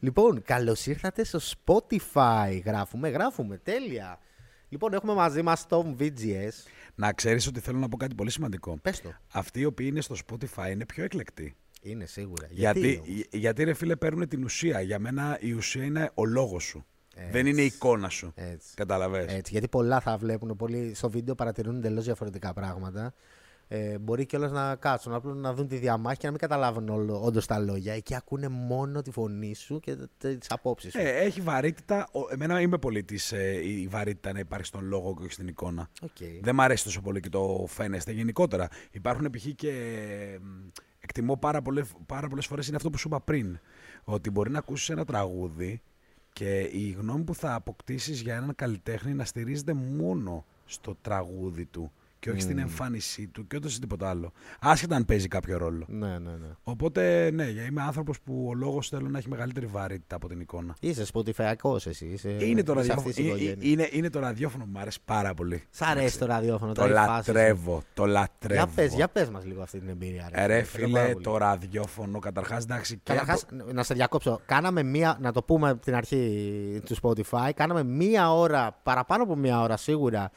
Λοιπόν, καλώς ήρθατε στο Spotify. Γράφουμε, γράφουμε. Τέλεια. Λοιπόν, έχουμε μαζί μας τον VGS. Να ξέρεις ότι θέλω να πω κάτι πολύ σημαντικό. Πες το. Αυτοί οι οποίοι είναι στο Spotify είναι πιο εκλεκτοί. Είναι σίγουρα. Γιατί, Γιατί, γιατί, γιατί ρε φίλε παίρνουν την ουσία. Για μένα η ουσία είναι ο λόγος σου. Δεν είναι η εικόνα σου. Έτσι. Καταλαβες. Έτσι, γιατί πολλά θα βλέπουν, πολλοί στο βίντεο παρατηρούν εντελώς διαφορετικά πράγματα. Ε, μπορεί κιόλας να κάτσουν, απλά να δουν τη διαμάχη και να μην καταλάβουν όντως τα λόγια. Εκεί ακούνε μόνο τη φωνή σου και τις απόψεις σου. Ε, έχει βαρύτητα. Ο- Εμένα είμαι πολύ της, ε, η βαρύτητα να υπάρχει στον λόγο και όχι στην εικόνα. Οκ. Δεν μ' αρέσει τόσο πολύ και το φαίνεσθαι γενικότερα. Υπάρχουν π.χ. και μ, εκτιμώ πάρα, πολλές, πάρα πολλές φορές είναι αυτό που σου είπα πριν. Ότι μπορεί να ακούσεις ένα τραγούδι και η γνώμη που θα αποκτήσεις για έναν καλλιτέχνη να στηρίζεται μόνο στο τραγούδι του και όχι στην εμφάνισή του και όχι σε τίποτα άλλο. Άσχετα αν παίζει κάποιο ρόλο. Ναι, ναι, ναι. Οπότε, ναι, είμαι άνθρωπος που ο λόγος θέλω να έχει μεγαλύτερη βαρύτητα από την εικόνα. Είσαι Spotify εσύ. Είσαι, Είναι το, είσαι ραδιόφωνο, αυτής της είναι, οικογένειας. είναι, είναι το ραδιόφωνο που μου αρέσει πάρα πολύ. Σ' αρέσει το ραδιόφωνο, Το τώρα η φάση σου. λατρεύω, το λατρεύω. Για πες, για πες μας λίγο αυτή την εμπειρία. Ε, Ρε Θέλω πάρα φίλε, πολύ. το ραδιόφωνο, καταρχάς εντάξει. και Καταρχάς, από- να σε διακόψω. Κάναμε μία, να το πούμε από την αρχή του Spotify, κάναμε μία ώρα, παραπάνω από μία ώρα σίγουρα,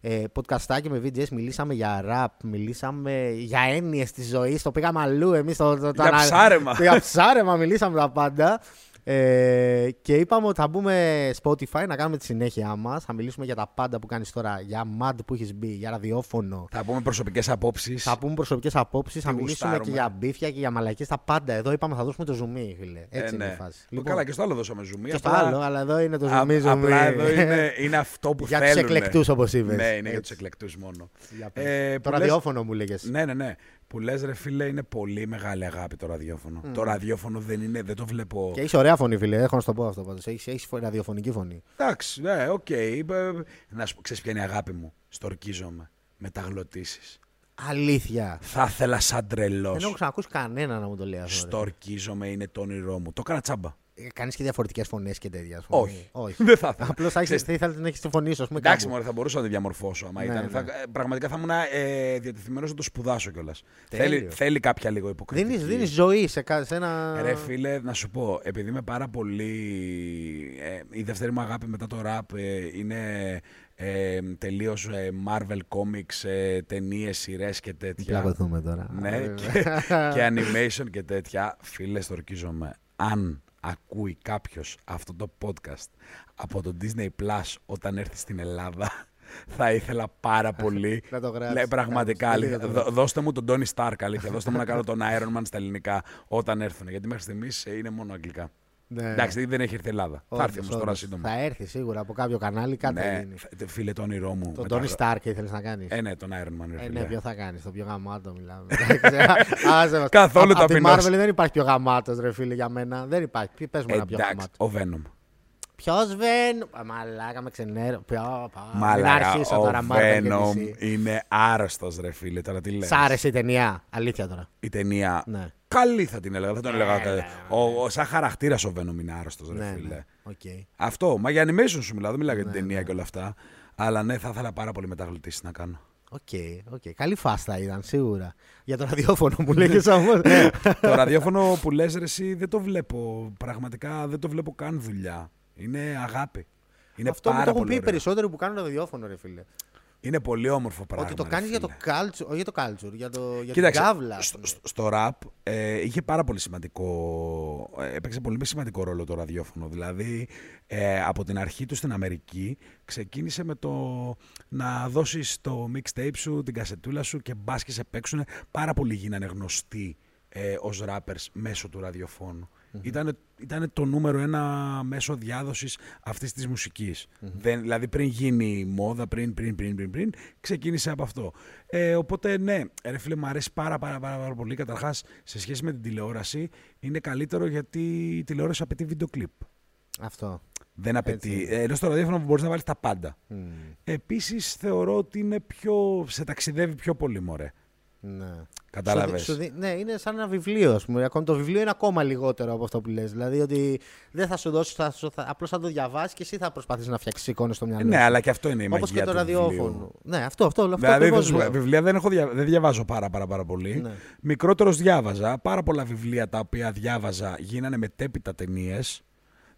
ε, podcastάκι με VGS. Μιλήσαμε για rap, μιλήσαμε για έννοιες της ζωής. Το πήγαμε αλλού εμείς. Το, το, το Για ανα- ψάρεμα. Για ψάρεμα, μιλήσαμε τα πάντα. Ε, και είπαμε ότι θα μπούμε Spotify να κάνουμε τη συνέχεια μας. Θα μιλήσουμε για τα πάντα που κάνεις τώρα, για MAD που έχεις μπει, για ραδιόφωνο. Θα πούμε προσωπικές απόψεις. Θα πούμε προσωπικές απόψεις, θα Τι μιλήσουμε και γουστάρουμε. για μπίφια και για μαλακίες. Τα πάντα. Εδώ είπαμε θα δώσουμε το zoom, φίλε. Έτσι Ε, είναι ναι. η φάση. Το Καλά, και στο άλλο δώσαμε zoom. και στο άλλο, αλλά εδώ είναι το Α- zoom. zoom. απλά εδώ είναι, είναι αυτό που Για τους θέλουν. εκλεκτούς, όπως είπες. Ναι, είναι για Έτσι. τους εκλεκτούς μόνο. Για πες. Ε, το που λες- ραδιόφωνο μου λέγες. Ναι, ναι, ναι. Που λες ρε φίλε είναι πολύ μεγάλη αγάπη το ραδιόφωνο. Το ραδιόφωνο δεν είναι, δεν το βλέπω... Και έχεις ωραία φωνή, φίλε. Έχω να σου το πω αυτό πάντως. Έχεις έχεις ραδιοφωνική φωνή. Εντάξει, ναι, οκ. Ε, Να σου πω, ξέρεις ποια είναι η αγάπη μου; Στ' ορκίζομαι. Μεταγλωττίσεις. Αλήθεια. Θα ήθελα σαν τρελός. Δεν έχω ξανακούσει κανένα να μου το λέει αυτό. ρε. Στ' ορκίζομαι, είναι το όνειρό μου. Το έκανα τσάμπα. Κάνεις και διαφορετικές φωνές και τέτοια. ας πούμε. Όχι. Όχι. Δεν θα ήθελα. Απλώς θα Ξέρεις, ήθελα να έχεις τη φωνή σου, ας πούμε. Εντάξει, κάπου. μωρέ, θα μπορούσα να τη διαμορφώσω. Άμα Ναι, ήταν. ναι. Θα, ε, πραγματικά θα ήμουν ε, διατεθειμένος να το σπουδάσω κιόλας. Τέλειο. Θέλει, θέλει κάποια λίγο υποκριτική. Δίνεις, δίνεις ζωή σε, κα- σε ένα. Ρε φίλε, να σου πω, επειδή είμαι πάρα πολύ. Ε, η δεύτερη μου αγάπη μετά το rap ε, είναι ε, τελείως ε, Marvel Comics, ε, ταινίες, σειρές και τέτοια. Πλακωθούμε τώρα. Ναι, Ωραία. και, και animation και τέτοια. Φίλε, στορκίζομαι. Αν ακούει κάποιος αυτό το podcast από το Disney Plus όταν έρθει στην Ελλάδα, θα ήθελα πάρα πολύ. Να το γράψει. Λέει, πραγματικά, Να το αλήθεια. γράψει. Δω- δώστε μου τον Tony Stark, αλήθεια. δώστε μου να κάνω τον Iron Man στα ελληνικά όταν έρθουν. Γιατί μέχρι στιγμής είναι μόνο αγγλικά. Ναι. Εντάξει, δεν έχει έρθει η Ελλάδα. θα έρθει Όντως, όμως τώρα όντως. σύντομα. Θα έρθει σίγουρα από κάποιο κανάλι, κάτι θα Ναι, γίνει. φ- φίλε, το όνειρό μου. Τον μετά- Tony Stark ήθελε να κάνεις. Ε, ναι, τον Iron Man. ρε Ε, φίλε. ναι, ποιο θα κάνεις, το πιο γαμάτο μιλάμε. Άσε μας. Καθόλου Απ' απ' τη ταπεινός. Marvel δεν υπάρχει πιο γαμάτος, ρε φίλε, για μένα. Δεν υπάρχει. Πες μου ένα πιο Εντάξει, γαμάτο. ο Venom. Ποιος Βεν. Α, Μαλάκα με ξενέρω. Ποιο. πα, Μην Μαλάκα, αρχίσω ο τώρα, Marvel και Venom DC. είναι άρρωστος ρε φίλε, τώρα τι λες. Σ' άρεσε η ταινία. Αλήθεια τώρα. Η ταινία, Ναι. Καλή θα την έλεγα, δεν τον έλεγα Ναι, καλή. ναι, Ο, ο, σαν χαρακτήρας ο Venom είναι άρρωστος ρε Ναι, φίλε. ναι. Οκ. Αυτό, μα για animation σου μιλάω, δεν μιλάω για την Ναι, ταινία ναι. και όλα αυτά. Αλλά ναι, θα ήθελα πάρα πολύ μεταγλωττίσεις να κάνω. OK, OK. Καλή φάση θα ήταν, σίγουρα. Για το ραδιόφωνο μου λέγες όμως. το ραδιόφωνο που λες ρε εσύ δεν το βλέπω, πραγματικά δεν το βλέπω καν δουλειά. Είναι αγάπη. Είναι Αυτό μου πάρα το έχουν πολύ πει οι ωραίο. περισσότεροι που κάνουν ραδιόφωνο, ρε φίλε. Είναι πολύ όμορφο πράγμα. Ότι το ρε κάνεις για το φίλε. culture, όχι για το culture, για, το, για την Κοίταξε, κάβλα. ας στο, πούμε. στο- στο rap ε, είχε πάρα πολύ σημαντικό, ε, έπαιξε πολύ σημαντικό ρόλο το ραδιόφωνο. Δηλαδή, ε, από την αρχή του στην Αμερική, ξεκίνησε με το να δώσεις το mixtape σου, την κασετούλα σου και μπας και σε παίξουν. Πάρα πολλοί γίνανε γνωστοί ε, ως rappers μέσω του ραδιοφώνου. Ήτανε, ήτανε το νούμερο ένα μέσο διάδοσης αυτής της μουσικης Δεν, δηλαδή πριν γίνει μόδα, πριν, πριν, πριν, πριν, πριν, ξεκίνησε από αυτό. Ε, οπότε ναι, ρε φίλε, μου αρέσει πάρα, πάρα, πάρα, πάρα πολύ. Καταρχάς, σε σχέση με την τηλεόραση, είναι καλύτερο γιατί η τηλεόραση απαιτεί βίντεο κλιπ. Αυτό. Δεν απαιτεί. είναι. Ε, ενώ στο ραδιόφωνο μπορείς να βάλεις τα πάντα. Μμ. Επίσης θεωρώ ότι είναι πιο, σε ταξιδεύει πιο πολύ μωρέ. Ναι. Κατάλαβες. Σου δι- σου δι- ναι, είναι σαν ένα βιβλίο, ας πούμε. Ακόμη το βιβλίο είναι ακόμα λιγότερο από αυτό που λες. Δηλαδή ότι δεν θα σου δώσει, θα, σου- θα, απλώς θα το διαβάσεις και εσύ θα προσπαθήσει να φτιάξεις εικόνες στο μυαλό Ναι, σου. αλλά και αυτό είναι η Όπως μαγεία και το του βιβλίου. ραδιόφωνο. Ναι, αυτό, αυτό, αυτό Δηλαδή, ακριβώς θα σου πω, λέω. βιβλία δεν, έχω, δια- δεν διαβάζω πάρα, πάρα, πάρα πολύ. Ναι. Μικρότερος διάβαζα. Πάρα πολλά βιβλία τα οποία διάβαζα γίνανε μετέπειτα ταινίες.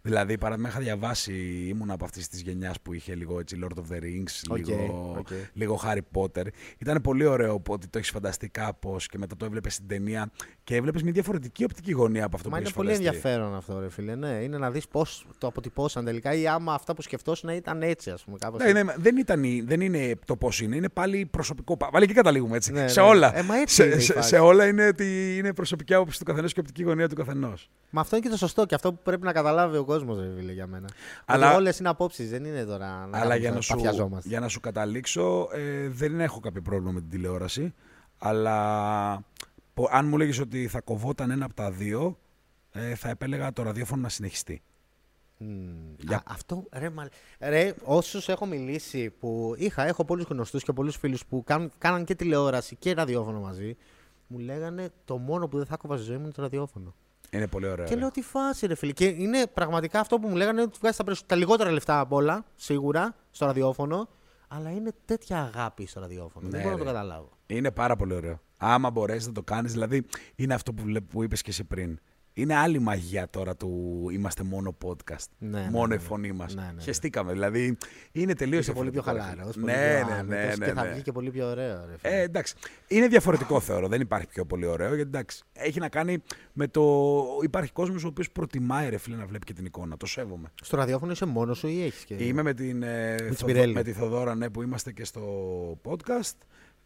Δηλαδή, παράδειγμα, είχα διαβάσει, ήμουν από αυτής της γενιάς που είχε λίγο έτσι Lord of the Rings, OK, λίγο, οκ. λίγο Harry Potter. Ήταν πολύ ωραίο που ότι το έχεις φανταστεί κάπως και μετά το έβλεπες στην ταινία και έβλεπες μια διαφορετική οπτική γωνία από αυτό Μα που είναι έχεις πολύ φανταστεί. ενδιαφέρον αυτό, ρε φίλε. Ναι, είναι να δεις πώς το αποτυπώσαν τελικά ή άμα αυτά που σκεφτόσουν ήταν έτσι, ας πούμε. Κάπως Ναι, ναι, δεν, ήταν, η- δεν είναι το πώς είναι, είναι πάλι προσωπικό. πα- Πάλι εκεί καταλήγουμε έτσι. Ναι, σε ναι. όλα. Ε, μα έτσι σε, είναι η σε, φάση. σε όλα είναι ότι είναι προσωπική άποψη του καθενός και οπτική γωνία του καθενός. Μα αυτό είναι και το σωστό και αυτό που πρέπει να καταλάβει ο κόσμος, ρε φίλε, για μένα. Αλλά- Αλλά... Όλες είναι απόψεις, δεν είναι τώρα να Αλλά κάνουμε για να, σου, παθιαζόμαστε. για να σου καταλήξω, ε, δεν έχω κάποιο πρόβλημα με την τηλεόραση. Αλλά πο- αν μου λέγεις ότι θα κοβόταν ένα από τα δύο, ε, θα επέλεγα το ραδιόφωνο να συνεχιστεί. Μμμ. Για- Α, αυτό, ρε, μα, ρε όσους έχω μιλήσει που είχα, έχω πολλούς γνωστούς και πολλούς φίλους που κάνουν, κάναν και τηλεόραση και ραδιόφωνο μαζί, μου λέγανε το μόνο που δεν θα έκοβα στη ζωή μου είναι το ραδιόφωνο. Είναι πολύ ωραίο. Και ρε. λέω τι φάση ρε φίλε. Και είναι πραγματικά αυτό που μου λέγανε είναι ότι βγάζει τα, περισσο- τα λιγότερα λεφτά από όλα, σίγουρα, στο ραδιόφωνο. Αλλά είναι τέτοια αγάπη στο ραδιόφωνο. Ναι, δεν μπορώ να ρε. το καταλάβω. Είναι πάρα πολύ ωραίο. Άμα μπορέσεις να το κάνεις, δηλαδή είναι αυτό που, βλέ- που είπες και εσύ πριν. Είναι άλλη μαγεία τώρα του είμαστε μόνο podcast. Ναι, ναι, μόνο ναι, η ναι. φωνή μας. Ναι, ναι, ναι. Χεστήκαμε. Δηλαδή είναι τελείως Είσαι πολύ πιο χαλαρό. Ναι, ναι, ναι, ναι, Και θα ναι. βγει και πολύ πιο ωραίο. Ρε, φίλε. Ε, εντάξει. Είναι διαφορετικό θεωρώ. Δεν υπάρχει πιο πολύ ωραίο. Γιατί εντάξει, έχει να κάνει με το. Υπάρχει κόσμος ο οποίος προτιμάει ρε φίλε να βλέπει και την εικόνα. Το σέβομαι. Στο ραδιόφωνο είσαι μόνος σου ή έχεις και. Είμαι με, την, ε, τη Θοδο- Σπυρέλη. με τη Θοδόρα ναι, που είμαστε και στο podcast.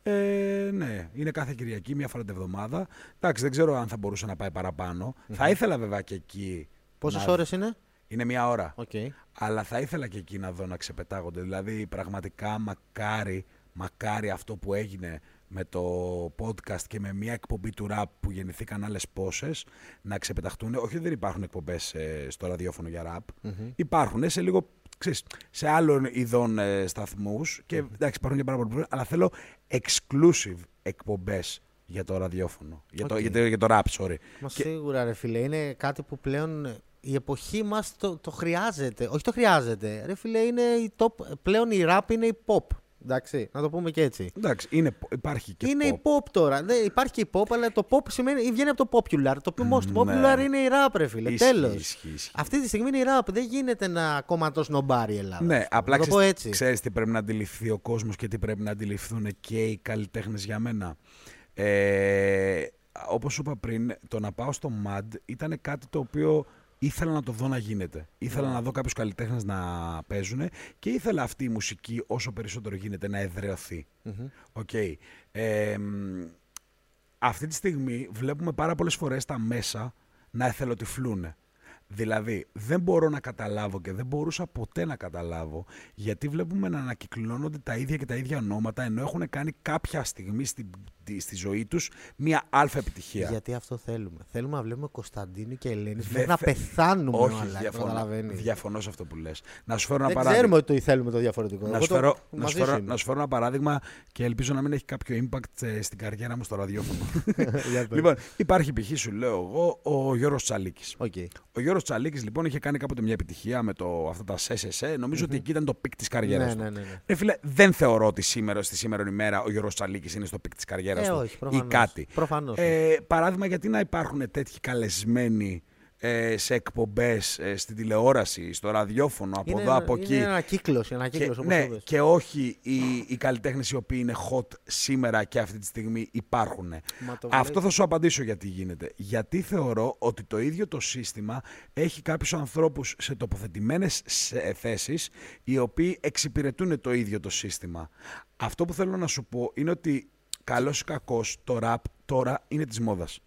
Ε, ναι, είναι κάθε Κυριακή, μία φορά την εβδομάδα. Εντάξει, δεν ξέρω αν θα μπορούσε να πάει παραπάνω. Θα ήθελα βέβαια και εκεί. Πόσες να- ώρες είναι; Είναι μία ώρα. Οκ. Αλλά θα ήθελα και εκεί να δω να ξεπετάγονται. Δηλαδή, πραγματικά μακάρι, μακάρι αυτό που έγινε με το podcast και με μια εκπομπή του rap που γεννηθήκαν άλλες πόσες να ξεπεταχτούν. Όχι, δεν υπάρχουν εκπομπές στο ραδιόφωνο για rap. Υπάρχουν σε λίγο. Ξέρεις, σε άλλων ειδών ε, σταθμούς και εντάξει υπάρχουν και πάρα πολλοί αλλά θέλω exclusive εκπομπές για το ραδιόφωνο, για, το, Οκ. για, το, για το rap, sorry. Μα Και- σίγουρα, ρε φίλε, είναι κάτι που πλέον η εποχή μας το, το χρειάζεται. Όχι το χρειάζεται. Ρε φίλε, είναι η top, πλέον η rap είναι η pop. Εντάξει, να το πούμε και έτσι. Εντάξει, είναι, υπάρχει και είναι pop. η pop τώρα. Δεν, υπάρχει και η pop, αλλά το pop σημαίνει, βγαίνει από το popular. Το πιο most Ναι. popular είναι η rap, ρε φίλε. Ισχύει, Τέλος. ισχύει, ισχύει. Αυτή τη στιγμή είναι η rap. Δεν γίνεται να κομματό νομπάρει η Ελλάδα. Ναι, απλά να το πω ξέρεις, έτσι. ξέρεις τι πρέπει να αντιληφθεί ο κόσμος και τι πρέπει να αντιληφθούν και οι καλλιτέχνες για μένα. Ε, όπως σου είπα πριν, το να πάω στο MAD ήταν κάτι το οποίο ήθελα να το δω να γίνεται. Ήθελα να δω κάποιους καλλιτέχνες να παίζουν και ήθελα αυτή η μουσική όσο περισσότερο γίνεται να εδραιωθεί. Οκ. Ε, μ, αυτή τη στιγμή βλέπουμε πάρα πολλές φορές τα μέσα να εθελοτυφλούν. Δηλαδή, δεν μπορώ να καταλάβω και δεν μπορούσα ποτέ να καταλάβω γιατί βλέπουμε να ανακυκλώνονται τα ίδια και τα ίδια ονόματα ενώ έχουν κάνει κάποια στιγμή στη, τη- στη ζωή τους μία αλφα επιτυχία. Γιατί αυτό θέλουμε. Θέλουμε να βλέπουμε Κωνσταντίνου και Ελένης Δεν μέχρι να θε- πεθάνουμε. Όχι, μαλάκα, διαφωνώ, καταλαβαίνεις. διαφωνώ σε αυτό που λες. Να σου φέρω ένα Δεν παράδειγμα. ξέρουμε ότι το θέλουμε το διαφορετικό. Να Εγώ σου, το- φέρω, να, μαζί σου φέρω, είμαι. να σου φέρω ένα παράδειγμα και ελπίζω να μην έχει κάποιο impact ε, στην καριέρα μου στο ραδιόφωνο. Για πες. λοιπόν, υπάρχει π.χ. σου λέω εγώ ο Γιώργος Τσαλίκης. Οκ. Ο Γιώργος Τσαλίκης λοιπόν είχε κάνει κάποτε μια επιτυχία με το, αυτά τα ΣΕΣΕ. Νομίζω ότι εκεί ήταν το peak της καριέρας Ναι, του. ναι, ναι, ναι. Ρε φίλε, δεν θεωρώ ότι σήμερα, στη σήμερα ημέρα ο Γιώργος Τσαλίκης είναι στο peak της καριέρας Ε, του όχι, ή προφανώς. κάτι. Προφανώς. Ε, παράδειγμα, γιατί να υπάρχουν τέτοιοι καλεσμένοι ε, σε εκπομπές, ε, στην τηλεόραση, στο ραδιόφωνο, από είναι, εδώ, από είναι εκεί. ένα κύκλος, ένα Και, κύκλος, όπως ναι, το πες. και όχι οι, οι καλλιτέχνες οι οποίοι είναι hot σήμερα και αυτή τη στιγμή υπάρχουν. Μα το Αυτό βλέπεις. θα σου απαντήσω γιατί γίνεται. Γιατί θεωρώ ότι το ίδιο το σύστημα έχει κάποιους ανθρώπους σε τοποθετημένες θέσεις οι οποίοι εξυπηρετούν το ίδιο το σύστημα. Αυτό που θέλω να σου πω είναι ότι καλός ή κακός το rap τώρα είναι της μόδας.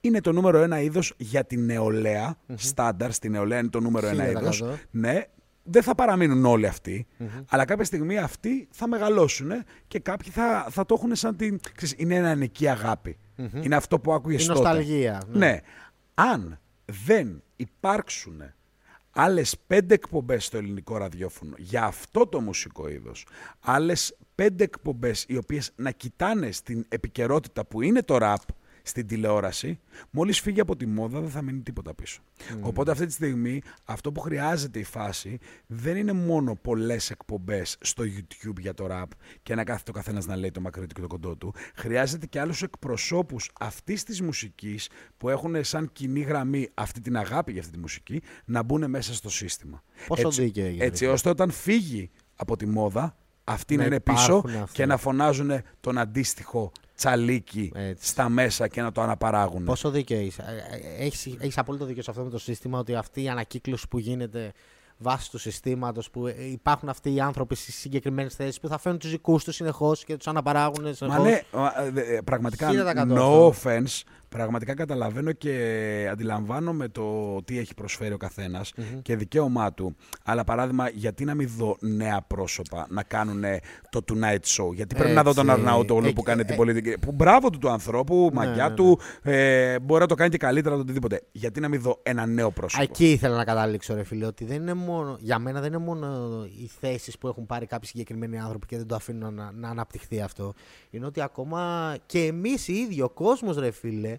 Είναι το νούμερο ένα είδος για τη νεολαία. Στάνταρ στη νεολαία είναι το νούμερο ένα 1000%. είδος. Ναι, δεν θα παραμείνουν όλοι αυτοί, αλλά κάποια στιγμή αυτοί θα μεγαλώσουν και κάποιοι θα, θα το έχουν σαν την. Ξέρεις, είναι ένα νική αγάπη. Είναι αυτό που άκουγες Η τότε. νοσταλγία, ναι. Ναι. Αν δεν υπάρξουν άλλες πέντε εκπομπές στο ελληνικό ραδιόφωνο για αυτό το μουσικό είδος, άλλες πέντε εκπομπές οι οποίες να κοιτάνε στην επικαιρότητα που είναι το ραπ στην τηλεόραση, μόλις φύγει από τη μόδα δεν θα μείνει τίποτα πίσω. Οπότε αυτή τη στιγμή αυτό που χρειάζεται η φάση δεν είναι μόνο πολλές εκπομπές στο YouTube για το rap και να κάθεται ο καθένας να λέει το μακρύ του και το κοντό του. Χρειάζεται και άλλους εκπροσώπους αυτής της μουσικής που έχουν σαν κοινή γραμμή αυτή την αγάπη για αυτή τη μουσική να μπουν μέσα στο σύστημα. Πόσο έτσι, δίκαιο έγινε, Έτσι δηλαδή. ώστε όταν φύγει από τη μόδα αυτοί να, Να είναι πίσω υπάρχουν αυτοί. και να φωνάζουν τον αντίστοιχο τσαλίκι Έτσι. στα μέσα και να το αναπαράγουν. Πόσο δίκαιο είσαι; Ε, Έχεις, έχεις απόλυτο δίκιο σε αυτό με το σύστημα ότι αυτή η ανακύκλωση που γίνεται βάσει του συστήματος που ε, υπάρχουν αυτοί οι άνθρωποι στις συγκεκριμένες θέσεις που θα φέρνουν τους δικούς τους συνεχώς και τους αναπαράγουν Μα συνεχώς. ναι, μα, ε, δε- ε, πραγματικά Χίλια τα εκατό no αυτό. offense, πραγματικά καταλαβαίνω και αντιλαμβάνομαι το τι έχει προσφέρει ο καθενας και δικαίωμά του. Αλλά παράδειγμα, γιατί να μην δω νέα πρόσωπα να κάνουν το Tonight Show; Γιατί πρέπει να δω τον Έτσι. Αρναούτογλου Ε, που ε, κάνει ε, την πολιτική. Που μπράβο του του ανθρώπου, μαγκιά ναι, του, ε, μπορεί να το κάνει και καλύτερα το οτιδήποτε. Γιατί να μην δω ένα νέο πρόσωπο; Α, Εκεί ήθελα να καταλήξω, ρε φίλε, ότι δεν είναι μόνο, για μένα δεν είναι μόνο οι θέσεις που έχουν πάρει κάποιοι συγκεκριμένοι άνθρωποι και δεν το αφήνουν να, να αναπτυχθεί αυτό. Είναι ότι ακόμα και εμείς οι ίδιοι, ο κόσμος, ρε φίλε,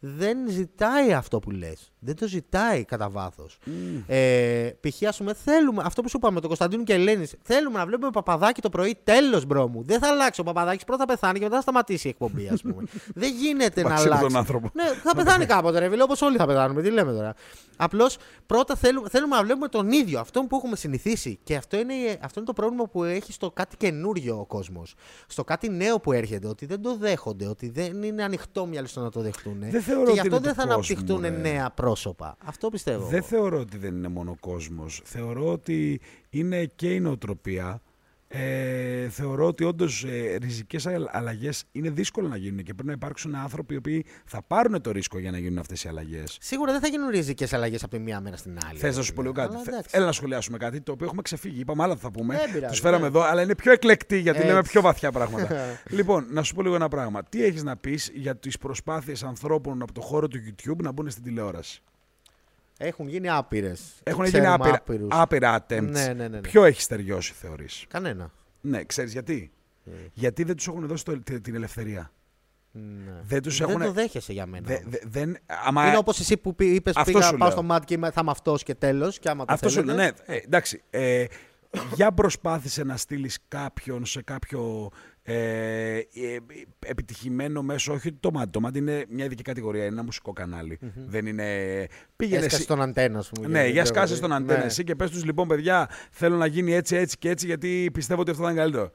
δεν ζητάει αυτό που λες. Δεν το ζητάει κατά βάθος. Ε, π.χ. ας πούμε, θέλουμε, αυτό που σου είπαμε, τον Κωνσταντίνο και Ελένης, θέλουμε να βλέπουμε Παπαδάκη το πρωί. Τέλος, bro μου. Δεν θα αλλάξει ο Παπαδάκης. Πρώτα θα πεθάνει και μετά θα σταματήσει η εκπομπή, ας πούμε. δεν γίνεται να Μαζί με αλλάξει. τον άνθρωπο. Ναι, θα πεθάνει κάποτε, ρε φίλε, όπως όλοι θα πεθάνουμε. Τι λέμε τώρα. Απλώς πρώτα θέλουμε, θέλουμε να βλέπουμε τον ίδιο, αυτόν που έχουμε συνηθίσει. Και αυτό είναι, αυτό είναι το πρόβλημα που έχει στο κάτι καινούριο ο κόσμος. Στο κάτι νέο που έρχεται. Ότι δεν το δέχονται, ότι δεν είναι ανοιχτόμυαλοι στο να το δεχτούν. Δεν θεωρώ και γι' ότι αυτό είναι δεν του θα κόσμου, αναπτυχθούν ρε. νέα πρόσωπα. Αυτό πιστεύω. Δεν θεωρώ ότι δεν είναι μόνο κόσμος. Θεωρώ ότι είναι και η νοοτροπία. Ε, θεωρώ ότι όντως ε, ριζικές αλλαγές είναι δύσκολο να γίνουν και πρέπει να υπάρξουν άνθρωποι οι οποίοι θα πάρουν το ρίσκο για να γίνουν αυτές οι αλλαγές. Σίγουρα δεν θα γίνουν ριζικές αλλαγές από τη μία μέρα στην άλλη. Θες ρε να σου πω φίλε. λίγο κάτι. Αλλά Θε- εντάξει. Έλα να σχολιάσουμε κάτι το οποίο έχουμε ξεφύγει. Είπαμε άλλα θα πούμε. Δεν πειράζει, Τους φέραμε ναι. εδώ, αλλά είναι πιο εκλεκτοί γιατί Έτσι. λέμε πιο βαθιά πράγματα. λοιπόν, να σου πω λίγο ένα πράγμα. Τι έχεις να πεις για τις προσπάθειες ανθρώπων από το χώρο του YouTube να μπουν στην τηλεόραση; Έχουν γίνει άπειρες. Έχουν γίνει άπειρα, άπειρα attempts. Ναι, ναι, ναι, ναι. Ποιο έχεις στεριώσει, θεωρείς; Κανένα. Ναι, ξέρεις γιατί; Ε. Γιατί δεν τους έχουν δώσει το- τη- την ελευθερία. Ναι. Δεν τους δεν έχουν- το δέχεσαι για μένα. Δε, όμως. δε, δεν, άμα, Είναι όπως εσύ που είπες Αυτό πήγα σου πάω λέω. στο μάτι και είμαι- θα είμαι αυτός και τέλος. Και άμα το αυτό σου λέω, θέλετε, ναι. Ε, εντάξει. Ε, για προσπάθησε να στείλεις κάποιον σε κάποιο ε, ε, επιτυχημένο μέσο, όχι το μάτι. Το μάτι είναι μια ειδική κατηγορία, είναι ένα μουσικό κανάλι. Δεν είναι. Πήγαινε Έσκασε εσύ- τον αντένα, ας πούμε. Ναι, και για δεν σκάσε ξέρω στον τι. αντένα Ναι. εσύ και πες τους λοιπόν παιδιά θέλω να γίνει έτσι έτσι και έτσι γιατί πιστεύω ότι αυτό θα είναι καλύτερο.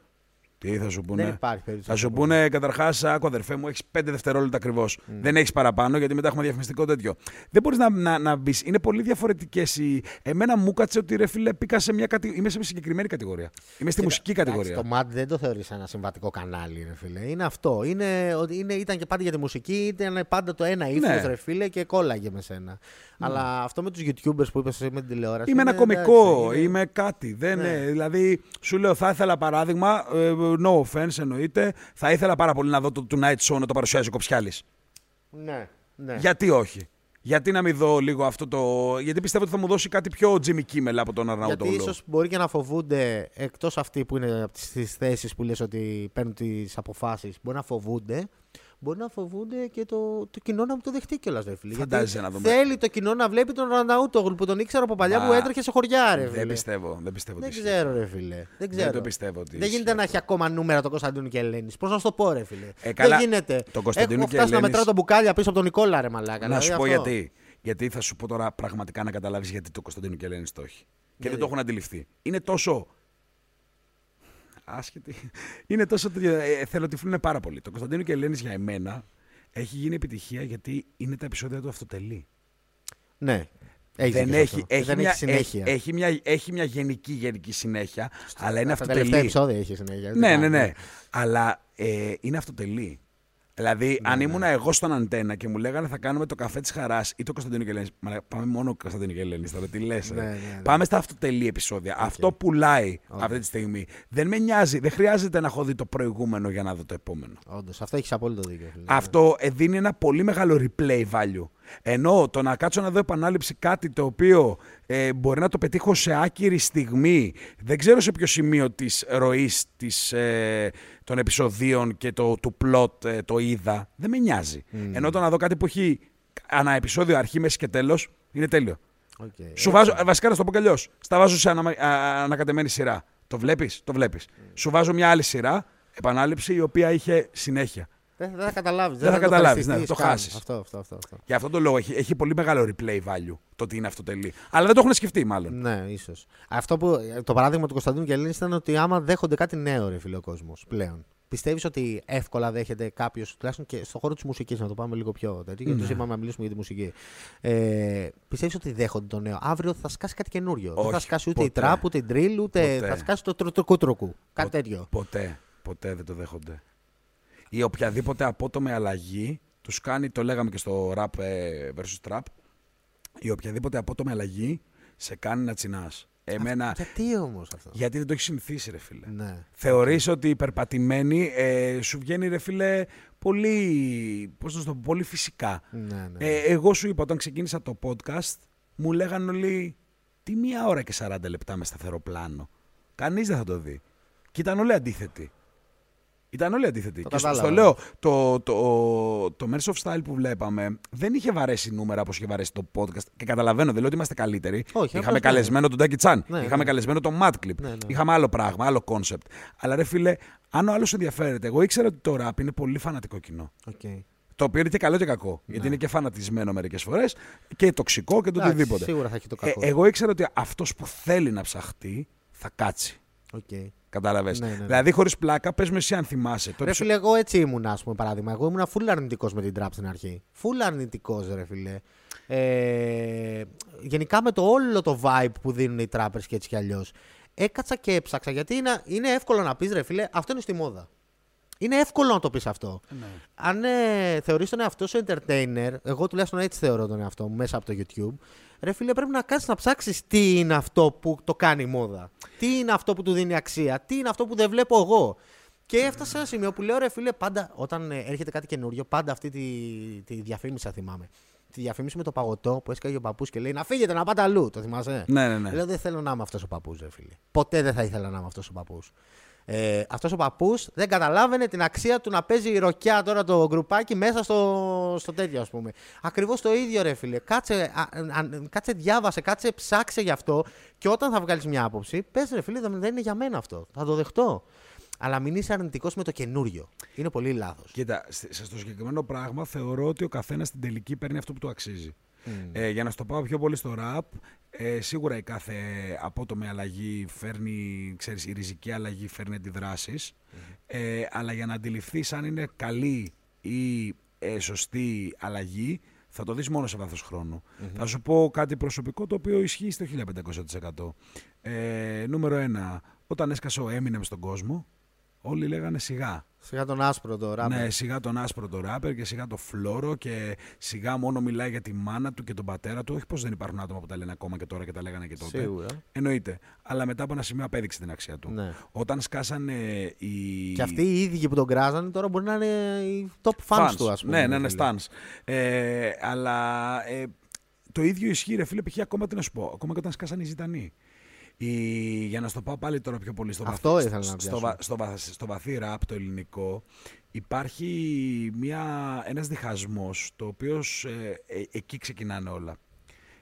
Τι θα σου πούνε. Δεν υπάρχει περίπτωση. Θα σου πούνε καταρχάς, άκου αδερφέ μου, έχεις 5 δευτερόλεπτα ακριβώς. Δεν έχεις παραπάνω γιατί μετά έχουμε διαφημιστικό τέτοιο. Δεν μπορείς να, να, να μπεις. Είναι πολύ διαφορετικές οι. Εμένα μου κάτσε ότι ρε φίλε, πήγα σε μια κατη... Είμαι σε μια συγκεκριμένη κατηγορία. Είμαι στη μουσική κατηγορία. Εντάξει, το MAD δεν το θεωρείς ένα συμβατικό κανάλι, ρε φίλε. Είναι αυτό. Είναι, ότι είναι, ήταν και πάντα για τη μουσική, ήταν πάντα το ένα ύφος, Ναι. ρε φίλε, και κόλλαγε με σένα. Αλλά αυτό με τους YouTubers που είπες εσύ με την τηλεόραση. Είμαι ένα είναι, κωμικό, εντάξει, είναι- είμαι κάτι. Δεν, Ναι. ε, δηλαδή, σου λέω, θα ήθελα παράδειγμα, ε, no offense εννοείται, θα ήθελα πάρα πολύ να δω το Tonight Show να το παρουσιάζει ο Κοψιάλης. Ναι, ναι. Γιατί όχι; Γιατί να μην δω λίγο αυτό το. Γιατί πιστεύω ότι θα μου δώσει κάτι πιο Jimmy Kimmel από τον Γιατί Αρναούτογλου. ίσως μπορεί και να φοβούνται, εκτός αυτοί που είναι από τις θέσεις που λες ότι παίρνουν τις αποφάσεις, μπορεί να φοβούνται. Μπορεί να φοβούνται και το, το κοινό να μου το δεχτεί κιόλας, ρε φίλε. Φαντάζεσαι Γιατί να δούμε. Θέλει το κοινό να βλέπει τον Ραναούτογλου που τον ήξερα από παλιά Μα, που έτρεχε σε χωριά, ρε φίλε. Δεν πιστεύω. Δεν πιστεύω Δεν ότι ξέρω, ρε φίλε. Δεν, ξέρω. το πιστεύω ότι Δεν ισχύει γίνεται να αυτό. έχει ακόμα νούμερα το Κωνσταντίνου και Ελένης. Πώς να σου το πω, ρε φίλε. Ε, καλά, Δεν γίνεται. το Κωνσταντίνου Έχω και φτάσει να Ελένης- μετράω τα μπουκάλια πίσω από τον Νικόλα, ρε μαλάκα. Να δηλαδή σου πω αυτό. γιατί. Γιατί θα σου πω τώρα πραγματικά να καταλάβεις γιατί το Κωνσταντίνο και Ελένης το έχει. Και δεν Γιατί; το έχουν αντιληφθεί. Είναι τόσο. Άσχετη. Είναι τόσο. Ε, θέλω τυφλούν πάρα πολύ. Το Κωνσταντίνο και Ελένη για εμένα έχει γίνει επιτυχία γιατί είναι τα επεισόδια του αυτοτελή. Ναι. Έχει δεν δίκιο έχει, σε αυτό. έχει, δεν μια, έχει συνέχεια. Έχει, έχει μια, έχει μια γενική γενική συνέχεια, αλλά είναι Τα τελευταία αυτοτελή. επεισόδια έχει συνέχεια. δεν Ναι, ναι, κάνει. ναι. Αλλά ε, είναι αυτοτελή. Δηλαδή, Ναι, αν ήμουν εγώ στον αντένα και μου λέγανε θα κάνουμε το καφέ της χαράς ή το Κωνσταντίνο και Ελένης. Μα πάμε μόνο Κωνσταντίνο και Ελένης τώρα, τι λες. Ναι, ναι, ναι. Πάμε στα αυτοτελή επεισόδια. Αυτό πουλάει αυτή τη στιγμή. Δεν με νοιάζει. Δεν χρειάζεται να έχω δει το προηγούμενο για να δω το επόμενο. Όντως, αυτό έχεις απόλυτο δίκιο. φίλε. Αυτό ε, δίνει ένα πολύ μεγάλο replay value. Ενώ το να κάτσω να δω επανάληψη κάτι το οποίο ε, μπορεί να το πετύχω σε άκυρη στιγμή, δεν ξέρω σε ποιο σημείο της ροής της, ε, των επεισοδίων και το, του plot ε, το είδα, δεν με νοιάζει. Ενώ το να δω κάτι που έχει ανά επεισόδιο αρχή, μέση και τέλος, είναι τέλειο. Okay. Σου βάζω, βασικά να το πω κι αλλιώς, στα βάζω σε ανα, α, ανακατεμένη σειρά. Το βλέπεις, το βλέπεις. Σου βάζω μια άλλη σειρά, επανάληψη, η οποία είχε συνέχεια. Δεν, δεν θα καταλάβεις. Δεν θα καταλάβεις, ναι, το χάσεις. Αυτό, αυτό, αυτό, αυτό. Γι' αυτό το λόγο έχει, έχει πολύ μεγάλο replay value το ότι είναι αυτοτελή. Αλλά δεν το έχουν σκεφτεί, μάλλον. Ναι, ίσως. Αυτό που. Το παράδειγμα του Κωνσταντίνου Κελίνη ήταν ότι άμα δέχονται κάτι νέο, ρε φίλε ο κόσμος πλέον. Πιστεύεις ότι εύκολα δέχεται κάποιος, τουλάχιστον και στον χώρο της μουσικής, να το πάμε λίγο πιο τέτοιο, γιατί Ναι. του είπαμε να μιλήσουμε για τη μουσική. Ε, Πιστεύεις ότι δέχονται το νέο. Αύριο θα σκάσει κάτι καινούριο. Δεν θα Όχι, σκάσει ούτε η ποτέ. τραπ, ούτε η drill, ούτε Ποτέ. θα σκάσει το τροκούτροκου. Κάτι τέτοιο. Ποτέ, ποτέ δεν το δέχονται. Ή οποιαδήποτε απότομη αλλαγή τους κάνει, το λέγαμε και στο rap ε, versus trap, η οποιαδήποτε απότομη αλλαγή σε κάνει να τσινάς. Εμένα. Γιατί όμως αυτό; Γιατί δεν το έχει συνηθίσει, ρε φίλε. Ναι. Θεωρείς ότι υπερπατημένη ε, σου βγαίνει, ρε φίλε, πολύ, πώς να σου το πω, πολύ φυσικά. Ναι, ναι. Ε, εγώ σου είπα, όταν ξεκίνησα το podcast, μου λέγανε όλοι τι μία ώρα και 40 λεπτά με σταθερό πλάνο. Κανείς δεν θα το δει. Και ήταν όλοι αντίθετοι. Ήταν όλοι αντίθετοι. Το και στο, κατάλαβα. στο λέω, το, το, το Merge of Style που βλέπαμε δεν είχε βαρέσει νούμερα όπως είχε βαρέσει το podcast. Και καταλαβαίνω, δεν λέω ότι είμαστε καλύτεροι. Όχι, Είχαμε απλώς ναι. καλεσμένο τον Τάκη Τσάν. Ναι, είχαμε ναι. καλεσμένο τον Mad Clip. Ναι, ναι. Είχαμε άλλο πράγμα, άλλο concept. Αλλά ρε φίλε, αν ο άλλος ενδιαφέρεται, εγώ ήξερα ότι το rap είναι πολύ φανατικό κοινό. Okay. Το οποίο είναι και καλό και κακό. Γιατί είναι και φανατισμένο μερικές φορές και τοξικό και το Ναι. Εντάξει, οτιδήποτε. Σίγουρα θα έχει το Ε, κακό. εγώ ήξερα ότι αυτός που θέλει να ψαχτεί θα κάτσει. Okay. Κατάλαβες. Ναι, ναι, ναι. Δηλαδή, χωρίς πλάκα, πες με εσύ αν θυμάσαι. Το Ρε επεισο- φίλε, εγώ έτσι ήμουν, ας πούμε, παράδειγμα. Εγώ ήμουν full αρνητικός με την τραπ στην αρχή. Full αρνητικός, ρε φίλε. Ε, γενικά με το όλο το vibe που δίνουν οι trappers και έτσι κι αλλιώς. Έκατσα και έψαξα γιατί είναι, είναι εύκολο να πεις, ρε φίλε, αυτό είναι στη μόδα. Είναι εύκολο να το πεις αυτό. Ναι. Αν ε, θεωρείς τον εαυτό σου entertainer, εγώ τουλάχιστον έτσι θεωρώ τον εαυτό μου μέσα από το YouTube, ρε φίλε, πρέπει να κάτσεις να ψάξεις τι είναι αυτό που το κάνει μόδα. Τι είναι αυτό που του δίνει αξία. Τι είναι αυτό που δεν βλέπω εγώ. Και έφτασα σε ένα σημείο που λέω, ρε φίλε, πάντα όταν ε, έρχεται κάτι καινούριο, πάντα αυτή τη, τη διαφήμιση θα θυμάμαι. Τη διαφήμιση με το παγωτό που έσκαγε ο παππούς και λέει Να φύγετε να πάτε αλλού. Το θυμάσαι; Ναι, ναι, ναι. Λέω δεν θέλω να είμαι αυτός ο παππούς, ρε φίλε. Ποτέ δεν θα ήθελα να είμαι αυτός ο παππούς. Ε, αυτός ο παππούς δεν καταλάβαινε την αξία του να παίζει η ροκιά τώρα το γκρουπάκι μέσα στο, στο τέτοιο, ας πούμε. Ακριβώς το ίδιο, ρε φίλε. Κάτσε, α, α, κάτσε, διάβασε, κάτσε, ψάξε γι' αυτό και όταν θα βγάλεις μια άποψη, πες ρε φίλε, δεν δεν είναι για μένα αυτό. Θα το δεχτώ. Αλλά μην είσαι αρνητικός με το καινούριο. Είναι πολύ λάθος. Κοίτα, σ- σε- στο συγκεκριμένο πράγμα θεωρώ ότι ο καθένας στην τελική παίρνει αυτό που του αξίζει. Ε, για να στο πάω πιο πολύ στο rap, ε, σίγουρα η κάθε απότομη αλλαγή φέρνει, ξέρεις, η ριζική αλλαγή φέρνει αντιδράσεις, ε, αλλά για να αντιληφθείς αν είναι καλή ή ε, σωστή αλλαγή, θα το δεις μόνο σε βάθος χρόνου. Θα σου πω κάτι προσωπικό το οποίο ισχύει στο 1500%. Ε, νούμερο ένα, όταν έσκασε ο Eminem στον κόσμο, όλοι λέγανε σιγά. Σιγά τον άσπρο το ράπερ. Ναι, σιγά τον άσπρο το ράπερ και σιγά το φλόρο και σιγά μόνο μιλάει για τη μάνα του και τον πατέρα του. Όχι πως δεν υπάρχουν άτομα που τα λένε ακόμα και τώρα και τα λέγανε και τότε. Σίγουρα. Εννοείται. Αλλά μετά από ένα σημείο απέδειξε την αξία του. Ναι. Όταν σκάσανε οι. Και αυτοί οι ίδιοι που τον κράζανε τώρα μπορεί να είναι οι top fans, του, ας πούμε. Ναι, ναι, ναι, φίλε. stans. Ε, αλλά ε, το ίδιο ισχύει, ρε φίλε, π.χ. ακόμα τι να σου πω. Ακόμα και όταν σκάσανε οι ζητανοί. Η, για να στο πάω πάλι τώρα πιο πολύ στο, Αυτό βαθύ, ήθελα να στο, πιάσω. βα- στο, βαθ- στο βαθύ ραπ το ελληνικό υπάρχει μια, ένας διχασμός το οποίος ε, ε, εκεί ξεκινάνε όλα.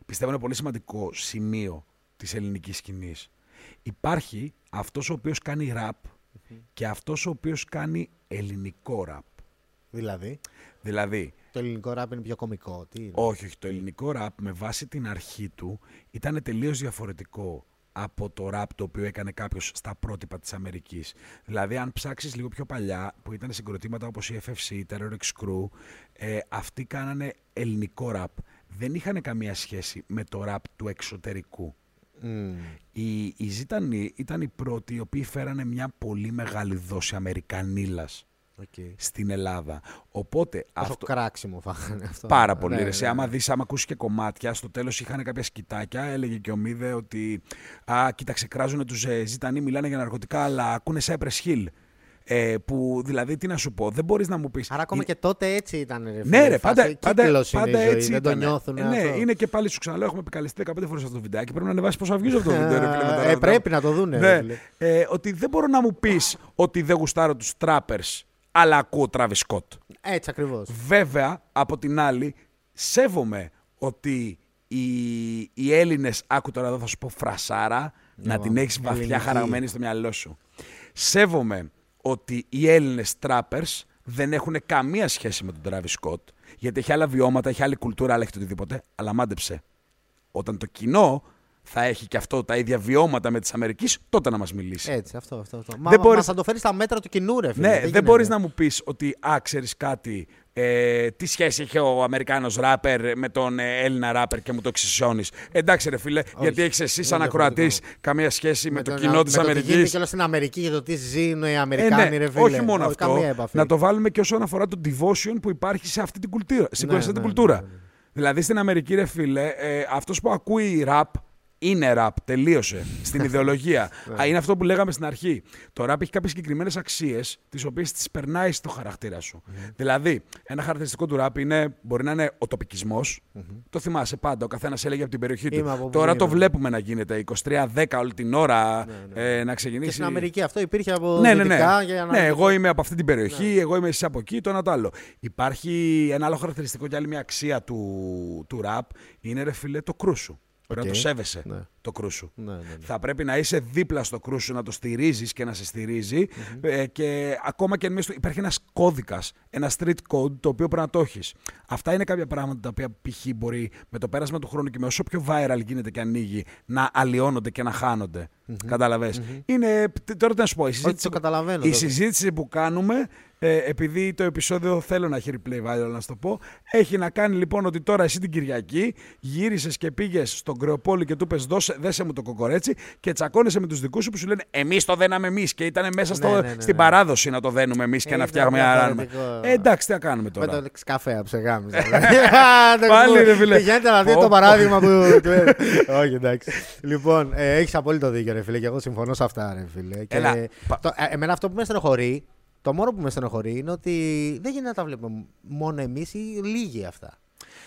Πιστεύω είναι πολύ σημαντικό σημείο της ελληνικής σκηνής. Υπάρχει αυτός ο οποίος κάνει ραπ και αυτός ο οποίος κάνει ελληνικό ραπ. Δηλαδή, Δηλαδή, το ελληνικό ράπ είναι πιο κωμικό. Τι είναι; όχι, όχι, το ελληνικό ραπ με βάση την αρχή του ήταν τελείως διαφορετικό από το ραπ το οποίο έκανε κάποιος στα πρότυπα της Αμερικής. Δηλαδή, αν ψάξεις λίγο πιο παλιά, που ήταν συγκροτήματα όπως η FFC, η Terror X Crew, ε, αυτοί κάνανε ελληνικό ραπ. Δεν είχαν καμία σχέση με το ραπ του εξωτερικού. Μμμ. Οι, οι Ζήτα Νι ήταν οι πρώτοι οι οποίοι φέρανε μια πολύ μεγάλη δόση Αμερικανίλας Οκ. στην Ελλάδα. Οπότε Πόσο αυτό, κράξιμο φάγανε αυτό. Πάρα πολύ. Ναι, ρε. ναι, Σε, ναι. άμα δεις, άμα ακούσεις και κομμάτια, στο τέλος είχαν κάποια σκητάκια. Έλεγε και ο Μηδέ ότι Α, κοίταξε, κράζουν τους ε, Ζήτα Νι, μιλάνε για ναρκωτικά, αλλά ακούνε Cypress Hill. Ε, που δηλαδή, τι να σου πω, δεν μπορείς να μου πεις. Άρα ακόμα και τότε έτσι ήταν. Ρε, Ναι, ρε, πάντα, φάση, πάντα, κύκλος είναι πάντα η ζωή, έτσι δεν το ήταν. νιώθουν. Ε, ναι, αυτό. είναι και πάλι σου ξαναλέω, έχουμε επικαλεστεί 15 φορές αυτό το βιντεάκι. Πρέπει να ανεβάσεις πόσα views αυτό το βίντεο. ρε, φίλε, με τα Ε, ραντά. πρέπει να το δούνε. ρε, Ναι, φίλε. ε, ότι δεν μπορώ να μου πεις ότι δεν γουστάρω τους trappers, αλλά ακούω Travis Scott. Έτσι ακριβώς. Βέβαια, από την άλλη, σέβομαι ότι οι, οι Έλληνες, άκου τώρα εδώ θα σου πω φρασάρα, να την έχεις βαθιά ελληνική. χαραγμένη στο μυαλό σου. Σέβομαι ότι οι Έλληνες trappers δεν έχουν καμία σχέση με τον Travis Scott, γιατί έχει άλλα βιώματα, έχει άλλη κουλτούρα, αλλά έχει το οτιδήποτε. Αλλά μάντεψε. Όταν το κοινό θα έχει και αυτό τα ίδια βιώματα με τη Αμερικής, τότε να μας μιλήσει. Έτσι, αυτό. αυτό, αυτό. Μα, Δεν μα μπορείς- θα το φέρεις στα μέτρα του κοινού, ρε φίλε. Ναι, γίνεται. δεν μπορείς να μου πεις ότι, α, ξέρεις κάτι, ε, τι σχέση είχε ο Αμερικάνος ράπερ με τον ε, Έλληνα ράπερ και μου το εξισώνεις. Εντάξει, ρε φίλε, γιατί έχεις εσύ, σαν είναι ακροατής, διαφορετικό. καμία σχέση με, το τον- κοινό της με το τι γίνεται Αμερική. και όλα στην Αμερική για το τι ζουν οι Ε, Αμερικάνοι, ναι, ρε φίλε. όχι μόνο αυτό. Καμία επαφή. Να το βάλουμε και όσον αφορά το devotion που υπάρχει σε αυτή την κουλτούρα. Στην Ναι, σε αυτή την ναι, κουλτούρα. ναι, ναι. Δηλαδή στην Αμερική, ρε φίλε, ε, αυτός που ακούει ραπ είναι ραπ. Τελείωσε. Στην ιδεολογία. Ναι. Α, είναι αυτό που λέγαμε στην αρχή. Το ραπ έχει κάποιες συγκεκριμένες αξίες, τις οποίες τις περνάει στο χαρακτήρα σου. Δηλαδή, ένα χαρακτηριστικό του ραπ είναι, μπορεί να είναι ο τοπικισμο Το θυμάσαι πάντα. Ο καθένας έλεγε από την περιοχή του. Είμαι από που Τώρα το είμαι. βλέπουμε να γίνεται 23-10 όλη την ώρα ε, να ξεκινήσει. Και στην Αμερική αυτό υπήρχε από Ναι, ναι, ναι. δυτικά για να... ναι, εγώ είμαι από αυτή την περιοχή, εγώ είμαι εσύ από εκεί, το ένα το άλλο. Υπάρχει ένα άλλο χαρακτηριστικό και άλλη μια αξία του, του ραπ. Είναι ρε φίλε το crew σου. Πρέπει να Οκ. το σέβεσαι Ναι. Το crew σου. Ναι, ναι, ναι. Θα πρέπει να είσαι δίπλα στο crew σου, να το στηρίζεις και να σε στηρίζει Ε, και ακόμα και αν μέσα στο- υπάρχει ένας κώδικας, ένα street code το οποίο πρέπει να το έχεις. Αυτά είναι κάποια πράγματα τα οποία π.χ. μπορεί με το πέρασμα του χρόνου και με όσο πιο viral γίνεται και ανοίγει να αλλοιώνονται και να χάνονται. κατάλαβες Είναι. τ- Τώρα τι να σου πω. Η συζήτηση, το καταλαβαίνω η το- συζήτηση που κάνουμε, ε, επειδή το επεισόδιο θέλω να έχει replay viral, να σου το πω, έχει να κάνει λοιπόν ότι τώρα εσύ την Κυριακή γύρισες και πήγες στον Κρεοπόλη και του είπε: Δώσε, δέσε μου το κοκορέτσι και τσακώνεσαι με τους δικούς σου που σου λένε Εμείς το δέναμε εμείς και ήταν μέσα στο, Ναι, ναι, ναι, στην ναι. παράδοση να το δένουμε εμείς και Ε, να ήταν φτιάχνουμε ένα ράνουμε. διαφορετικό. Ε, εντάξει, τι να κάνουμε Με τώρα. το καφέ ψεγάμιζα. Πάλι, ρε φίλε. Πηγαίνετε να δείτε Πω, το πω. παράδειγμα που. του έδωσα. Όχι, εντάξει. Λοιπόν, ε, έχεις απόλυτο δίκιο, ρε φίλε, και εγώ συμφωνώ σε αυτά, ρε φίλε. Και Έλα, πα- το- ε, εμένα αυτό που με στενοχωρεί, το μόνο που με στενοχωρεί είναι ότι δεν γίνεται να τα βλέπουμε μόνο εμείς ή λίγοι αυτά.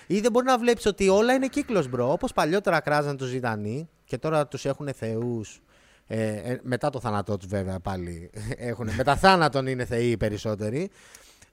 Ή δεν μπορεί να βλέπεις ότι όλα είναι κύκλος, bro. Όπως παλιότερα κράζαν τους Ζήτα Νι και τώρα τους έχουν θεούς. Ε, ε, μετά το θάνατό τους, βέβαια, πάλι. Έχουν, μετά θάνατον είναι θεοί οι περισσότεροι.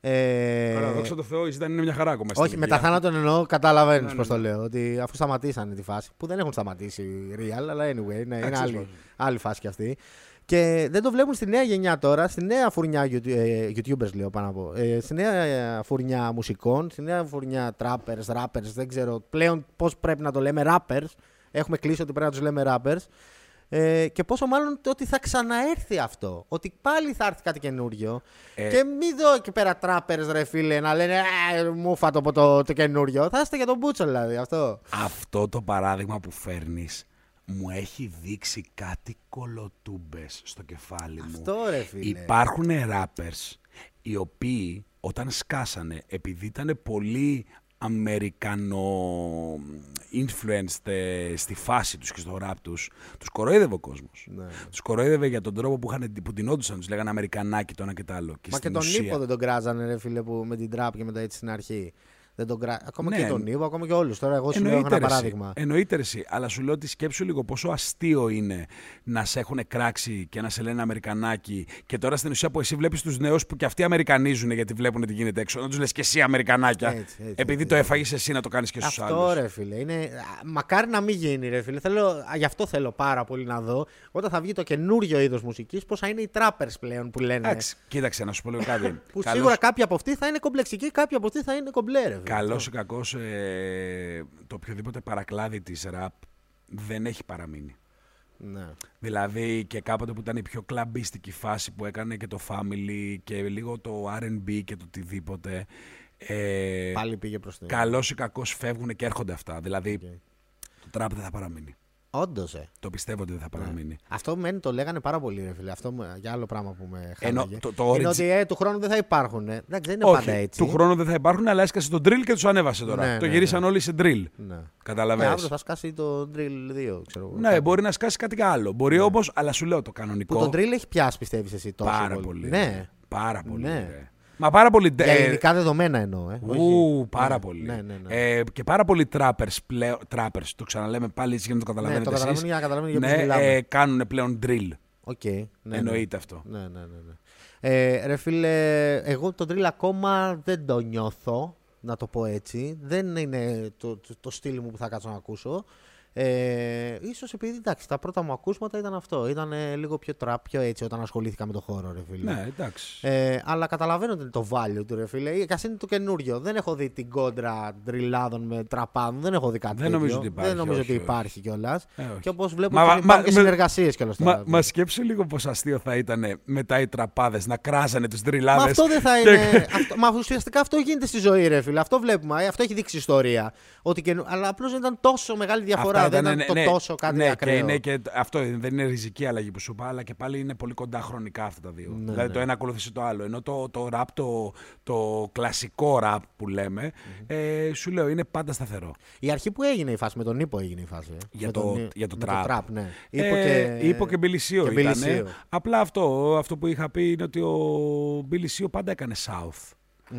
Ε, Τώρα, δόξα τω Θεώ, οι Ζήτα Νι είναι μια χαρά ακόμα. στην όχι, ηλικία. μετά θάνατον εννοώ, καταλαβαίνεις Ναι, πώς ναι, το ναι. λέω. Ότι αφού σταματήσανε τη φάση, που δεν έχουν σταματήσει real, αλλά anyway, ναι, είναι Εντάξει, άλλη, τέλος άλλη φάση κι αυτή. Και δεν το βλέπουν στη νέα γενιά τώρα, στη νέα φουρνιά YouTube- ε, YouTubers, λέω πάνω από. Ε, στη νέα ε, φουρνιά μουσικών, στη νέα φουρνιά trappers, rappers, δεν ξέρω πλέον πώς πρέπει να το λέμε rappers. Έχουμε κλείσει ότι πρέπει να τους λέμε rappers. Ε, και πόσο μάλλον το ότι θα ξαναέρθει αυτό. Ότι πάλι θα έρθει κάτι καινούριο. Ε. Και μην δω εκεί πέρα τράπερ, ρε φίλε, να λένε «Ε, Μου φάτο από το, το καινούριο. Θα είστε για τον Μπούτσο, δηλαδή αυτό. Αυτό το παράδειγμα που φέρνεις μου έχει δείξει κάτι κολοτούμπες στο κεφάλι μου. Αυτό, ρε φίλε. Υπάρχουν rappers οι οποίοι όταν σκάσανε επειδή ήταν πολύ αμερικανο influenced ε, στη φάση τους και στο rap τους, τους κοροϊδεύε ο κόσμος. Ναι. Τους κοροϊδεύε για τον τρόπο που, είχαν, που τεινόντουσαν, τους λέγανε Αμερικανάκι το ένα και το άλλο. Και Μα και στην τον ουσία- Νίπο δεν τον κράζανε, ρε φίλε, που με την τραπ και μετά έτσι στην αρχή. Δεν τον κρά... Ακόμα Ναι. και τον Νίπο, ακόμα και όλους. Τώρα, εγώ σου λέω Εννοείται, ένα ρε, εσύ. παράδειγμα. Εννοείται ρε, εσύ. Αλλά σου λέω ότι σκέψου λίγο πόσο αστείο είναι να σε έχουν κράξει και να σε λένε Αμερικανάκι. Και τώρα στην ουσία που εσύ βλέπεις τους νέους που και αυτοί Αμερικανίζουν γιατί βλέπουν τι γίνεται έξω. Να τους λες και εσύ Αμερικανάκια. Έτσι, έτσι, επειδή έτσι. το έφαγες εσύ να το κάνεις και στους άλλους. Αυτό ρε φίλε. Είναι... α, Μακάρι να μην γίνει ρε φίλε. Θέλω... α, Γι' αυτό θέλω πάρα πολύ να δω όταν θα βγει το καινούριο είδος μουσικής πώ θα είναι οι trappers πλέον που λένε. Εντάξει, κοίταξε να σου πω λίγο κάτι. Που Καλώς- σίγουρα κάποιοι από αυτοί θα είναι κομπλεξικοί, κάποιοι από αυτοί θα είναι κομπλέ, ρε. φίλε. Καλός ή κακός, ε, το οποιοδήποτε παρακλάδι της ραπ δεν έχει παραμείνει. Ναι. Δηλαδή και κάποτε που ήταν η πιο κλαμπίστικη φάση που έκανε και το family και λίγο το R&B και το οτιδήποτε. Ε, Πάλι πήγε προς την. Καλός ή κακός φεύγουν και έρχονται αυτά. Δηλαδή Οκ. το τραπ δεν θα παραμείνει. Όντως, ε. Το πιστεύω ότι δεν θα παραμείνει. Αυτό μένει, το λέγανε πάρα πολύ, ρε φίλε. Αυτό με- για άλλο πράγμα που με Ενώ χάλαγε. το- το είναι origi- ότι ε, του χρόνου δεν θα υπάρχουν. Ε. Εντάξει, δεν είναι Όχι, πάντα έτσι. του χρόνου δεν θα υπάρχουν, αλλά έσκασε τον drill και τους ανέβασε τώρα. Ναι, το ναι, γυρίσαν όλοι σε drill. Ναι. Και Καταλαβαίνεις. αύριο θα σκάσει το Drill 2, ξέρω εγώ. Ναι, Κάτι. μπορεί να σκάσει κάτι άλλο. Μπορεί όμως, αλλά σου λέω το κανονικό. Που το Drill έχει πιάσει, πιστεύεις εσύ τόσο πάρα πολύ. Ναι. ρε. Πάρα πολύ. Ναι. Ρε. Μα πάρα πολύ. Για ε, ελληνικά δεδομένα εννοώ. Ε. όχι. Ου, πάρα Ναι, πολύ. Ναι, ναι, ναι. Ε, και πάρα πολλοί trappers πλέον. Trappers, το ξαναλέμε πάλι έτσι για να το ναι, καταλαβαίνετε. το καταλαβαίνω εσείς. για να καταλαβαίνω για ποιους Ναι, μιλάμε. ε, κάνουν πλέον drill. Οκ, ναι, ναι. Εννοείται αυτό. Ναι, ναι, ναι. ναι. Ε, ρε φίλε, εγώ το drill ακόμα δεν το νιώθω, να το πω έτσι. Δεν είναι το, το, το στυλ μου που θα κάτσω να ακούσω. Ε, ίσως επειδή εντάξει, τα πρώτα μου ακούσματα ήταν αυτό. Ήταν ε, λίγο πιο trap, πιο έτσι όταν ασχολήθηκα με το χώρο, ρε φίλε. Ναι, εντάξει. Ε, αλλά καταλαβαίνω ότι είναι το value του ρε φίλε. Και ας είναι το καινούριο. Δεν έχω δει την κόντρα ντριλάδων με τραπάδων. Δεν έχω δει κάτι Δεν τέτοιο. νομίζω ότι υπάρχει, Δεν νομίζω όχι, ότι όχι. υπάρχει κιόλας. Ε, όχι. Και όπως βλέπω Μα- ότι μα- υπάρχουν και μα- συνεργασίες κιόλας. Μα, μα σκέψου λίγο πόσο αστείο θα ήταν μετά οι τραπάδες να κράζανε τους Μα τριλάδε. αυτό δεν θα είναι. αυτό, μα ουσιαστικά αυτό γίνεται στη ζωή, ρε φίλε. Αυτό βλέπουμε. ε, Αυτό έχει δείξει η ιστορία. Ότι και, αλλά απλώς δεν ήταν τόσο μεγάλη διαφορά. Δεν ήταν το τόσο κάτι ναι, ακραίο. Και είναι και αυτό δεν είναι ριζική αλλαγή που σου είπα, αλλά και πάλι είναι πολύ κοντά χρονικά αυτά τα δύο. Ναι, δηλαδή ναι. το ένα ακολούθησε το άλλο. Ενώ το, το rap, το, το κλασικό rap που λέμε, ε, σου λέω είναι πάντα σταθερό. Η αρχή που έγινε η φάση, με τον Ήπο έγινε η φάση. ε. Για με το- τον, για το με trap. trap, ναι. Ε, Ήπο και, Ήπο και Μπιλισίο και ήταν. Μπιλισίο. Απλά αυτό, αυτό που είχα πει είναι ότι ο Μπιλισίο πάντα έκανε South.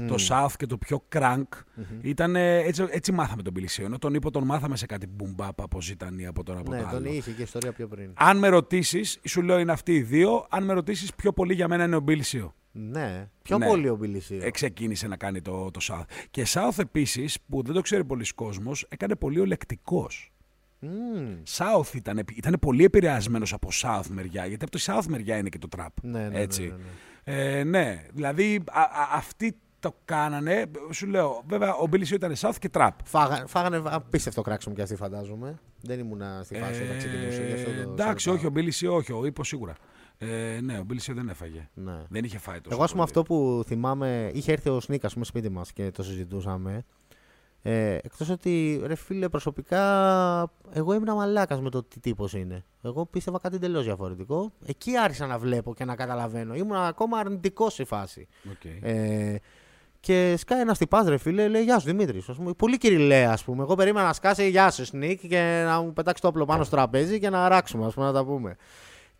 Το South και το πιο crank ήταν έτσι, έτσι μάθαμε τον Μπιλισίο. Ενώ τον Ήπο τον μάθαμε σε κάτι boom bap από ζητανή από τώρα από Ναι, το τον άλλο. είχε και ιστορία πιο πριν. Αν με ρωτήσεις, σου λέω είναι αυτοί οι δύο. Αν με ρωτήσεις, πιο πολύ για μένα είναι ο Μπιλισίο. Ναι, πιο Ναι. πολύ ο Μπιλισίου. Ε, ξεκίνησε να κάνει το, το South. Και South επίσης, που δεν το ξέρει πολλοί κόσμος, έκανε πολύ ολεκτικός. Μμμ. South ήταν, ήταν πολύ επηρεασμένος από South μεριά, γιατί από το South μεριά είναι και το trap. Ναι, ναι, ναι, έτσι. ναι, ναι. Ε, ναι, δηλαδή α, α, αυτοί το κάνανε. Σου λέω, βέβαια, ο Μπιλισίου ήταν South και trap. Φάγα, φάγανε απίστευτο κράξιμο και αυτοί, φαντάζομαι. Δεν ήμουν στη φάση όταν Ε, ξεκινούσε. γι' αυτό το- εντάξει, το όχι, ο Μπιλισίου όχι, ο Ήπο σίγουρα. Ε, ναι, ο Μπιλισίου δεν έφαγε. Ναι. Δεν είχε φάει τόσο. Εγώ, ας πούμε, πολύ. αυτό που θυμάμαι. Είχε έρθει ο Σνίκας πούμε, σπίτι μας και το συζητούσαμε. Ε, Εκτός ότι ρε φίλε, προσωπικά εγώ ήμουν μαλάκας με το τι τύπος είναι. Εγώ πίστευα κάτι εντελώς διαφορετικό. Εκεί άρχισα να βλέπω και να καταλαβαίνω. Ήμουν ακόμα αρνητικός στη φάση. Οκ. Ε, και σκάει ένας τυπάς, ρε φίλε, λέει Γεια σου Δημήτρης. Ας πούμε, πολύ κυριλαία, ας πούμε. Εγώ περίμενα να σκάσει Γεια σου Σνίκ και να μου πετάξει το όπλο πάνω στο τραπέζι και να ράξουμε, ας πούμε, να τα πούμε.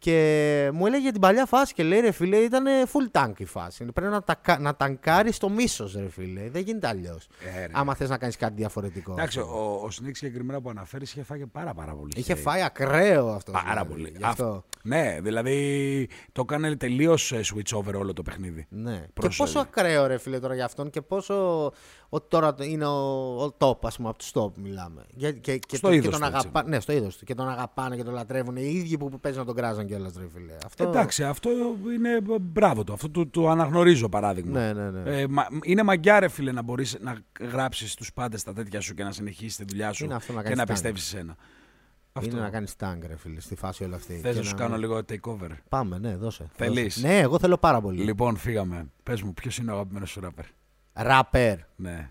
Και μου έλεγε για την παλιά φάση και λέει ρε φίλε, ήταν full tank η φάση. Πρέπει να, τα, να ταγκάρεις το μίσος, ρε φίλε. Δεν γίνεται αλλιώς. Ε, ρε. Άμα θες να κάνεις κάτι διαφορετικό. Εντάξει, ας πούμε. ο, ο Σνίκ συγκεκριμένα που αναφέρεις είχε φάει πάρα, πάρα πολύ. Είχε hate. φάει ακραίο αυτό. Πάρα δηλαδή, πολύ. Γι' αυτό. Αυτό. Ναι, δηλαδή το έκανε τελείως switch over όλο το παιχνίδι. Ναι. Και Προς πόσο όλη. ακραίο ρε φίλε τώρα για αυτόν και πόσο ότι τώρα είναι ο, ο top, ας πούμε, από τους top μιλάμε. Για- Και, και, Στο το- είδος και τον του, έτσι. αγαπά, ναι, στο είδος του. Και τον αγαπάνε και τον λατρεύουν. Οι ίδιοι που παίζουν να τον κράζαν κιόλας, ρε φίλε. Αυτό... Εντάξει, αυτό είναι μπράβο το. Αυτό το, το αναγνωρίζω παράδειγμα. Ναι, ναι, ναι. Ε, μα- είναι μαγιά, ρε φίλε, να μπορείς να γράψεις τους πάντες τα τέτοια σου και να συνεχίσεις τη δουλειά σου Είναι αυτό να και κάνεις να τάγκ. πιστεύεις σε σένα. Αυτό. Είναι να κάνεις tang, ρε φίλε, στη φάση όλη αυτή. Θες Και να σου κάνω λίγο takeover; Πάμε, ναι, δώσε. Θέλεις; δώσε. Ναι, εγώ θέλω πάρα πολύ. Λοιπόν, φύγαμε. Πες μου, ποιος είναι ο αγαπημένος σου ράπερ; Ράπερ. Ναι.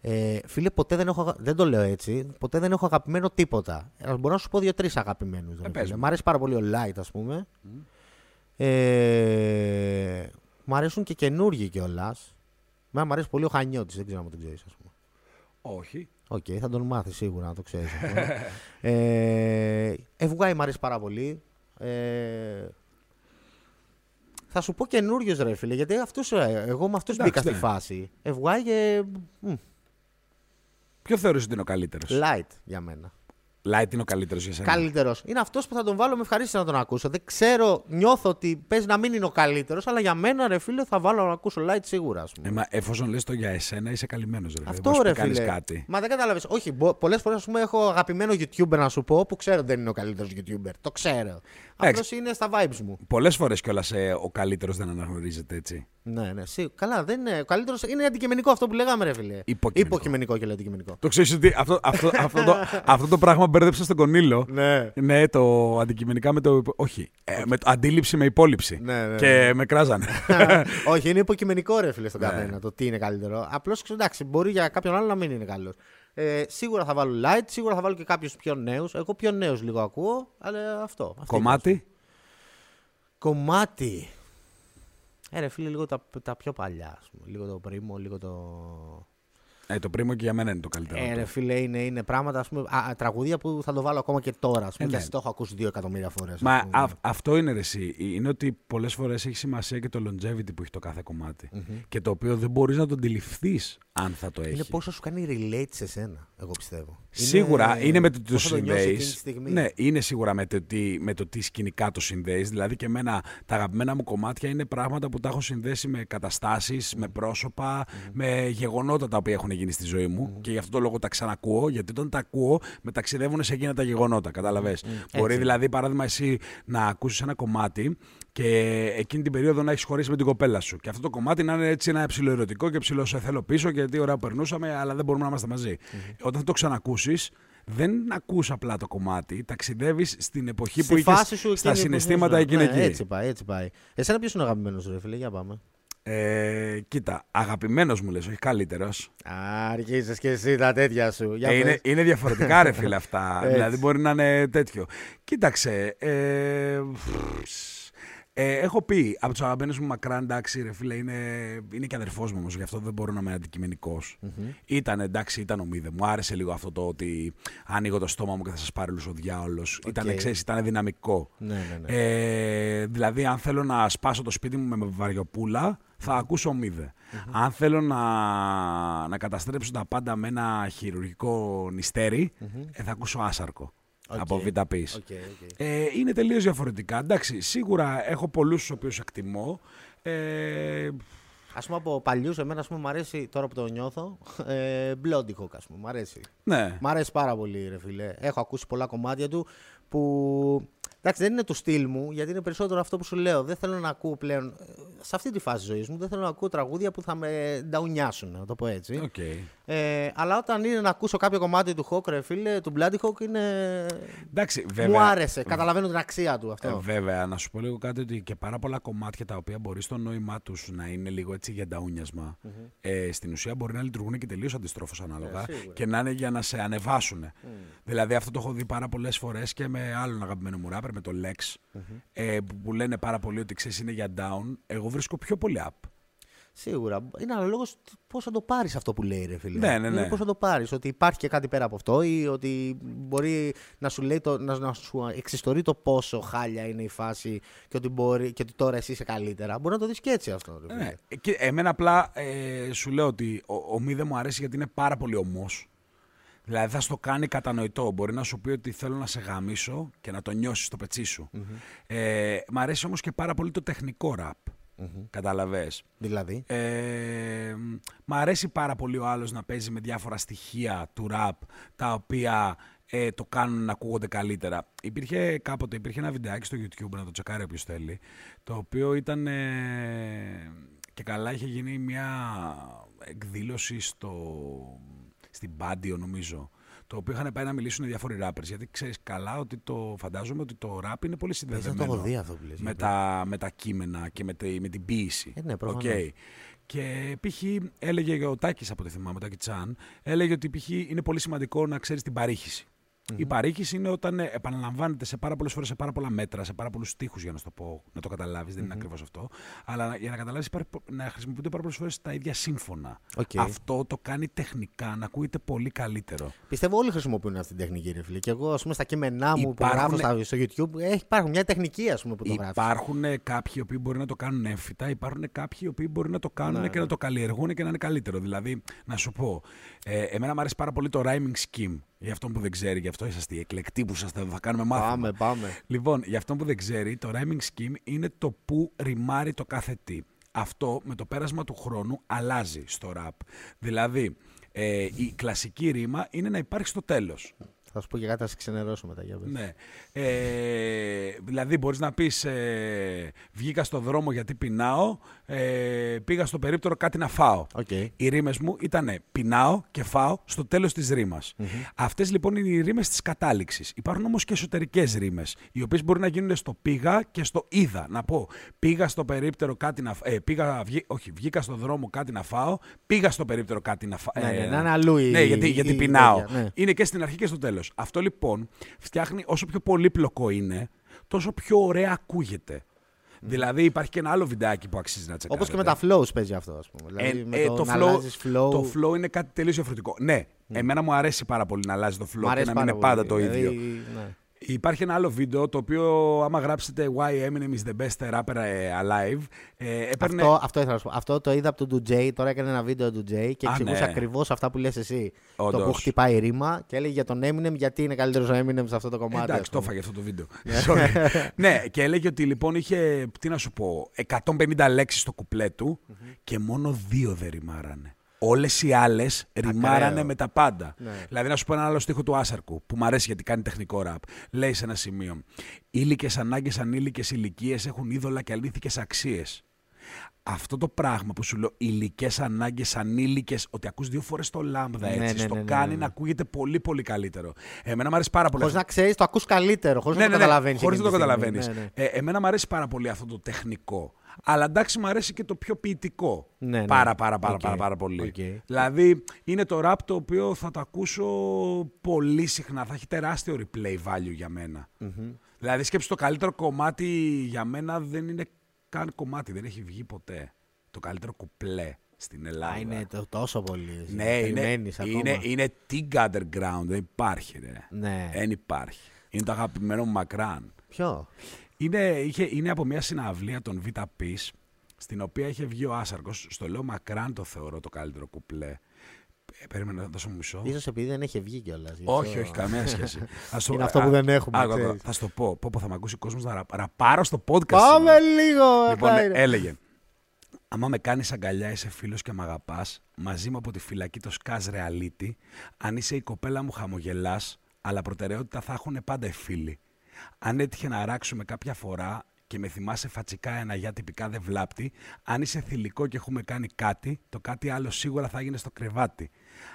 Ε, φίλε, ποτέ δεν έχω. αγα- Δεν το λέω έτσι. Ποτέ δεν έχω αγαπημένο τίποτα. Ε, μπορώ να σου πω δύο-τρεις αγαπημένους. Ε, πες μου. Μ' αρέσει πάρα πολύ ο Light, ας πούμε. Ε, μ' αρέσουν και καινούργοι κιόλας. Μ' αρέσει πολύ ο Χανιώτης, δεν ξέρω αν τον ξέρεις, ας πούμε. Όχι. Οκ, θα τον μάθεις σίγουρα να το ξέρεις. ε, FY μ' αρέσει πάρα πολύ. Ε, θα σου πω καινούριο ρε φίλε, γιατί αυτούς, ε, εγώ με αυτούς Εντάξει, μπήκα στη ναι. φάση. FY και. μ, Ποιο θεωρείς ότι είναι ο καλύτερος; light για μένα. Light είναι ο καλύτερος για σένα. Καλύτερος. Είναι αυτός που θα τον βάλω με ευχαρίστηση να τον ακούσω. Δεν ξέρω, νιώθω ότι παίζει να μην είναι ο καλύτερος, αλλά για μένα ρε φίλε θα βάλω να ακούσω light σίγουρα. Ας πούμε. Ε, μα εφόσον λες το για εσένα, είσαι καλυμμένος. Ρε. Αυτό Δεν ρε κάνεις φίλε. κάτι. Μα δεν κατάλαβε. Όχι, πολλές φορές έχω αγαπημένο YouTuber να σου πω που ξέρω δεν είναι ο καλύτερος YouTuber. Το ξέρω. Απλώς Εντάξει. είναι στα vibes μου. Πολλές φορές κιόλας ε, ο καλύτερος δεν αναγνωρίζεται έτσι. Ναι, ναι. Σί, καλά, δεν είναι. Ο καλύτερος είναι αντικειμενικό αυτό που λέγαμε, ρε φίλε. Υποκειμενικό. Υποκειμενικό και λέει αντικειμενικό. Το ξέρεις ότι αυτό, αυτό, αυτό, το, αυτό το πράγμα μπέρδεψα στον Κονίλο. Ναι. Ναι, το αντικειμενικά με το. υπο- Όχι. Ε, με το αντίληψη με υπόλοιψη. Ναι, ναι, και με κράζανε. Όχι, είναι υποκειμενικό ρε φίλε στον Ναι. καθένα το τι είναι καλύτερο. Απλώς εντάξει, μπορεί για κάποιον άλλο να μην είναι καλός. Ε, σίγουρα θα βάλω light, σίγουρα θα βάλω και κάποιους πιο νέους. Εγώ πιο νέους λίγο ακούω, αλλά αυτό. αυτή Κομμάτι. είναι. Κομμάτι; Ε, ρε φίλε, λίγο τα, τα πιο παλιά. Ας πούμε. Λίγο το πρίμο, λίγο το. Ε, το πρίμο και για μένα είναι το καλύτερο. Ε, ρε φίλε, είναι, είναι πράγματα, ας πούμε, α, α, τραγούδια που θα το βάλω ακόμα και τώρα. Ας πούμε, Ε, και ναι. εσύ το έχω ακούσει δύο εκατομμύρια φορές. Μα α- αυτό είναι ρε εσύ. Είναι ότι πολλές φορές έχει σημασία και το longevity που έχει το κάθε κομμάτι. Και το οποίο δεν μπορείς να το αντιληφθείς αν θα το έχει. Είναι πόσο σου κάνει relate σε σένα, εγώ πιστεύω. Σίγουρα είναι, με το τι το πώς θα νιώσεις εκείνη τη συνδέει. στιγμή. Ναι, είναι σίγουρα με το, τι, με το τι σκηνικά το συνδέεις. Δηλαδή και εμένα τα αγαπημένα μου κομμάτια είναι πράγματα που τα έχω συνδέσει με καταστάσεις, με πρόσωπα, με γεγονότα τα οποία έχουν γίνει στη ζωή μου. Και γι' αυτό το λόγο τα ξανακούω, γιατί όταν τα ακούω με ταξιδεύουν σε εκείνα τα γεγονότα. Κατάλαβε. Μπορεί Έτσι. δηλαδή, παράδειγμα, εσύ να ακούσεις ένα κομμάτι και εκείνη την περίοδο να έχεις χωρίσει με την κοπέλα σου. Και αυτό το κομμάτι να είναι έτσι ένα ψηλοερωτικό και ψηλό σε θέλω πίσω και τι ωραία που περνούσαμε, αλλά δεν μπορούμε να είμαστε μαζί. Όταν θα το ξανακούσεις, δεν ακούς απλά το κομμάτι, ταξιδεύεις στην εποχή Στη που είχες φάση σου στα εκείνη που συναισθήματα ζούσες. εκείνη ναι, εκεί. Έτσι πάει, έτσι πάει. Εσένα ποιος είναι ο αγαπημένος σου, ρε φίλε, για πάμε. Ε, κοίτα, αγαπημένος μου λες, όχι καλύτερος. Αρχίζεις και εσύ τα τέτοια σου. Για Ε, πες. είναι, είναι διαφορετικά ρε φίλε αυτά. Έτσι. δηλαδή μπορεί να είναι τέτοιο. Κοίταξε. Ε, ε, έχω πει από τους αγαπημένους μου μακρά, εντάξει, ρε φίλε, είναι, είναι και αδερφός μου όμως, γι' αυτό δεν μπορώ να είμαι αντικειμενικός. Ήταν εντάξει, ήταν ομίδε. Μου άρεσε λίγο αυτό το ότι ανοίγω το στόμα μου και θα σας πάρει ο διάολος. Ήταν, ξέρεις, ήταν δυναμικό. Ναι, ναι, ναι. Ε, δηλαδή, αν θέλω να σπάσω το σπίτι μου με βαριοπούλα, θα ακούσω ομίδε. Αν θέλω να, να καταστρέψω τα πάντα με ένα χειρουργικό νηστέρι, ε, θα ακούσω Άσαρκο. Οκ. Από Βήτα Πεις. Οκ, οκ. Ε, είναι τελείως διαφορετικά. Εντάξει, σίγουρα έχω πολλούς τους οποίους εκτιμώ. Ε, Ας πούμε από παλιούς, εμένα ας πούμε, μου αρέσει τώρα που το νιώθω. Ε, Bloody Hawk, ας πούμε. Μ' αρέσει. ναι. Μ' αρέσει πάρα πολύ, ρε φίλε. Έχω ακούσει πολλά κομμάτια του που. Εντάξει, δεν είναι του στυλ μου, γιατί είναι περισσότερο αυτό που σου λέω. Δεν θέλω να ακούω πλέον. Ε, Σε αυτή τη φάση ζωής μου, δεν θέλω να ακούω τραγούδια που θα με νταουνιάσουν, να το πω έτσι. Οκ. Ε, αλλά όταν είναι να ακούσω κάποιο κομμάτι του Hawk, ρε φίλε, του Bloody Hawk είναι. Εντάξει, βέβαια. Μου άρεσε. Καταλαβαίνω την αξία του αυτό. Ε, βέβαια, να σου πω λίγο κάτι ότι και πάρα πολλά κομμάτια τα οποία μπορεί στο νόημά τους να είναι λίγο έτσι για νταούνιασμα, ε, στην ουσία μπορεί να λειτουργούν και τελείως αντιστρόφως ανάλογα Ε, σίγουρα. και να είναι για να σε ανεβάσουν. Δηλαδή, αυτό το έχω δει πάρα πολλές φορές και με άλλον αγαπημένο μου ράπερ, με το Lex, ε, που, που λένε πάρα πολύ ότι ξέρεις είναι για down. Εγώ βρίσκω πιο πολύ up. Σίγουρα. Είναι αναλόγως πώς θα το πάρεις αυτό που λέει, ρε φίλε. Ναι, ναι, ναι. Πώς θα το πάρεις. Ότι υπάρχει και κάτι πέρα από αυτό ή ότι μπορεί να σου, λέει το, να, να σου εξιστορεί το πόσο χάλια είναι η φάση και ότι, μπορεί, και ότι τώρα εσύ είσαι καλύτερα. Μπορεί να το δεις και έτσι αυτό. Ρε, φίλε. Ναι. Και εμένα απλά ε, σου λέω ότι ο, ο μη δεν μου αρέσει γιατί είναι πάρα πολύ ομός. Δηλαδή θα στο κάνει κατανοητό. Μπορεί να σου πει ότι θέλω να σε γαμίσω και να το νιώσεις στο πετσί σου. Ε, μ' αρέσει όμως και πάρα πολύ το τεχνικό ραπ. Καταλαβες. Δηλαδή; Ε, μ' αρέσει πάρα πολύ ο άλλος να παίζει με διάφορα στοιχεία του ραπ τα οποία ε, το κάνουν να ακούγονται καλύτερα. Υπήρχε κάποτε, υπήρχε ένα βιντεάκι στο YouTube, να το τσεκάρει όποιος θέλει, το οποίο ήταν ε, και καλά είχε γίνει μια εκδήλωση στο, στην Πάντιο νομίζω, το οποίο είχαν πάει να μιλήσουν διάφοροι rappers, γιατί ξέρεις καλά ότι το φαντάζομαι ότι το rap είναι πολύ Δεν το συνδεδεμένο έχω δει αυτό που λες. με τα, με τα κείμενα και με, τη, με την ποίηση. Ε, ναι, προφανώς. Οκ. Και π.χ. έλεγε και ο Τάκης, από ό,τι θυμάμαι, ο Τάκι Τσαν, έλεγε ότι π.χ. είναι πολύ σημαντικό να ξέρεις την παρήχηση. Η παρήχηση είναι όταν ε, επαναλαμβάνεται σε πάρα πολλές φορές, σε πάρα πολλά μέτρα, σε πάρα πολλούς στίχους για να σου το πω, να το καταλάβεις, δεν είναι ακριβώς αυτό. Αλλά για να καταλάβεις, να χρησιμοποιούνται πάρα πολλές φορές τα ίδια σύμφωνα. Οκ. Αυτό το κάνει τεχνικά να ακούγεται πολύ καλύτερο. Πιστεύω όλοι χρησιμοποιούν αυτή την τεχνική, ρε φίλε. Και εγώ, ας πούμε, στα κείμενά μου που Υπάρχουν- γράφω στα- στο YouTube, έχει, υπάρχουν μια τεχνική, ας πούμε, που το γράφεις. Υπάρχουν ε, κάποιοι οι οποίοι μπορεί να το κάνουν έμφυτα, υπάρχουν κάποιοι οι οποίοι μπορεί να το κάνουν Ναι, και να το καλλιεργούν και να είναι καλύτερο. Δηλαδή, να σου πω, ε, εμένα μου αρέσει πάρα πολύ το rhyming scheme. Για αυτόν που δεν ξέρει, γι' αυτό είσαστε οι εκλεκτοί που είσαστε εδώ, θα κάνουμε μάθημα. Πάμε, πάμε. Λοιπόν, για αυτόν που δεν ξέρει, το rhyming scheme είναι το που ρημάρει το κάθε τι. Αυτό με το πέρασμα του χρόνου αλλάζει στο rap. Δηλαδή, ε, η κλασική ρήμα είναι να υπάρχει στο τέλος. Θα σου πω και κάτι, θα σε ξενερώσω μετά. Για πες. Ναι. Ε, δηλαδή μπορείς να πεις ε, βγήκα στο δρόμο γιατί πεινάω, ε, πήγα στο περίπτερο κάτι να φάω. Okay. Οι ρήμες μου ήταν πεινάω και φάω στο τέλος της ρήμας. Mm-hmm. Αυτές λοιπόν είναι οι ρήμες της κατάληξης. Υπάρχουν όμως και εσωτερικές ρήμες, οι οποίες μπορεί να γίνουν στο πήγα και στο είδα. Να πω, πήγα στο περίπτερο κάτι να ε, πήγα, βγή, όχι, βγήκα στο δρόμο κάτι να φάω, πήγα στο περίπτερο κάτι να φάω. Ναι, ναι, ναι, ναι, αλλού ναι, γιατί, η, γιατί η, πεινάω. ναι. Είναι και στην αρχή και στο τέλος. Αυτό λοιπόν φτιάχνει όσο πιο πολύπλοκο είναι, τόσο πιο ωραία ακούγεται. Δηλαδή υπάρχει και ένα άλλο βιντεάκι που αξίζει να τσεκάρετε. Όπως και με τα flows παίζει αυτό, ας πούμε. Δηλαδή, Ε, με ε, το, το, να flow, αλλάζεις flow. το flow είναι κάτι τελείως διαφορετικό. Ναι, εμένα μου αρέσει πάρα πολύ να αλλάζει το flow Μ' και αρέσει να μην είναι πάρα πάντα το πολύ. ίδιο. Δηλαδή, ναι. Υπάρχει ένα άλλο βίντεο το οποίο άμα γράψετε Why Eminem is the best rapper ε, alive ε, έπαιρνε... Αυτό, αυτό ήθελα να σου πω. Αυτό το είδα από τον Ντουτζέι. Τώρα έκανε ένα βίντεο του Τζέι και Α, εξηγούσε ναι. ακριβώς αυτά που λες εσύ. Το Όντως. που χτυπάει ρήμα και έλεγε για τον Eminem γιατί είναι καλύτερος ο Eminem σε αυτό το κομμάτι. Εντάξει, ας το πούμε. έφαγε αυτό το βίντεο. Sorry. ναι, και έλεγε ότι λοιπόν είχε, τι να σου πω, 150 λέξεις στο κουπλέ του και μόνο δύο δεν ρημάρανε. Όλες οι άλλες ρημάρανε Ακραίο. με τα πάντα. Ναι. Δηλαδή, να σου πω ένα άλλο στίχο του Άσαρκου που μου αρέσει γιατί κάνει τεχνικό ραπ. Λέει σε ένα σημείο: Υλικές ανάγκες, ανήλικες ηλικίες έχουν είδωλα και αλήτικες αξίες. Αυτό το πράγμα που σου λέω, υλικές ανάγκες, ανήλικες, ότι ακούς δύο φορές το λάμδα Ναι, έτσι, ναι, στο ναι, ναι, κάνει ναι. να ακούγεται πολύ πολύ καλύτερο. Εμένα μου αρέσει πάρα πολύ. Χωρίς αυτό. να ξέρεις, το ακούς καλύτερο. Χωρίς να το καταλαβαίνεις. Χωρίς να το καταλαβαίνεις. Ναι, ναι. Ε, εμένα μου αρέσει πάρα πολύ αυτό το τεχνικό. Αλλά εντάξει, μου αρέσει και το πιο ποιητικό. Ναι, ναι. Πάρα, πάρα, πάρα, Οκ. πάρα, πάρα πολύ. Οκ. Δηλαδή, είναι το rap το οποίο θα το ακούσω πολύ συχνά. Θα έχει τεράστιο replay value για μενα Δηλαδή, σκέψου το καλύτερο κομμάτι για μένα δεν είναι καν κομμάτι. Δεν έχει βγει ποτέ. Το καλύτερο κουπλέ στην Ελλάδα. Α, είναι το, τόσο πολύ. Ναι, είναι, Περιμένεις ακόμα. είναι, είναι Tig Underground. Δεν υπάρχει, ρε. Ναι. Δεν υπάρχει. Είναι το αγαπημένο μου μακράν. Ποιο; Είναι, είχε, είναι από μια συναυλία των Vita Peace, στην οποία είχε βγει ο Άσαρκος. Στο λέω μακράν το θεωρώ το καλύτερο κουπλέ. Ε, περίμενα να δώσω μισό. Ίσως επειδή δεν έχει βγει κιόλας. Όχι, όχι, καμία σχέση. Ας το- Είναι αυτό που δεν έχουμε, άκου, άκου, ξέρεις. θα σου το πω. Πω, πω, θα με ακούσει ο κόσμος να ρα- ραπάρω στο podcast. Πάμε σήμερα. λίγο. Λοιπόν, αυτά είναι. έλεγε. Άμα με κάνεις αγκαλιά, είσαι φίλος και με αγαπάς, μαζί μου από τη φυλακή το σκάζ ρεαλίτη. Αν είσαι η κοπέλα μου, χαμογελάς, αλλά προτεραιότητα θα έχουν πάντα οι φίλοι. Αν έτυχε να ράξουμε κάποια φορά και με θυμάσαι φατσικά ένα για τυπικά δεν βλάπτει, αν είσαι θηλυκό και έχουμε κάνει κάτι, το κάτι άλλο σίγουρα θα γίνει στο κρεβάτι.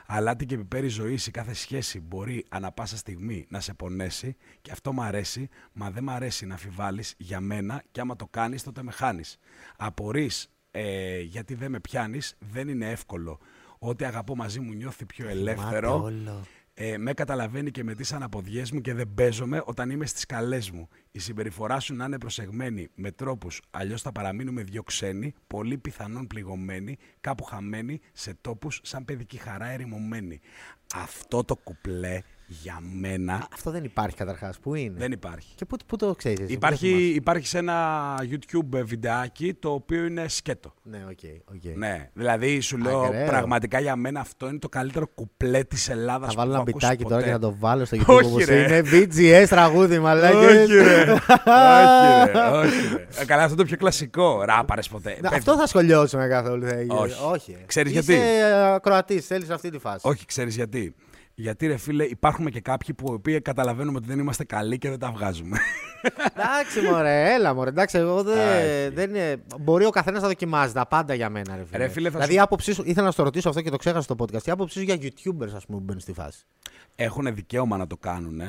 Αλάτι και πιπέρι ζωή η κάθε σχέση μπορεί ανα πάσα στιγμή να σε πονέσει και αυτό μ' αρέσει, μα δεν μ' αρέσει να αμφιβάλλεις για μένα και άμα το κάνεις τότε με χάνεις. Απορείς ε, γιατί δεν με πιάνεις, δεν είναι εύκολο. Ό,τι αγαπώ μαζί μου νιώθει πιο ελεύθερο. όλο. Ε, με καταλαβαίνει και με τις αναποδιές μου και δεν παίζομαι όταν είμαι στις καλές μου. Η συμπεριφορά σου να είναι προσεγμένη με τρόπους, αλλιώς θα παραμείνουμε δυο ξένοι, πολύ πιθανόν πληγωμένοι, κάπου χαμένοι, σε τόπους σαν παιδική χαρά ερημωμένοι. Αυτό το κουπλέ για μένα Αυτό δεν υπάρχει καταρχάς. Πού είναι; δεν υπάρχει. Και πού, πού το ξέρεις. εσύ, πού το Υπάρχει, θυμάσαι; υπάρχει σε ένα YouTube βιντεάκι το οποίο είναι σκέτο. Ναι, οκ. οκ. Ναι, δηλαδή σου λέω Ακραίο. πραγματικά για μένα αυτό είναι το καλύτερο κουπλέ της Ελλάδας Θα βάλω που ένα έχω ακούσει μπιτάκι τώρα ποτέ. και θα το βάλω στο YouTube Όχι, όπως ρε. είναι. BGS τραγούδι, μαλάκες. Όχι ρε, όχι ρε, όχι ρε. Ε, Καλά, αυτό το πιο κλασικό. Ράπαρες ποτέ. Να, Παιδί- Αυτό θα σχολιάσουμε καθόλου. θα έγινε. Όχι. Όχι. Ξέρεις Είσαι γιατί; Κροατής, θέλεις αυτή τη φάση. Όχι, ξέρεις γιατί; Γιατί ρε φίλε, υπάρχουν και κάποιοι που οι οποίοι καταλαβαίνουμε ότι δεν είμαστε καλοί και δεν τα βγάζουμε. Εντάξει, μωρέ, έλα, μωρέ. Εντάξει, εγώ Α, δεν. όχι. δεν είναι... Μπορεί ο καθένας να δοκιμάζει τα πάντα για μένα, ρε φίλε. Ρε φίλε, θα δηλαδή, σου- η άποψή σου, ήθελα να στο ρωτήσω αυτό και το ξέχασα στο podcast. Η άποψή σου για YouTubers, ας πούμε, που μπαίνουν στη φάση. Έχουν δικαίωμα να το κάνουν,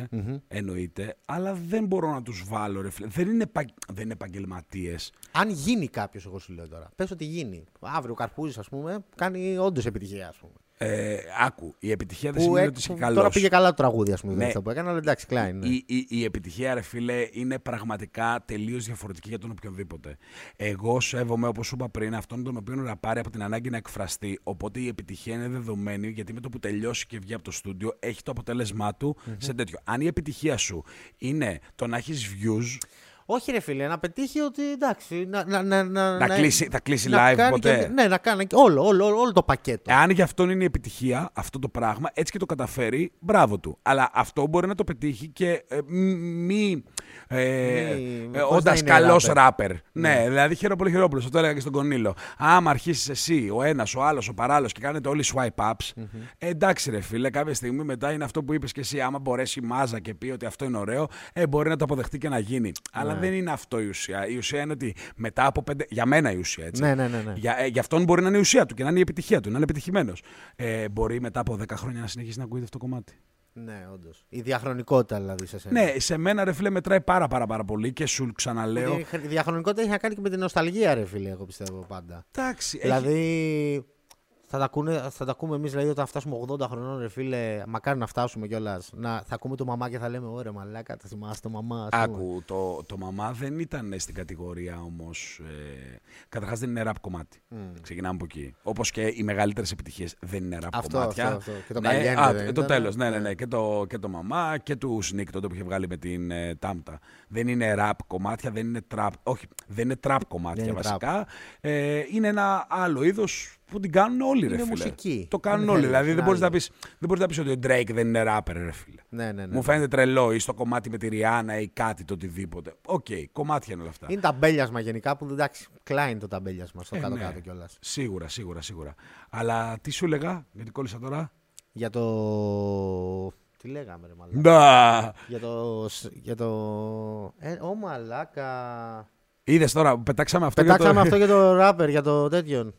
εννοείται, αλλά δεν μπορώ να τους βάλω ρε φίλε. Δεν είναι, επα... δεν είναι επαγγελματίες. Αν γίνει κάποιος, εγώ σου λέω τώρα. Πες ότι γίνει. Αύριο ο Καρπούζης, ας πούμε, κάνει όντως επιτυχία, ας πούμε. Ε, άκου, η επιτυχία δεν Που σημαίνει έ- ότι είσαι που καλός. Τώρα πήγε καλά το τραγούδι, ας πούμε, Ναι. αυτό που έκανε, αλλά εντάξει, κλάιν. Ναι. Η, η, η επιτυχία, ρε φίλε, είναι πραγματικά τελείως διαφορετική για τον οποιοδήποτε. Εγώ σέβομαι, όπως σου είπα πριν, αυτόν τον οποίο να πάρει από την ανάγκη να εκφραστεί. Οπότε η επιτυχία είναι δεδομένη, γιατί με το που τελειώσει και βγει από το στούντιο, έχει το αποτέλεσμά του σε τέτοιο. Αν η επιτυχία σου είναι το να έχεις views, Όχι, ρε φίλε, να πετύχει ότι εντάξει. Να, να, να, να, Να κλείσει- θα κλείσει να live κάνει ποτέ; Και, ναι, να κάνει και όλο, όλο, όλο, όλο το πακέτο. εάν για αυτόν είναι η επιτυχία, αυτό το πράγμα, έτσι και το καταφέρει, μπράβο του. Αλλά αυτό μπορεί να το πετύχει και ε, μη, μη, Ε, Μη- ε, χωρίς να Όντα είναι καλός rapper. ράπερ. Ναι, δηλαδή χαίρομαι πολύ χειρόπουλος. Αυτό έλεγα και στον Κονίλο. Άμα αρχίσεις εσύ, ο ένας, ο άλλος, ο παράλληλος και κάνετε όλοι swipe ups, ε, εντάξει ρε φίλε, κάποια στιγμή μετά είναι αυτό που είπες και εσύ. Άμα μπορέσει η μάζα και πει ότι αυτό είναι ωραίο, ε, μπορεί να το αποδεχτεί και να γίνει. Αλλά δεν είναι αυτό η ουσία. Η ουσία είναι ότι μετά από πέντε. Για μένα η ουσία, έτσι. Ναι, ναι, ναι. ναι. Για, ε, για αυτόν μπορεί να είναι η ουσία του και να είναι η επιτυχία του, να είναι επιτυχημένος. Ε, μπορεί μετά από 10 χρόνια να συνεχίσει να ακούγεται αυτό το κομμάτι. Ναι, όντως. Η διαχρονικότητα δηλαδή σε σένα. Ναι, σε μένα ρε φίλε μετράει πάρα πάρα, πάρα πολύ και σου ξαναλέω. Η η διαχρονικότητα έχει να κάνει και με την νοσταλγία, ρε φίλε, εγώ πιστεύω πάντα. Εντάξει, έχει- Δηλαδή, θα τα, ακούνε, θα τα ακούμε εμείς δηλαδή, όταν φτάσουμε 80 χρονών, ρε φίλε, μακάρι να φτάσουμε κιόλας. Θα ακούμε το μαμά και θα λέμε: Ωραία, μαλάκα, τα θυμάσαι το μαμά. ας πούμε». Άκου, το, το μαμά δεν ήταν στην κατηγορία όμως. Ε, Καταρχάς δεν είναι rap κομμάτι. Ξεκινάμε από εκεί. Όπως και οι μεγαλύτερες επιτυχίες δεν είναι rap Αυτό, κομμάτια. αυτό, αυτό. Και το ναι, Caliente α, δεν το ήταν. τέλος. Ναι, ναι, Ναι. ναι. Και το, και το μαμά και του Sneak τότε που είχε βγάλει με την ε, Τάμτα. Δεν είναι rap κομμάτια, δεν είναι trap. Όχι, δεν είναι trap κομμάτια Δεν είναι βασικά. Ε, είναι ένα άλλο είδος που την κάνουν όλοι, ρε Είναι φίλε. μουσική. Το κάνουν Δεν όλοι. θέλει, Δηλαδή δεν είναι μπορείς να άλλο. πει δεν μπορείς να πεις ότι ο Drake δεν είναι rapper, ρε φίλε. Ναι, ναι, ναι. Μου φαίνεται τρελό ή στο κομμάτι με τη Rihanna ή κάτι το οτιδήποτε. Οκ, κομμάτια είναι όλα αυτά. Είναι ταμπέλιασμα γενικά που εντάξει, κλάει το ταμπέλιασμα στο Ε, κάτω-κάτω ναι. κιόλας. Σίγουρα, σίγουρα, σίγουρα. Αλλά τι σου έλεγα, γιατί κόλλησα τώρα; Για το. Τι λέγαμε, ρε μαλάκα; Ντα! Για το. Για το... Ε, ο μαλάκα. Είδες τώρα, πετάξαμε αυτό Πετάξαμε για το. αυτό για το ράπερ, για το τέτοιον.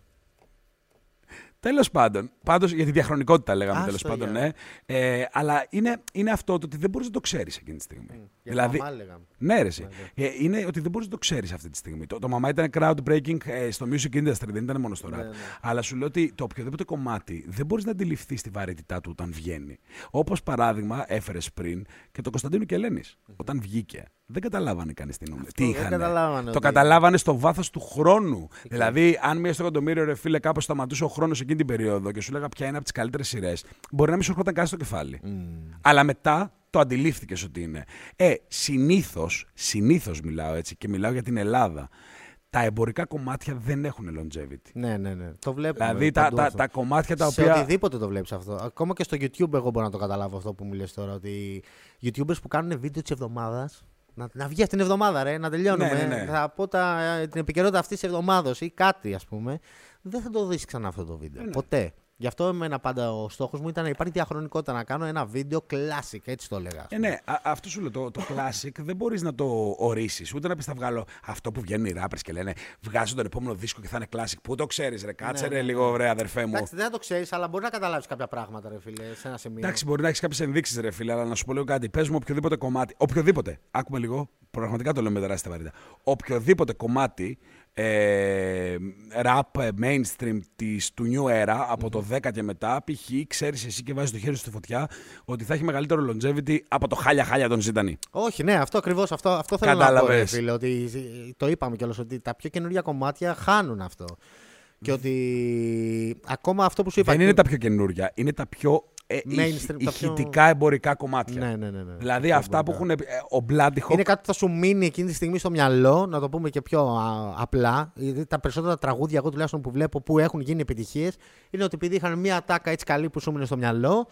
Τέλος πάντων. Πάντως για τη διαχρονικότητα λέγαμε Άστο, τέλος πάντων, για. ναι. Ε, αλλά είναι, είναι αυτό το ότι δεν μπορείς να το ξέρεις εκείνη τη στιγμή. Για δηλαδή, το μαμά λέγαμε. Ναι, ρε, εσύ. Ε, είναι ότι δεν μπορείς να το ξέρεις αυτή τη στιγμή. Το, το μαμά ήταν groundbreaking ε, στο music industry, δεν ήταν μόνος στο rap. Ναι, ναι. Αλλά σου λέω ότι το οποιοδήποτε κομμάτι δεν μπορείς να αντιληφθείς τη βαρύτητά του όταν βγαίνει. Όπως παράδειγμα έφερες πριν και το Κωνσταντίνο και Ελένης. Όταν βγήκε, δεν καταλάβανε κανεί τι, νούμερο- τι δεν είχαν. καταλάβανε Το ότι- καταλάβανε στο βάθος του χρόνου. Δηλαδή, αν μία στο εκατομμύριο ρε φίλε κάπως σταματούσε ο χρόνος εκείνη την περίοδο και σου λέγα ποια είναι από τις καλύτερες σειρές, μπορεί να μην σου έρχονταν καν στο κεφάλι. Αλλά μετά το αντιλήφθηκες ότι είναι. Ε, συνήθως, συνήθως μιλάω έτσι και μιλάω για την Ελλάδα. Τα εμπορικά κομμάτια δεν έχουν longevity. Ναι, ναι, ναι. Το βλέπουμε. Δηλαδή τα, παντού τα, αυτό. τα κομμάτια τα Σε οποία. οτιδήποτε το βλέπεις αυτό. Ακόμα και στο YouTube, εγώ μπορώ να το καταλάβω αυτό που μου λες τώρα. Ότι οι YouTubers που κάνουν βίντεο της εβδομάδας. Να, να βγει αυτήν την εβδομάδα, ρε, να τελειώνουμε. Ναι, ναι, ναι. Θα πω τα, την επικαιρότητα αυτής της εβδομάδα ή κάτι, ας πούμε. Δεν θα το δεις ξανά αυτό το βίντεο. Ναι, ναι. Ποτέ. Γι' αυτό εμένα πάντα ο στόχος μου ήταν να υπάρχει διαχρονικότητα, να κάνω ένα βίντεο classic, έτσι το έλεγα. ας Ε, πούμε. ναι, α- αυτό σου λέω. Το, το classic δεν μπορείς να το ορίσεις. Ούτε να πεις θα βγάλω αυτό που βγαίνουν οι rappers και λένε Βγάζω τον επόμενο δίσκο και θα είναι classic. Πού το ξέρεις, ρε, κάτσε Ναι, ρε ναι, λίγο, ρε αδερφέ μου. Εντάξει, δεν θα το ξέρεις, αλλά μπορεί να καταλάβεις κάποια πράγματα, ρε φίλε, σε ένα σημείο. Εντάξει, μπορεί να έχεις κάποιες ενδείξεις, ρε φίλε, αλλά να σου πω λίγο κάτι. Πες μου οποιοδήποτε κομμάτι. Οποιοδήποτε. Άκουμε λίγο. Πραγματικά το λέω με τεράστια βαρύτητα. Οποιοδήποτε κομμάτι ε, rap ε, mainstream της, του new era από το 10 και μετά, π.χ. ξέρεις εσύ και βάζεις το χέρι σου στη φωτιά ότι θα έχει μεγαλύτερο longevity από το χάλια χάλια των Ζήτανη. Όχι, ναι, αυτό ακριβώς. Αυτό, αυτό θέλω να πω, ρε, Κατάλαβες. φίλε. Ότι το είπαμε κιόλας ότι τα πιο καινούργια κομμάτια χάνουν αυτό. Και ότι ακόμα αυτό που σου είπα. Δεν είναι τα πιο καινούργια, είναι τα πιο ε, Mainstream, ηχ- τα πιο- ηχητικά εμπορικά κομμάτια. Ναι, ναι, ναι. ναι. Δηλαδή Αυτό αυτά που μπορεί έχουν. ε, Ο Bloody να- Hawk Είναι κάτι που θα σου μείνει εκείνη τη στιγμή στο μυαλό, να το πούμε και πιο α, απλά. Γιατί τα περισσότερα τραγούδια, εγώ τουλάχιστον που βλέπω, που έχουν γίνει επιτυχίες, είναι ότι επειδή είχαν μια τάκα έτσι καλή που σου μείνει στο μυαλό.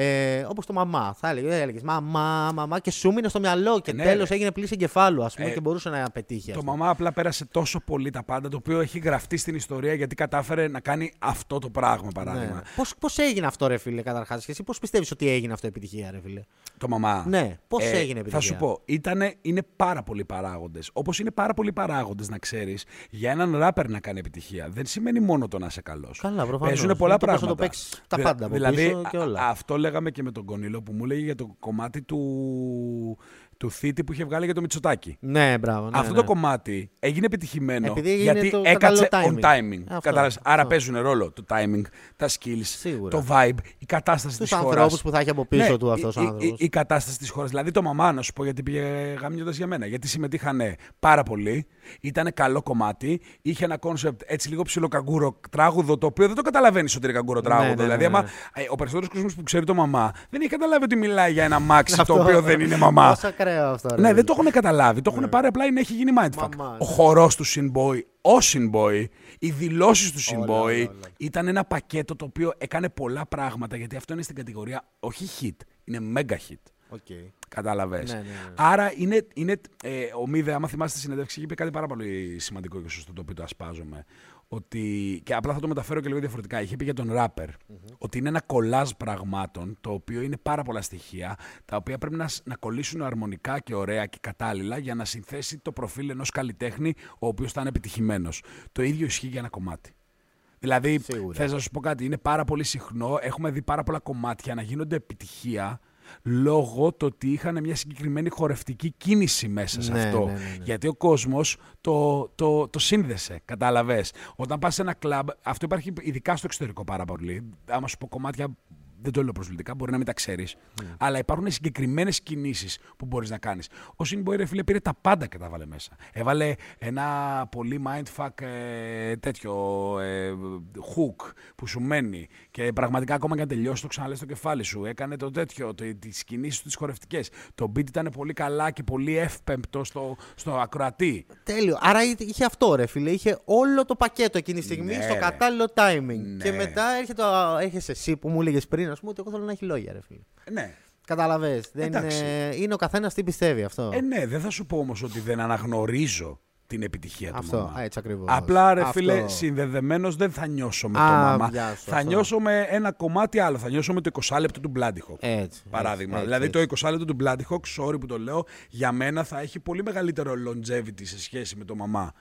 Ε, Όπως το μαμά. Θα έλεγε, έλεγες μαμά, μαμά και σου μείνε στο μυαλό και Ναι, τέλος ρε. έγινε πλήση εγκεφάλου, ας πούμε, Ε, και μπορούσε να πετύχει. ας Το πούμε. μαμά απλά πέρασε τόσο πολύ τα πάντα, το οποίο έχει γραφτεί στην ιστορία γιατί κατάφερε να κάνει αυτό το πράγμα, παράδειγμα. Ναι. Πώς, πώς έγινε αυτό, ρε φίλε, καταρχάς. Και εσύ πώς πιστεύεις ότι έγινε αυτό επιτυχία, ρε φίλε; Το μαμά. Ναι, πώς έγινε Θα επιτυχία; σου πω, ήτανε, είναι πάρα πολλοί παράγοντες. Όπως είναι πάρα πολλοί παράγοντες, να ξέρεις, για έναν ράπερ να κάνει επιτυχία. Δεν σημαίνει μόνο το να είσαι καλός. Καλά, προφανώς. Παίζουν Είναι πολλά το πώς θα πράγματα. το παίξεις τα Δηλα- πάντα από δηλαδή, πίσω και α- όλα. αυτό λέγαμε και με τον Κονίλο που μου λέγε για το κομμάτι του, του Θήτη που είχε βγάλει για το Μητσοτάκι. Ναι, μπράβο. Ναι, Αυτό ναι. το κομμάτι έγινε επιτυχημένο Επειδή έγινε γιατί το έκατσε κατάλληλο on timing. timing. Αυτό, Κατάλαβες; αυτό. Άρα παίζουν ρόλο το timing, τα skills, Σίγουρα. το vibe, η κατάσταση Στους της χώρας. ανθρώπους που θα έχει από πίσω Ναι, του αυτός η, ο η- άνθρωπος. Η, η κατάσταση της χώρας. Δηλαδή το μαμά, να σου πω γιατί πήγε γαμιώντας για μένα. Γιατί συμμετείχαν πάρα πολύ, ήταν καλό κομμάτι, είχε ένα concept έτσι λίγο ψιλοκαγκούρο τράγουδο, το οποίο δεν το καταλαβαίνεις ότι είναι καγκούρο τράγουδο. ναι, ναι, δηλαδή, ναι, άμα, ναι. ε, ο περισσότερος κόσμος που ξέρει το μαμά δεν έχει καταλάβει ότι μιλάει για ένα αμάξι το Αυτό. οποίο δεν είναι μαμά. Πόσο ακραίο αυτό, ρε. Ναι, δεν το έχουν καταλάβει. Το έχουν πάρει απλά είναι έχει γίνει mindfuck. Μαμά, Ο ναι. χορός του Sinboy, ο Sinboy, οι δηλώσεις του Όλα, Sinboy όλα, όλα. ήταν ένα πακέτο το οποίο έκανε πολλά πράγματα γιατί αυτό είναι στην κατηγορία όχι hit, είναι mega hit. Οκ. Κατάλαβες. Ναι, ναι, ναι. Άρα είναι. είναι ε, ο Μίδε, άμα θυμάστε τη συνέντευξη, είπε κάτι πάρα πολύ σημαντικό και σωστό το οποίο το ασπάζομαι. Ότι, και απλά θα το μεταφέρω και λίγο διαφορετικά. Είχε πει για τον ραπερ ότι είναι ένα κολάζ πραγμάτων το οποίο είναι πάρα πολλά στοιχεία τα οποία πρέπει να, σ- να κολλήσουν αρμονικά και ωραία και κατάλληλα για να συνθέσει το προφίλ ενός καλλιτέχνη ο οποίος θα είναι επιτυχημένος. Το ίδιο ισχύει για ένα κομμάτι. Δηλαδή, Σίγουρα. θες να σου πω κάτι, είναι πάρα πολύ συχνό. Έχουμε δει πάρα πολλά κομμάτια να γίνονται επιτυχία λόγω το ότι είχαν μια συγκεκριμένη χορευτική κίνηση μέσα σε Ναι, αυτό. ναι, ναι, ναι. Γιατί ο κόσμος το, το, το σύνδεσε. Κατάλαβες. Όταν πας σε ένα κλαμπ, αυτό υπάρχει ειδικά στο εξωτερικό πάρα πολύ. Άμα σου πω κομμάτια, δεν το λέω προσβλητικά, μπορεί να μην τα ξέρεις. Ναι. Αλλά υπάρχουν συγκεκριμένες κινήσεις που μπορείς να κάνεις. Ο Σινμπόι, ρε φίλε, πήρε τα πάντα και τα βάλε μέσα. Έβαλε ένα πολύ mindfuck ε, τέτοιο ε, hook που σου μένει και πραγματικά ακόμα και αν τελειώσει το ξαναλέ στο κεφάλι σου. Έκανε το τέτοιο, το, τις κινήσεις του τις χορευτικές. Το beat ήταν πολύ καλά και πολύ εύπεμπτο στο, στο ακροατή. Τέλειο. Άρα είχε- είχε αυτό, ρε φίλε. Είχε όλο το πακέτο εκείνη τη στιγμή Ναι, στο ρε. κατάλληλο timing. Ναι. Και μετά έρχεται, ο- έρχεσαι εσύ που μου έλεγες πριν, ας πούμε, ότι εγώ θέλω να έχει λόγια, ρε φίλε. Ναι. Καταλαβέ. Εντάξει. Είναι, είναι ο καθένας τι πιστεύει αυτό. Ε, ναι, δεν θα σου πω όμως ότι δεν αναγνωρίζω την επιτυχία του Αυτό, μαμά. α, έτσι ακριβώς. Απλά ρε Αυτό. φίλε, συνδεδεμένος δεν θα νιώσω με Α, το μαμά. γεια σου, θα αυτό. νιώσω με ένα κομμάτι άλλο. Θα νιώσω με το 20 λεπτό του Bloody Hawk. Έτσι. Παράδειγμα. έτσι, δηλαδή έτσι. το 20 λεπτό του Bloody Hawk, sorry που το λέω, για μένα θα έχει πολύ μεγαλύτερο longevity σε σχέση με το μαμά.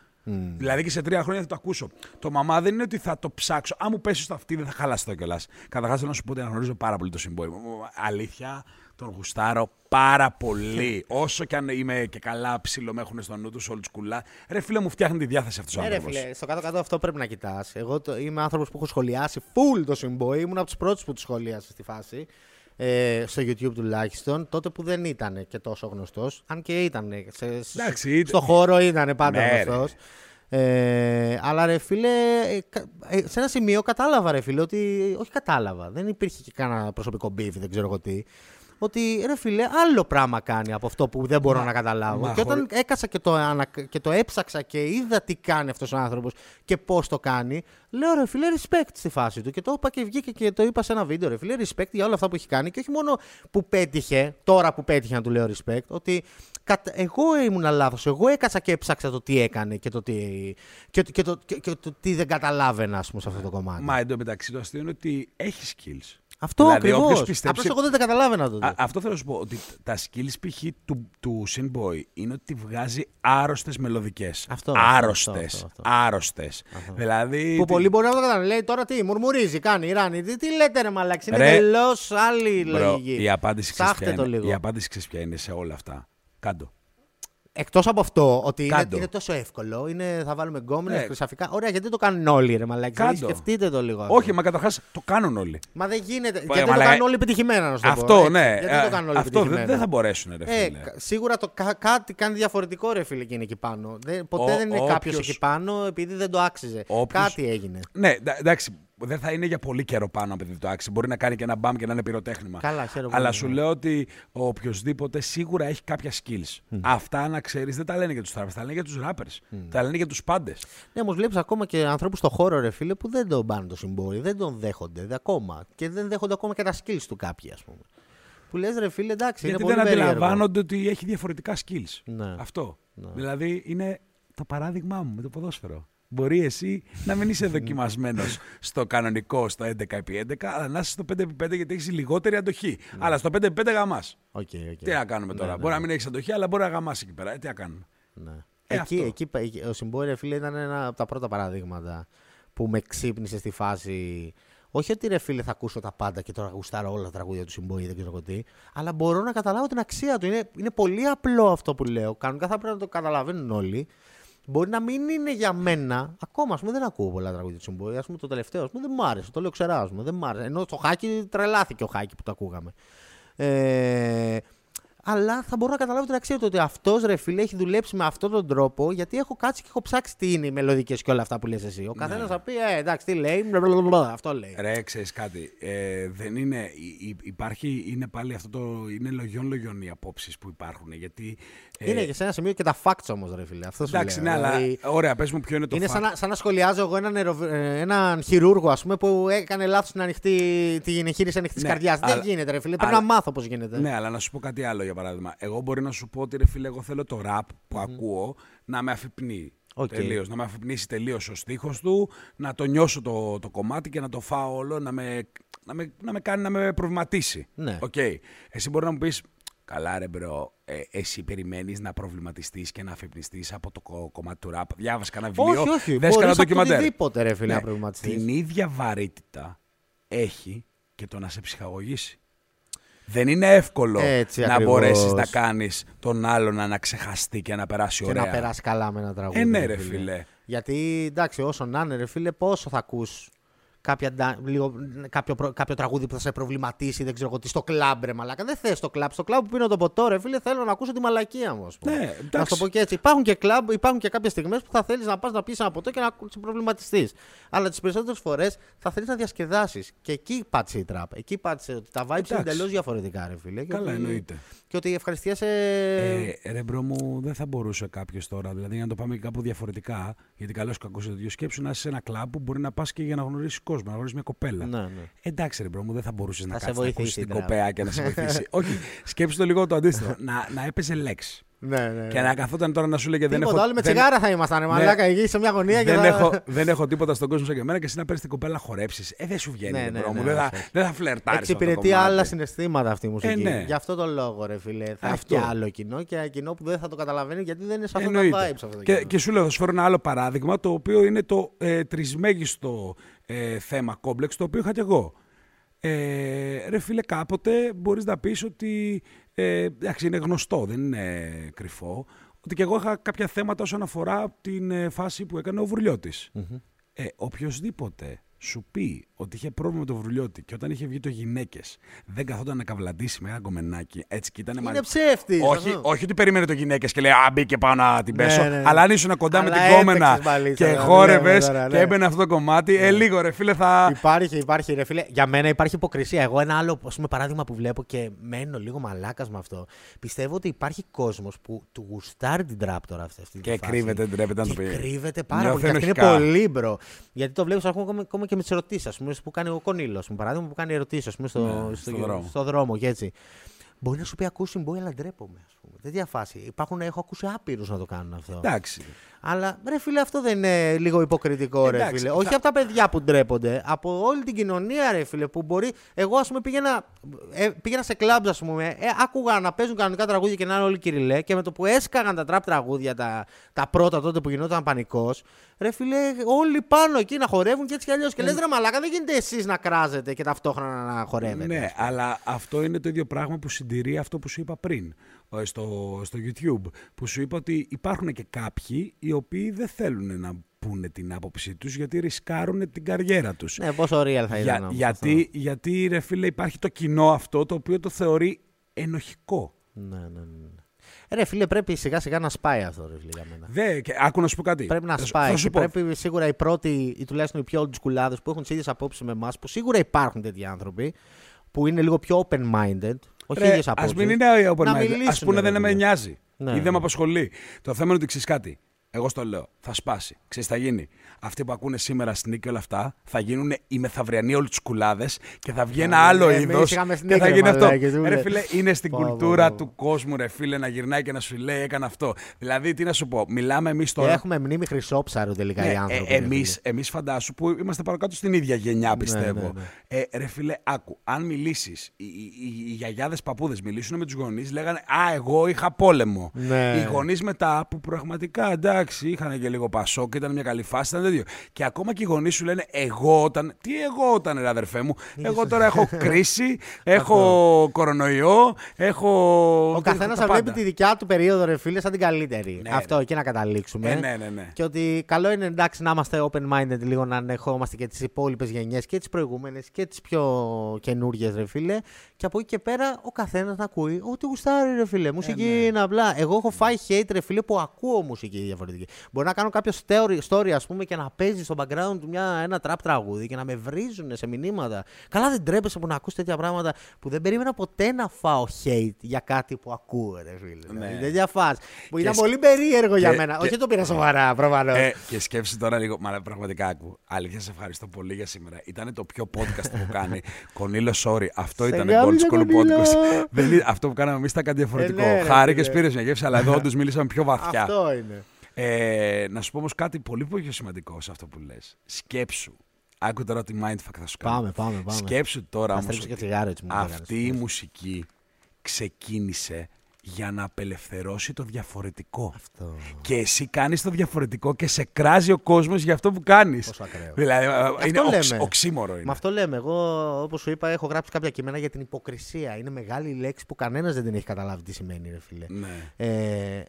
Δηλαδή και σε τρία χρόνια θα το ακούσω. Το μαμά δεν είναι ότι θα το ψάξω. Αν μου πέσει στο αυτή, δεν θα χαλαστώ κιόλας. Καταρχάς θέλω να σου πω ότι αναγνωρίζω πάρα πολύ το συμπόημα. Αλήθεια, τον γουστάρω πάρα πολύ. Όσο κι αν είμαι και καλά ψηλό με έχουν στο νου τους old school. Ρε φίλε μου, φτιάχνει τη διάθεση αυτός ο Ναι, ρε άνθρωπος. φίλε, στο κάτω-κάτω αυτό πρέπει να κοιτάς. Εγώ το, είμαι άνθρωπος που έχω σχολιάσει full το Symbol. Ήμουν από τους πρώτους που το σχολίασε στη φάση. Ε, στο YouTube τουλάχιστον. Τότε που δεν ήταν και τόσο γνωστός. Αν και ήταν. Σε, Εντάξει, ήταν- στο χώρο ήταν πάντα Ναι, ρε. γνωστός. Ε, αλλά ρε φίλε, ε, κα- ε, σε ένα σημείο κατάλαβα ρε φίλε ότι. Όχι κατάλαβα. Δεν υπήρχε και κανένα προσωπικό μπίφ, δεν ξέρω εγώ τι. Ότι ρε φίλε, άλλο πράγμα κάνει από αυτό που δεν μπορώ Μα- να καταλάβω. μα και όταν χωρί- έκασα και το, ανα... και το έψαξα και είδα τι κάνει αυτός ο άνθρωπος και πώς το κάνει, λέω ρε φίλε respect στη φάση του και το είπα και βγήκε και το είπα σε ένα βίντεο ρε φίλε respect για όλα αυτά που έχει κάνει και όχι μόνο που πέτυχε, τώρα που πέτυχε να του λέω respect, ότι κατα- εγώ ήμουν λάθος, εγώ έκασα και έψαξα το τι έκανε και το τι, και, το- και, το, και, και το τι δεν καταλάβαινα ας πούμε σε αυτό το κομμάτι. Μα εντωμεταξύ το αστείο είναι ότι έχει skills. Αυτό δηλαδή, ακριβώς. όποιος πιστέψει- Απλώς εγώ δεν τα καταλάβαινα τότε. Α, αυτό θέλω να σου πω ότι τα skills π.χ. του, του Sinboy είναι ότι βγάζει άρρωστες μελωδικές. Αυτό, Άρρωστες. αυτό, αυτό, αυτό. Άρρωστες. Δηλαδή. Που τι- πολλοί μπορεί να το καταλάβουν. Λέει τώρα τι, μουρμουρίζει, κάνει, ράνει. Τι, τι λέτε ρε μαλάξη, είναι Ρε, τελώ άλλη Μπρο, λογική. η απάντηση ξέρεις Ψάχτε ποια το είναι. λίγο. Η απάντηση ξέρεις ποια είναι σε όλα αυτά. Κάντο. Εκτός από αυτό, ότι είναι, Κάντο. είναι τόσο εύκολο, είναι, θα βάλουμε γκόμενες, Ναι. χρυσαφικά. Ωραία, γιατί το κάνουν όλοι, ρε μαλάξη. Κάντο. Σκεφτείτε το λίγο. αυτό. Όχι, μα καταρχάς το κάνουν όλοι. Μα δεν γίνεται. Ε, γιατί το μαλάκα, κάνουν όλοι επιτυχημένα, να σου το πω, Αυτό, έτσι. ναι. Γιατί Ε, το κάνουν όλοι αυτό δεν, επιτυχημένα. δεν θα μπορέσουν, ρε Ε, φίλε. κα- σίγουρα το κα- κάτι κάνει διαφορετικό ρε φίλε και είναι εκεί πάνω. Δεν, ποτέ Ο- δεν είναι κάποιος όποιος- εκεί πάνω επειδή δεν το άξιζε. Όποιος- Κάτι έγινε. Ναι, εντά- εντάξει, δεν θα είναι για πολύ καιρό πάνω επειδή το άξει. Μπορεί να κάνει και ένα μπαμ και να είναι πυροτέχνημα. Καλά, χαίρομαι Αλλά πολύ, σου ναι. λέω ότι ο οποιοδήποτε σίγουρα έχει κάποια skills. Αυτά να ξέρεις δεν τα λένε για τους rappers, τα λένε για τους rappers. Τα λένε για τους πάντες. Ναι, όμως βλέπεις ακόμα και ανθρώπους στο χώρο, ρε φίλε, που δεν τον πάνε το συμπόρι, δεν τον δέχονται δε, ακόμα. Και δεν δέχονται ακόμα και τα skills του κάποιοι, ας πούμε. Που λες, ρε φίλε, εντάξει, Γιατί είναι δεν πολύ περίεργο. αντιλαμβάνονται ότι έχει διαφορετικά skills. Ναι. Αυτό. Δηλαδή είναι το παράδειγμά μου με το ποδόσφαιρο. Μπορεί εσύ να μην είσαι δοκιμασμένος στο κανονικό, στο 11x11, αλλά να είσαι στο 5x5 γιατί έχεις λιγότερη αντοχή. Αλλά στο 5x5 γαμάς. Οκ, οκ. Τι να κάνουμε τώρα; ναι, μπορεί ναι. να μην έχεις αντοχή, αλλά μπορεί να γαμάσει εκεί πέρα. Ε, τι να κάνουμε; Ναι. Ε, εκεί, αυτό. εκεί, πα- εκεί- ο Sinboy, ρε φίλε, ήταν ένα από τα πρώτα παραδείγματα που με ξύπνησε στη φάση. Όχι ότι ρε φίλε θα ακούσω τα πάντα και τώρα γουστάρω όλα τα τραγούδια του Sinboy, δεν ξέρω εγώ τι. Αλλά μπορώ να καταλάβω την αξία του. Είναι, είναι πολύ απλό αυτό που λέω. Κανονικά θα πρέπει να το καταλαβαίνουν όλοι. Μπορεί να μην είναι για μένα. Ακόμα ας πούμε δεν ακούω πολλά τραγούδια του Συμπόρη. Α πούμε το τελευταίο ας πούμε, δεν μ' άρεσε. Το λέω ξερά, ας πούμε, δεν μ' άρεσε. Ενώ στο χάκι τρελάθηκε ο χάκι που το ακούγαμε. Ε, αλλά θα μπορώ να καταλάβω την αξία του ότι αυτός ρε φίλε έχει δουλέψει με αυτόν τον τρόπο γιατί έχω κάτσει και έχω ψάξει τι είναι οι μελωδικές και όλα αυτά που λες εσύ. Ο καθένας θα πει, Ε, εντάξει, τι λέει, μπλα, αυτό λέει. Ρε, ξέρεις κάτι. Ε, δεν είναι. υ- υ- Υπάρχει, είναι πάλι αυτό το. Είναι λογιών λογιών οι απόψεις που υπάρχουν. Γιατί. ε, Είναι και σε ένα σημείο και τα facts όμως, ρε φίλε. Αυτό σου Εντάξει, λέω. ναι, αλλά. Δηλαδή, Ωραία, πες μου ποιο είναι το είναι fact. σαν να, σαν να σχολιάζω εγώ έναν, νερο- ε, έναν χειρούργο ας πούμε, που έκανε λάθος την, ανοιχτή, την εγχείρηση ανοιχτής Ναι, καρδιάς. αλλά- Δεν γίνεται, ρε φίλε. Πρέπει αλλά- να μάθω πώς γίνεται. Ναι, αλλά να σου πω κάτι άλλο για παράδειγμα. Εγώ μπορεί να σου πω ότι ρε φίλε, εγώ θέλω το rap που ακούω να με αφυπνεί. Οκ. Τελείως, να με αφυπνήσει τελείως ο στίχος του, να το νιώσω το, το κομμάτι και να το φάω όλο, να με, να με, να με κάνει να με προβληματίσει. Ναι. Οκ. Εσύ μπορεί να μου πεις, καλά ρε bro, ε, εσύ περιμένεις να προβληματιστείς και να αφυπνιστείς από το κο- κομμάτι του rap. Διάβασες κανένα βιβλίο, Όχι, όχι. δες Μπορείς κανένα από ντοκιμαντέρ. οτιδήποτε, ρε φίλε, Ναι, να προβληματιστείς. Την ίδια βαρύτητα έχει και το να σε ψυχαγωγήσει. Δεν είναι εύκολο Έτσι να ακριβώς. μπορέσεις να κάνεις τον άλλον να, να ξεχαστεί και να περάσει Και ωραία. να περάσει καλά με ένα τραγούδι. Ε, ναι, ρε φίλε. Γιατί εντάξει, όσο να είναι, ρε φίλε, πόσο θα ακούς κάποια, ντα- λίγο, κάποιο, προ- κάποιο τραγούδι που θα σε προβληματίσει, δεν ξέρω εγώ τι, στο κλαμπ, ρε μαλάκα. Δεν θες το κλαμπ. Στο κλαμπ που πίνω το ποτό, ρε φίλε, θέλω να ακούσω τη μαλακία μου. ας πούμε. Ναι, Να σου εντάξει. το πω και έτσι. Υπάρχουν και κλαμπ, υπάρχουν και κάποιες στιγμές που θα θέλεις να πας να πεις ένα ποτό και να σε προβληματιστείς. Αλλά τις περισσότερες φορές θα θέλεις να διασκεδάσεις. Και εκεί πάτησε η τραπ. Εκεί πάτησε ότι τα vibes είναι Εντάξει. εντελώς διαφορετικά, ρε φίλε. Και Καλά, ότι- εννοείται. Και ότι ευχαριστιέσαι. Ε, ρε bro μου, δεν θα μπορούσε κάποιος τώρα, δηλαδή για να το πάμε και κάπου διαφορετικά, γιατί καλώς κακό το ίδιο σκέψου να είσαι σε ένα κλαμπ που μπορεί να πας και για να γνωρίσεις κόσμο, να γνωρίσει μια κοπέλα. Ναι, ναι. Εντάξει, ρε bro μου, δεν θα μπορούσε να σε κάτσει να ακούσει βοηθήσει την η τραπ. κοπέλα και να σε βοηθήσει. Όχι, σκέψου το λίγο το αντίστοιχο. να, να έπαιζε λέξη. ναι, ναι, Και να καθόταν τώρα να σου λέγε δεν Τίποτα, έχω. όλοι με δεν- τσιγάρα θα ήμασταν, ρε μαλάκα, εκεί σε μια γωνία και δεν, θα... έχω, δεν έχω τίποτα στον κόσμο σαν και εμένα και εσύ να παίρνεις την κοπέλα να χορέψεις. Ε, δεν σου βγαίνει. Ναι, ρε ναι, bro μου. ναι, δεν, θα, όχι, όχι. δεν θα φλερτάρεις. Εξυπηρετεί άλλα συναισθήματα αυτή η μουσική. Ε, ναι. Γι' αυτό το λόγο, ρε φίλε. Θα έχει Αυτό. και άλλο κοινό και κοινό που δεν θα το καταλαβαίνει γιατί δεν είναι σε αυτό το Εννοείται. vibe. Σε αυτό το Και, κοινό. και σου λέω, θα σου φέρω ένα άλλο παράδειγμα, το οποίο είναι το ε, τρισμέγιστο ε, θέμα κόμπλεξ, το οποίο είχα κι εγώ. Ε, ρε φίλε, κάποτε μπορείς να πεις ότι, ε, εντάξει, είναι γνωστό, δεν είναι κρυφό, ότι και εγώ είχα κάποια θέματα όσον αφορά την ε, φάση που έκανε ο Βουρλιώτης. Ε, οποιοςδήποτε σου πει ότι είχε πρόβλημα με το Βουρλιώτη και όταν είχε βγει το γυναίκες δεν καθόταν να καβλαντήσει με ένα γκομενάκι έτσι και ήταν Είναι ψεύτης. όχι, όχι ότι περίμενε το γυναίκες και λέει Α, μπήκε πάω να την Ναι, πέσω. ναι, ναι. Αλλά αν ήσουν κοντά με Αλλά την κόμενα έπαιξες μπαλίτσα, και δηλαδή, χόρευες λέμε τώρα, και ναι. έμπαινε αυτό το κομμάτι, ε, λίγο ρε φίλε θα. Υπάρχει, υπάρχει, ρε φίλε. Για μένα υπάρχει υποκρισία. Εγώ ένα άλλο ας πούμε, παράδειγμα που βλέπω και μένω λίγο μαλάκας με αυτό. Πιστεύω ότι υπάρχει κόσμος που του γουστάρει την τραπ τώρα αυτή. αυτή τη Και φάση. κρύβεται, δεν τρέπεται να Και το πει. κρύβεται πάρα Νιώθει πολύ. Και αυτό είναι ενοχικά. πολύ bro. Γιατί το βλέπεις ακόμα, ακόμα και με τις ερωτήσεις που κάνει ο Κονίλος, παράδειγμα, που κάνει ερωτήσεις στο, Ναι, στο, στο δρόμο. στο δρόμο και έτσι. Μπορεί να σου πει ακούσει συμπόη, αλλά ντρέπομαι. Ας πούμε. Τέτοια φάση. Υπάρχουν, έχω ακούσει άπειρους να το κάνουν αυτό. Εντάξει. Αλλά ρε φίλε, αυτό δεν είναι λίγο υποκριτικό, ρε Εντάξει, φίλε. θα- Όχι από τα παιδιά που ντρέπονται, από όλη την κοινωνία, ρε φίλε. Που μπορεί. Εγώ, ας πούμε, πήγαινα, ε, πήγαινα σε κλαμπς, ας πούμε, ε, άκουγα να παίζουν κανονικά τραγούδια και να είναι όλοι κυριλέ. Και με το που έσκαγαν τα τραπ τραγούδια, τα, τα πρώτα τότε που γινόταν πανικός, ρε φίλε, όλοι πάνω εκεί να χορεύουν και έτσι κι αλλιώς. Και λες, ρε Μαλάκα, δεν γίνεται εσείς να κράζετε και ταυτόχρονα να χορεύετε. Ναι, αλλά αυτό είναι το ίδιο πράγμα που συντηρεί αυτό που σου είπα πριν ε, στο, στο YouTube. Που σου είπα ότι υπάρχουν και κάποιοι οι οποίοι δεν θέλουν να πούνε την άποψή τους γιατί ρισκάρουν την καριέρα τους. Ναι, πόσο real θα ήταν. Για- όμως γιατί, γιατί, ρε φίλε, υπάρχει το κοινό αυτό το οποίο το θεωρεί ενοχικό. αυτό. Ναι, ναι, ναι. ναι. Ρε φίλε, πρέπει σιγά σιγά να σπάει αυτό, ρε φίλε, για μένα. Δε, και άκου να σου πω κάτι. Πρέπει να Θα σου- σπάει. θα σου Και πω. πρέπει σίγουρα οι πρώτοι, ή τουλάχιστον οι πιο old schoolάδε που έχουν τις ίδιες απόψεις με εμάς, που σίγουρα υπάρχουν τέτοιοι άνθρωποι, που είναι λίγο πιο open-minded. Όχι Ρε, ίδιε ας απόψεις. μην είναι open να minded. Ας μιλήσουν, πούνε ρε δεν με φίλε. νοιάζει. Ναι, ή δεν ναι. με απασχολεί. Το θέμα είναι ότι ξέρεις κάτι. Εγώ στο λέω. Θα σπάσει. Ξέρεις, θα γίνει. Αυτοί που ακούνε σήμερα στην και όλα αυτά θα γίνουν οι μεθαυριανοί όλου του κουλάδε και θα βγει ένα ναι, άλλο εμείς είδος. είχαμε Και sneaker, θα γίνει αυτό. μαλάκι, του Ρε λέει. φίλε, είναι στην Πω, πω, κουλτούρα πω. του κόσμου, ρε φίλε, να γυρνάει και να σου λέει έκανα αυτό. Δηλαδή, τι να σου πω. Μιλάμε εμείς Και τώρα. έχουμε μνήμη χρυσόψαρου τελικά οι Ναι, άνθρωποι. ε, ρε εμείς, φίλε. εμείς φαντάσου που είμαστε πάνω κάτω στην ίδια γενιά πιστεύω. ναι, ναι. Ε, ρε φίλε, άκου, αν μιλήσεις, οι, οι, οι, οι γιαγιάδες παππούδες μιλήσουν με τους γονείς, λέγανε «Α, εγώ είχα πόλεμο». Ναι. Οι γονείς μετά που πραγματικά, εντάξει, είχαν και λίγο πασό και ήταν μια καλή φάση, ήταν τέτοιο. Και ακόμα και οι γονείς σου λένε «Εγώ όταν...» Τι εγώ όταν, ρε αδερφέ μου; Εγώ τώρα έχω κρίση, έχω κορονοϊό, έχω... Ο καθένας τα θα βλέπει πάντα. τη δικιά του περίοδο, ρε φίλε, σαν την καλύτερη. Ναι, Αυτό εκεί να καταλήξουμε. Ε, ναι, ναι, ναι. Και ότι καλό είναι εντάξει να είμαστε open-minded λίγο να ανεχόμαστε και τις υπόλοιπες γενιές και τις προηγούμενες και τις πιο καινούριε, ρε φίλε. Και από εκεί και πέρα ο καθένας να ακούει ό,τι γουστάρει, ρε φίλε. Μουσική ναι. είναι απλά. Εγώ έχω φάει hate, ρε φίλε, που ακούω μουσική διαφορετική. Διαφορετική. Μπορεί να κάνω κάποιο story, story ας πούμε, και να παίζει στο background του μια, ένα trap τραγούδι και να με βρίζουν σε μηνύματα. Καλά, δεν τρέπεσαι που να ακούς τέτοια πράγματα που δεν περίμενα ποτέ να φάω hate για κάτι που ακούω, ρε φίλε. Ναι. Ναι. Τέτοια φάση. Που ήταν σ- πολύ περίεργο για και- μένα. και- Όχι, το πήρα σοβαρά, προφανώς. Ε, και σκέψη τώρα λίγο. Μα πραγματικά άκου. Αλήθεια, σε ευχαριστώ πολύ για σήμερα. Ήταν το πιο podcast που κάνει. Κονίλο, sorry. Αυτό Σε ήταν γάμισε, Gold School Κονίλο. Podcast. Δεν είναι- αυτό που κάναμε εμείς ήταν κάτι διαφορετικό. Ε, ναι, ρε, Χάρη και φίλε. πήρε μια γεύση, αλλά εδώ όντως μιλήσαμε πιο βαθιά. Αυτό είναι. Ε, να σου πω όμως κάτι πολύ πολύ πιο σημαντικό σε αυτό που λες. Σκέψου. Άκου τώρα τι mindfuck θα σου κάνω. Πάμε, πάμε, πάμε. Σκέψου τώρα Θα όμως. στρέψω και τσιγάρο έτσι μου το έκανες. Αυτή η μουσική ξεκίνησε για να απελευθερώσει το διαφορετικό. Αυτό. Και εσύ κάνεις το διαφορετικό και σε κράζει ο κόσμος για αυτό που κάνεις. Πόσο ακραίο. Δηλαδή, ε, είναι οξ, λέμε. οξύμορο είναι. Με αυτό λέμε. Εγώ, όπως σου είπα, έχω γράψει κάποια κείμενα για την υποκρισία. Είναι μεγάλη λέξη που κανένας δεν την έχει καταλάβει τι σημαίνει, ρε φίλε. Ναι. Ε,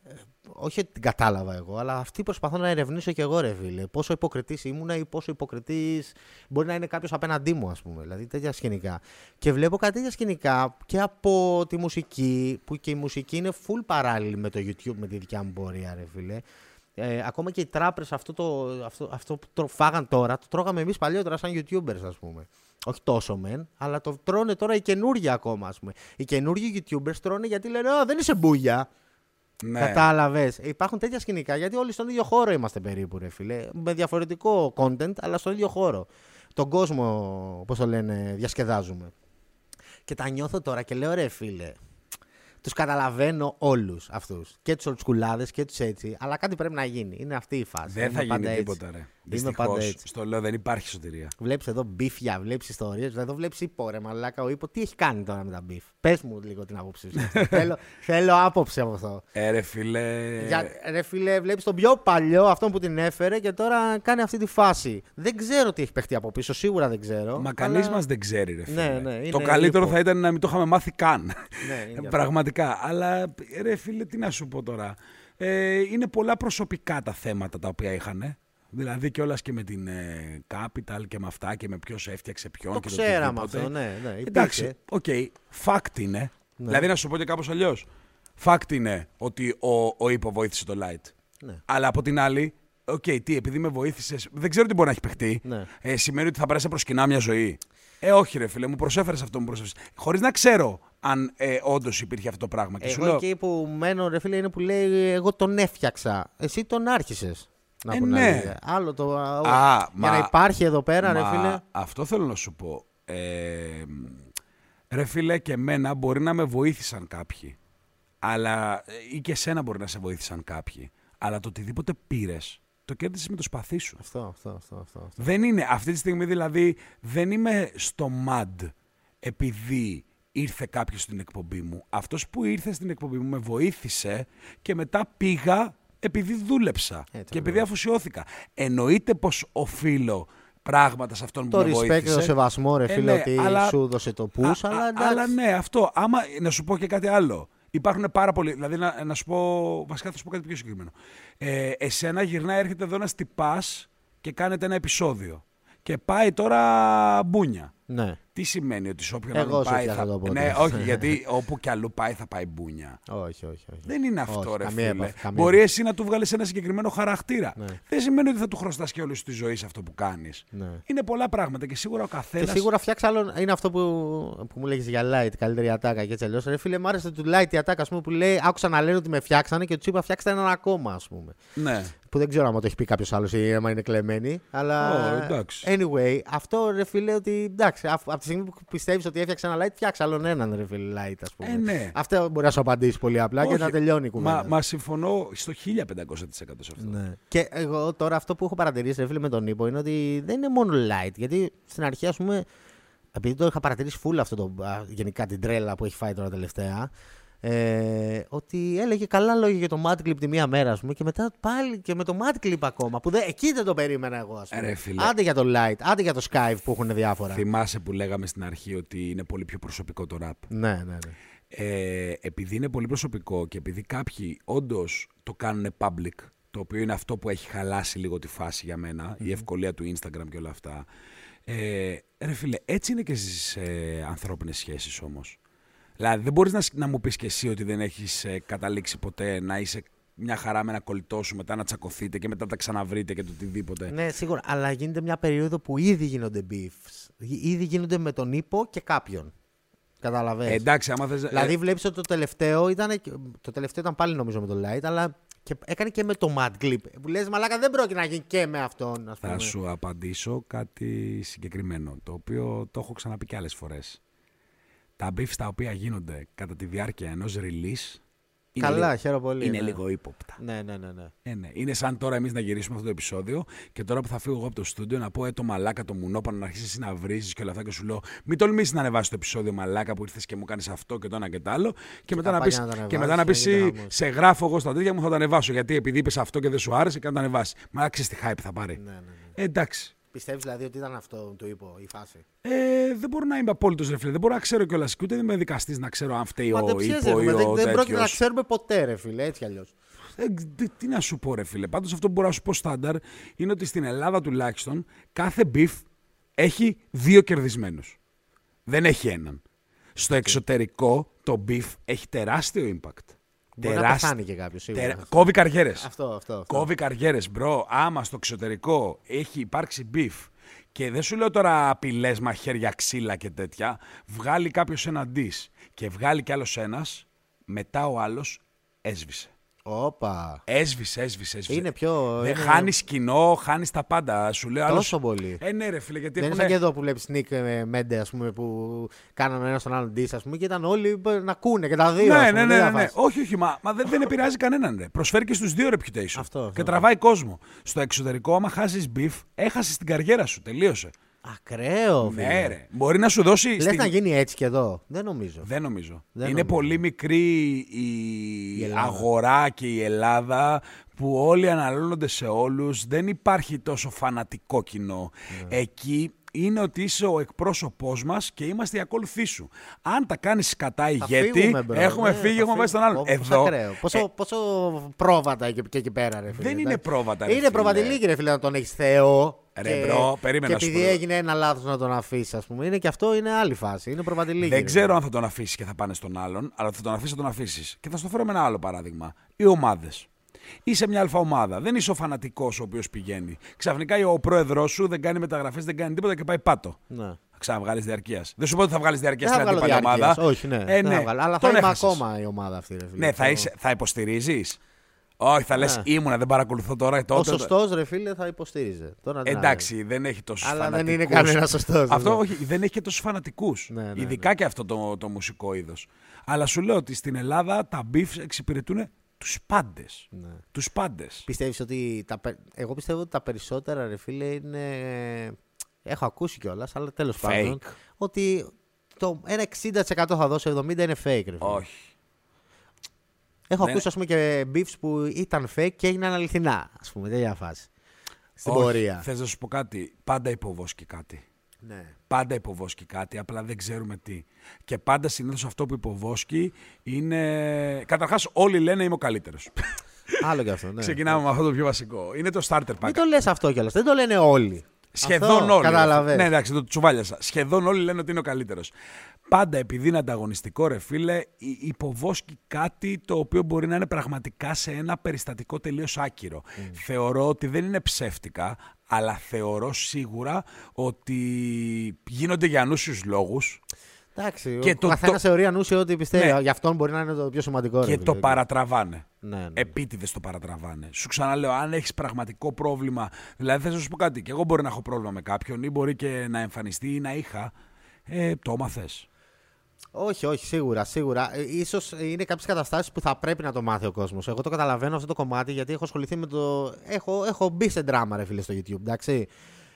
όχι ότι την κατάλαβα εγώ, αλλά αυτή προσπαθώ να ερευνήσω και εγώ, ρε φίλε. Πόσο υποκριτής ήμουνα ή πόσο υποκριτής μπορεί να είναι κάποιος απέναντί μου, ας πούμε. Δηλαδή τέτοια σκηνικά. Και βλέπω κάτι τέτοια σκηνικά και από τη μουσική, που και η μουσική είναι full παράλληλη με το YouTube, με τη δικιά μου πορεία, ρε φίλε. Ε, ακόμα και οι τράπερς αυτό, το, αυτό, αυτό που τρο, φάγαν τώρα, το τρώγαμε εμείς παλιότερα σαν YouTubers, ας πούμε. Όχι τόσο μεν, αλλά το τρώνε τώρα οι καινούργοι ακόμα, ας πούμε. Οι καινούργοι YouTubers τρώνε γιατί λένε Α, δεν είσαι μπούγια. Ναι. Κατάλαβες. Υπάρχουν τέτοια σκηνικά γιατί όλοι στον ίδιο χώρο είμαστε περίπου, ρε φίλε. Με διαφορετικό content, αλλά στον ίδιο χώρο. Τον κόσμο, πώς το λένε, διασκεδάζουμε. Και τα νιώθω τώρα και λέω, ρε φίλε, τους καταλαβαίνω όλους αυτούς. Και τους old schoolάδες και τους έτσι. Αλλά κάτι πρέπει να γίνει. Είναι αυτή η φάση. Δεν θα Είμαι πάντα γίνει έτσι. τίποτα, ρε. Είμαι πάντα Δυστυχώς, έτσι. στο λέω, δεν υπάρχει σωτηρία. Βλέπεις εδώ beefια, βλέπεις ιστορίες. Εδώ βλέπεις Hypo, ρε μαλάκα. Ο Hypo τι έχει κάνει τώρα με τα beef; Πες μου λίγο την άποψή σου. θέλω, θέλω άποψη από αυτό. Ε, ρε φίλε. Για, ρε φίλε, βλέπεις τον πιο παλιό, αυτόν που την έφερε και τώρα κάνει αυτή τη φάση. Δεν ξέρω τι έχει παιχτεί από πίσω, σίγουρα δεν ξέρω. Μα κανείς αλλά- μας δεν ξέρει, ρε φίλε. Ναι, ναι, είναι το καλύτερο Hypo. θα ήταν να μην το είχαμε μάθει καν. Ναι, είναι Πραγματικά. Αλλά ρε φίλε, τι να σου πω τώρα. Ε, είναι πολλά προσωπικά τα θέματα τα οποία είχαν. Δηλαδή κιόλα και με την ε, Capital και με αυτά και με ποιος έφτιαξε ποιον. Το και ξέραμε οτιδήποτε. αυτό, ναι, ναι. υπήρχε. Εντάξει, οκ, fact είναι. Ναι. Δηλαδή να σου πω και κάπως αλλιώς. Fact είναι ότι ο, ο Hypo βοήθησε το Light. Ναι. Αλλά από την άλλη, οκ, τι, επειδή με βοήθησες, δεν ξέρω τι μπορεί να έχει παιχτεί. Ναι. Ε, σημαίνει ότι θα περάσει να προσκυνά μια ζωή. Ε, όχι, ρε φίλε, μου προσέφερες αυτό που μου προσέφερες. Χωρίς να ξέρω αν ε, όντως υπήρχε αυτό το πράγμα. Και σου Εγώ λέω, εκεί που μένω, ρε φίλε, είναι που λέει Εγώ τον έφτιαξα. Εσύ τον άρχισες. Να Ε, πω την ναι. αλήθεια. Άλλο το. Α, για μα- να υπάρχει εδώ πέρα, ρε Μα φίλε. Αυτό θέλω να σου πω. Ε, ρε φίλε, και εμένα μπορεί να με βοήθησαν κάποιοι. Αλλά, ε, ή και εσένα μπορεί να σε βοήθησαν κάποιοι. Αλλά το οτιδήποτε πήρες, το κέρδισες με το σπαθί σου. Αυτό, αυτό, αυτό. αυτό, αυτό. Δεν είναι. Αυτή τη στιγμή δηλαδή δεν είμαι στο MAD επειδή ήρθε κάποιος στην εκπομπή μου. Αυτός που ήρθε στην εκπομπή μου με βοήθησε και μετά πήγα επειδή δούλεψα Έτσι, και επειδή ακριβώς. αφοσιώθηκα. Εννοείται πως οφείλω πράγματα σε αυτόν που Το με respect βοήθησε. και το σεβασμό, ρε Ε, φίλε, ναι, ότι αλλά- σου έδωσε το push, Α- αλλά α- εντάξει. αλλά ναι, αυτό. Άμα, να σου πω και κάτι άλλο. Υπάρχουν πάρα πολλοί. Δηλαδή, να, να σου πω. Βασικά, θα σου πω κάτι πιο συγκεκριμένο. Ε, εσένα γυρνάει, έρχεται εδώ ένα τυπά και κάνετε ένα επεισόδιο. Και πάει τώρα μπούνια. Ναι. Τι σημαίνει ότι σε όποιον Εγώ άλλο σου πάει. φτιάχνω Θα... το podcast. Ναι, όχι, γιατί όπου κι αλλού πάει θα πάει μπούνια. Όχι, όχι, όχι. Δεν είναι αυτό, Όχι, ρε καμία φίλε. επαφή, καμία Μπορεί επαφή. εσύ να του βγάλεις ένα συγκεκριμένο χαρακτήρα. Ναι. Δεν σημαίνει ότι θα του χρωστάς και όλης σου της ζωής σε αυτό που κάνεις. Ναι. Είναι πολλά πράγματα και σίγουρα ο καθένα. Και σίγουρα φτιάξει άλλο. Είναι αυτό που, που μου λέγεις για light, καλύτερη ατάκα και έτσι αλλιώς. Ρε φίλε, μου άρεσε του light η ατάκα, ας πούμε, που λέει Άκουσα να λένε ότι με φτιάξανε και τους είπα φτιάξτε έναν ακόμα, ας πούμε. Ναι. Που δεν ξέρω αν το έχει πει κάποιος άλλος ή άμα είναι κλεμμένοι. Αλλά. Ω, εντάξει. Anyway, αυτό ρε φίλε ότι εντάξει, αφ- από τη στιγμή που πιστεύεις ότι έφτιαξε ένα light, φτιάξε άλλον έναν ρε φίλε light, ας πούμε. Ε, ναι. Αυτό μπορεί να σου απαντήσει πολύ απλά και Όχι. να τελειώνει η κουβέντα. Μα, μα συμφωνώ στο 1500% σε αυτό. Ναι. Και εγώ τώρα αυτό που έχω παρατηρήσει, ρε φίλε, με τον Νίπο είναι ότι δεν είναι μόνο light. Γιατί στην αρχή, ας πούμε, επειδή το είχα παρατηρήσει full αυτό το, α, γενικά την τρέλα που έχει φάει τώρα τελευταία, ε, ότι έλεγε καλά λόγια για το Mad Clip τη μία μέρα, ας πούμε, και μετά πάλι και με το Mad Clip ακόμα. Που δεν, εκεί δεν το περίμενα εγώ, ας πούμε. Ρε φίλε. Άντε για το light, άντε για το Skype που έχουν διάφορα. Θυμάσαι που λέγαμε στην αρχή ότι είναι πολύ πιο προσωπικό το rap; Ναι, ναι, ναι. Ε, επειδή είναι πολύ προσωπικό και επειδή κάποιοι όντως το κάνουν public, το οποίο είναι αυτό που έχει χαλάσει λίγο τη φάση για μενα η ευκολία του Instagram και όλα αυτά. Ε, ρε φίλε, έτσι είναι και στις ε, ανθρώπινες σχέσεις όμως. Δηλαδή δεν μπορείς να, σ- να μου πεις και εσύ ότι δεν έχεις ε, καταλήξει ποτέ να είσαι μια χαρά με ένα κολλητό σου, μετά να τσακωθείτε και μετά τα ξαναβρείτε και το οτιδήποτε. Ναι, σίγουρα. Αλλά γίνεται μια περίοδο που ήδη γίνονται beefs. Ήδη γίνονται με τον ύπο και κάποιον. Καταλαβαίνεις. Ε, εντάξει, άμα θες... Δηλαδή ε, βλέπεις ότι το τελευταίο ήταν. Το τελευταίο ήταν πάλι νομίζω με τον Light, αλλά και έκανε και με το Mad Clip. Που λες μαλάκα δεν πρόκειται να γίνει και με αυτόν. Ας πούμε. Θα σου απαντήσω κάτι συγκεκριμένο, το οποίο το έχω ξαναπεί και άλλες φορές. Τα beefs τα οποία γίνονται κατά τη διάρκεια ενός release είναι Καλά, λίγο, χαίρομαι πολύ. είναι ναι. λίγο ύποπτα. Ναι, ναι, ναι. ναι. Ε, ναι. Είναι σαν τώρα εμείς να γυρίσουμε αυτό το επεισόδιο και τώρα που θα φύγω εγώ από το στούντιο να πω Ε, το μαλάκα το μουνόπανο να αρχίσεις εσύ να βρίζεις και όλα αυτά και σου λέω Μην τολμήσεις να ανεβάσεις το επεισόδιο μαλάκα που ήρθες και μου κάνεις αυτό και το ένα και το άλλο. Και μετά να πάει πει και να το και μετά να ανεβάσεις, πεις, έγινε «Ε, χαμός». Σε γράφω εγώ στα τέτοια μου θα το ανεβάσω. Γιατί επειδή είπες αυτό και δεν σου άρεσε και να το ανεβάσεις. Μα ξέρει τι hype θα πάρει. ναι, ναι, ναι. Ε, εντάξει. Πιστεύεις δηλαδή ότι ήταν αυτό το είπω η φάση; Ε, δεν μπορώ να είμαι απόλυτος ρε φίλε. Δεν μπορώ να ξέρω κιόλας. Και ούτε δεν είμαι δικαστής να ξέρω αν φταίει Μα ο δεν ύπο ή ψιαζεύουμε, δεν, ο δεν πρόκειται να τέτοιος. ξέρουμε ποτέ, ρε φίλε, έτσι κι αλλιώς. Ε, τι- τι να σου πω, ρε φίλε. Πάντως αυτό που μπορώ να σου πω στάνταρ είναι ότι στην Ελλάδα τουλάχιστον κάθε beef έχει δύο κερδισμένους. Δεν έχει έναν. Στο εξωτερικό το beef έχει τεράστιο impact. Μπορεί να πεθάνει και κάποιος σίγουρα. Τερα- Κόβει καριέρες. Αυτό, αυτό. αυτό. Κόβει καριέρες, bro. Άμα στο εξωτερικό έχει υπάρξει beef και δεν σου λέω τώρα απειλές, μαχαίρια, ξύλα και τέτοια, βγάλει κάποιος ένα diss και βγάλει κι άλλος ένας, μετά ο άλλος έσβησε. Όπα. Έσβησε, έσβησε, έσβησε. Είναι πιο. Δεν είναι- χάνεις κοινό, χάνεις τα πάντα. Σου λέω άλλος- Τόσο πολύ. Ε, ναι, ρε φίλε, γιατί Δεν είναι έχουνε- σαν και εδώ που βλέπεις Sneak με Mente, ας πούμε, που κάνανε ένα στον άλλον diss, ας πούμε, και ήταν όλοι να ακούνε και τα δύο. ας Ναι, πούμε, ναι, ναι, δεν ναι, θα ναι. φας. Όχι, όχι, μα, μα δεν, δεν επηρεάζει κανέναν. Ρε. Προσφέρει και στους δύο reputation. Αυτό, αυτό. Και τραβάει κόσμο. Στο εξωτερικό, άμα χάσεις beef, έχασες την καριέρα σου. Τελείωσε. Ακραίο, φίλε. Ναι, ρε. Μπορεί να σου δώσει. Λες στην- να γίνει έτσι και εδώ. Δεν νομίζω. Δεν νομίζω. Δεν είναι νομίζω. πολύ μικρή η, Η Ελλάδα. αγορά και η Ελλάδα που όλοι αναλώνονται σε όλους. Δεν υπάρχει τόσο φανατικό κοινό. Ναι. Εκεί είναι ότι είσαι ο εκπρόσωπός μας και είμαστε οι ακόλουθοί σου. Αν τα κάνεις κατά Θα ηγέτη, φύγουμε, μπρο. έχουμε Ναι, φύγει, θα έχουμε βάσει τον άλλον. φύγουμε. Πόσο Εδώ ακραίο. Πόσο, πόσο πρόβατα εκεί, και εκεί πέρα, ρε φίλε. δεν είναι εντάξει. πρόβατα. ρε Είναι φίλε. προβατηλίκη, ρε φίλε, να τον έχεις Θεό. Ρε, και, μπρο, περίμενα και να σου επειδή πω. έγινε ένα λάθος να τον αφήσεις, ας πούμε. Είναι και αυτό είναι άλλη φάση. Είναι προβατηλίκη. Δεν ρε. ξέρω αν θα τον αφήσεις και θα πάνε στον άλλον, αλλά θα τον αφήσεις, θα τον αφήσεις. Και θα στο φέρω με ένα άλλο παράδειγμα. Οι ομάδες. Είσαι μια αλφα ομάδα. Δεν είσαι ο φανατικός ο οποίος πηγαίνει. Ξαφνικά ο πρόεδρός σου δεν κάνει μεταγραφές, δεν κάνει τίποτα και πάει πάτο. Ναι. Θα ξαναβγάλεις διαρκείας. Δεν σου πω ότι θα βγάλεις διαρκεία Δεν θα στην βγάλω αντίπαλη διάρκειας. ομάδα. Όχι, ναι. Ε, δεν ναι. θα βγάλω. Αλλά Τον θα είμαι έχασες. ακόμα η ομάδα αυτή, ρε φίλε. Ναι, θα, Το- είσαι, θα υποστηρίζεις. Όχι, θα λες Ναι. ήμουνα, δεν παρακολουθώ τώρα. Ο Τότε, σωστός, ρε φίλε, θα υποστήριζε. Τώρα, τι να Εντάξει, δεν έχει τόσους Αλλά φανατικούς. δεν είναι κανένας σωστός. Αυτό όχι, δεν έχει και τόσους φανατικούς. Ναι, ναι, Ειδικά και αυτό το, το μουσικό είδος. Αλλά σου λέω ότι στην Ελλάδα τα beefs εξυπηρετούν τους πάντες. Ναι. Τους πάντες. Πιστεύεις ότι. Τα... πε- Εγώ πιστεύω ότι τα περισσότερα, ρε φίλε, είναι. Έχω ακούσει κιόλας, αλλά τέλος πάντων. Ότι το ένα 60% θα δώσω, 70% είναι fake, ρε φίλε. Όχι. Έχω Δεν- ακούσει, ας πούμε, και beefs που ήταν fake και έγιναν αληθινά, ας πούμε, τέτοια φάση. Στην Όχι. πορεία. Θες να σου πω κάτι. Πάντα υποβόσκει κάτι. Ναι. Πάντα υποβόσκει κάτι, απλά δεν ξέρουμε τι. Και πάντα συνήθως αυτό που υποβόσκει είναι. Καταρχάς, όλοι λένε είμαι ο καλύτερος. Άλλο κι αυτό, ναι. Ξεκινάμε με αυτό το πιο βασικό. Είναι το starter pack. Μην το λες αυτό κιόλας. Δεν το λένε όλοι. Σχεδόν αυτό, όλοι. Καταλαβες. Ναι, εντάξει, το τσουβάλιασα. Σχεδόν όλοι λένε ότι είναι ο καλύτερος. Πάντα επειδή είναι ανταγωνιστικό, ρε φίλε, υ- υποβόσκει κάτι το οποίο μπορεί να είναι πραγματικά σε ένα περιστατικό τελείως άκυρο. Θεωρώ ότι δεν είναι ψεύτικα, αλλά θεωρώ σίγουρα ότι γίνονται για ανούσιους λόγους Εντάξει, Και ο το- καθένας το- θεωρεί ανούσιο ότι πιστεύει. Ναι. Γι' αυτόν μπορεί να είναι το πιο σημαντικό. ρε και φίλε. το παρατραβάνε. Ναι, ναι. Επίτηδες το παρατραβάνε. Σου ξαναλέω, αν έχεις πραγματικό πρόβλημα. Δηλαδή, θέλω να σου πω κάτι. Και εγώ μπορεί να έχω πρόβλημα με κάποιον ή μπορεί και να εμφανιστεί ή να είχα. Ε, το έμαθες. Όχι, όχι, σίγουρα. σίγουρα. Ε, ίσως είναι κάποιες καταστάσεις που θα πρέπει να το μάθει ο κόσμος. Εγώ το καταλαβαίνω αυτό το κομμάτι γιατί έχω ασχοληθεί με το. Έχω, έχω μπει σε δράμα, ρε φίλε, στο YouTube. Εντάξει.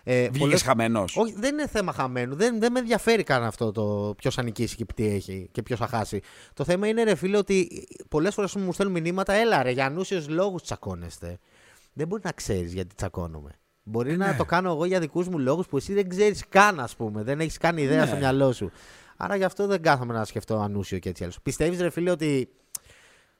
Ε, Βγήκες πολλές- χαμένος. Όχι, δεν είναι θέμα χαμένου. Δεν, δεν με ενδιαφέρει καν αυτό το ποιος θα νικήσει και τι έχει και ποιος θα χάσει. Το θέμα είναι, ρε φίλε, ότι πολλές φορές μου στέλνουν μηνύματα, έλα ρε, για ανούσιους λόγους τσακώνεστε. Δεν μπορεί να ξέρεις γιατί τσακώνομαι. Μπορεί να το κάνω εγώ για δικούς μου λόγους που εσύ δεν ξέρεις καν, ας πούμε. Δεν έχεις καν ιδέα Ναι. στο μυαλό σου. Άρα γι' αυτό δεν κάθομαι να σκεφτώ ανούσιο και έτσι άλλο. Πιστεύεις, ρε φίλε, ότι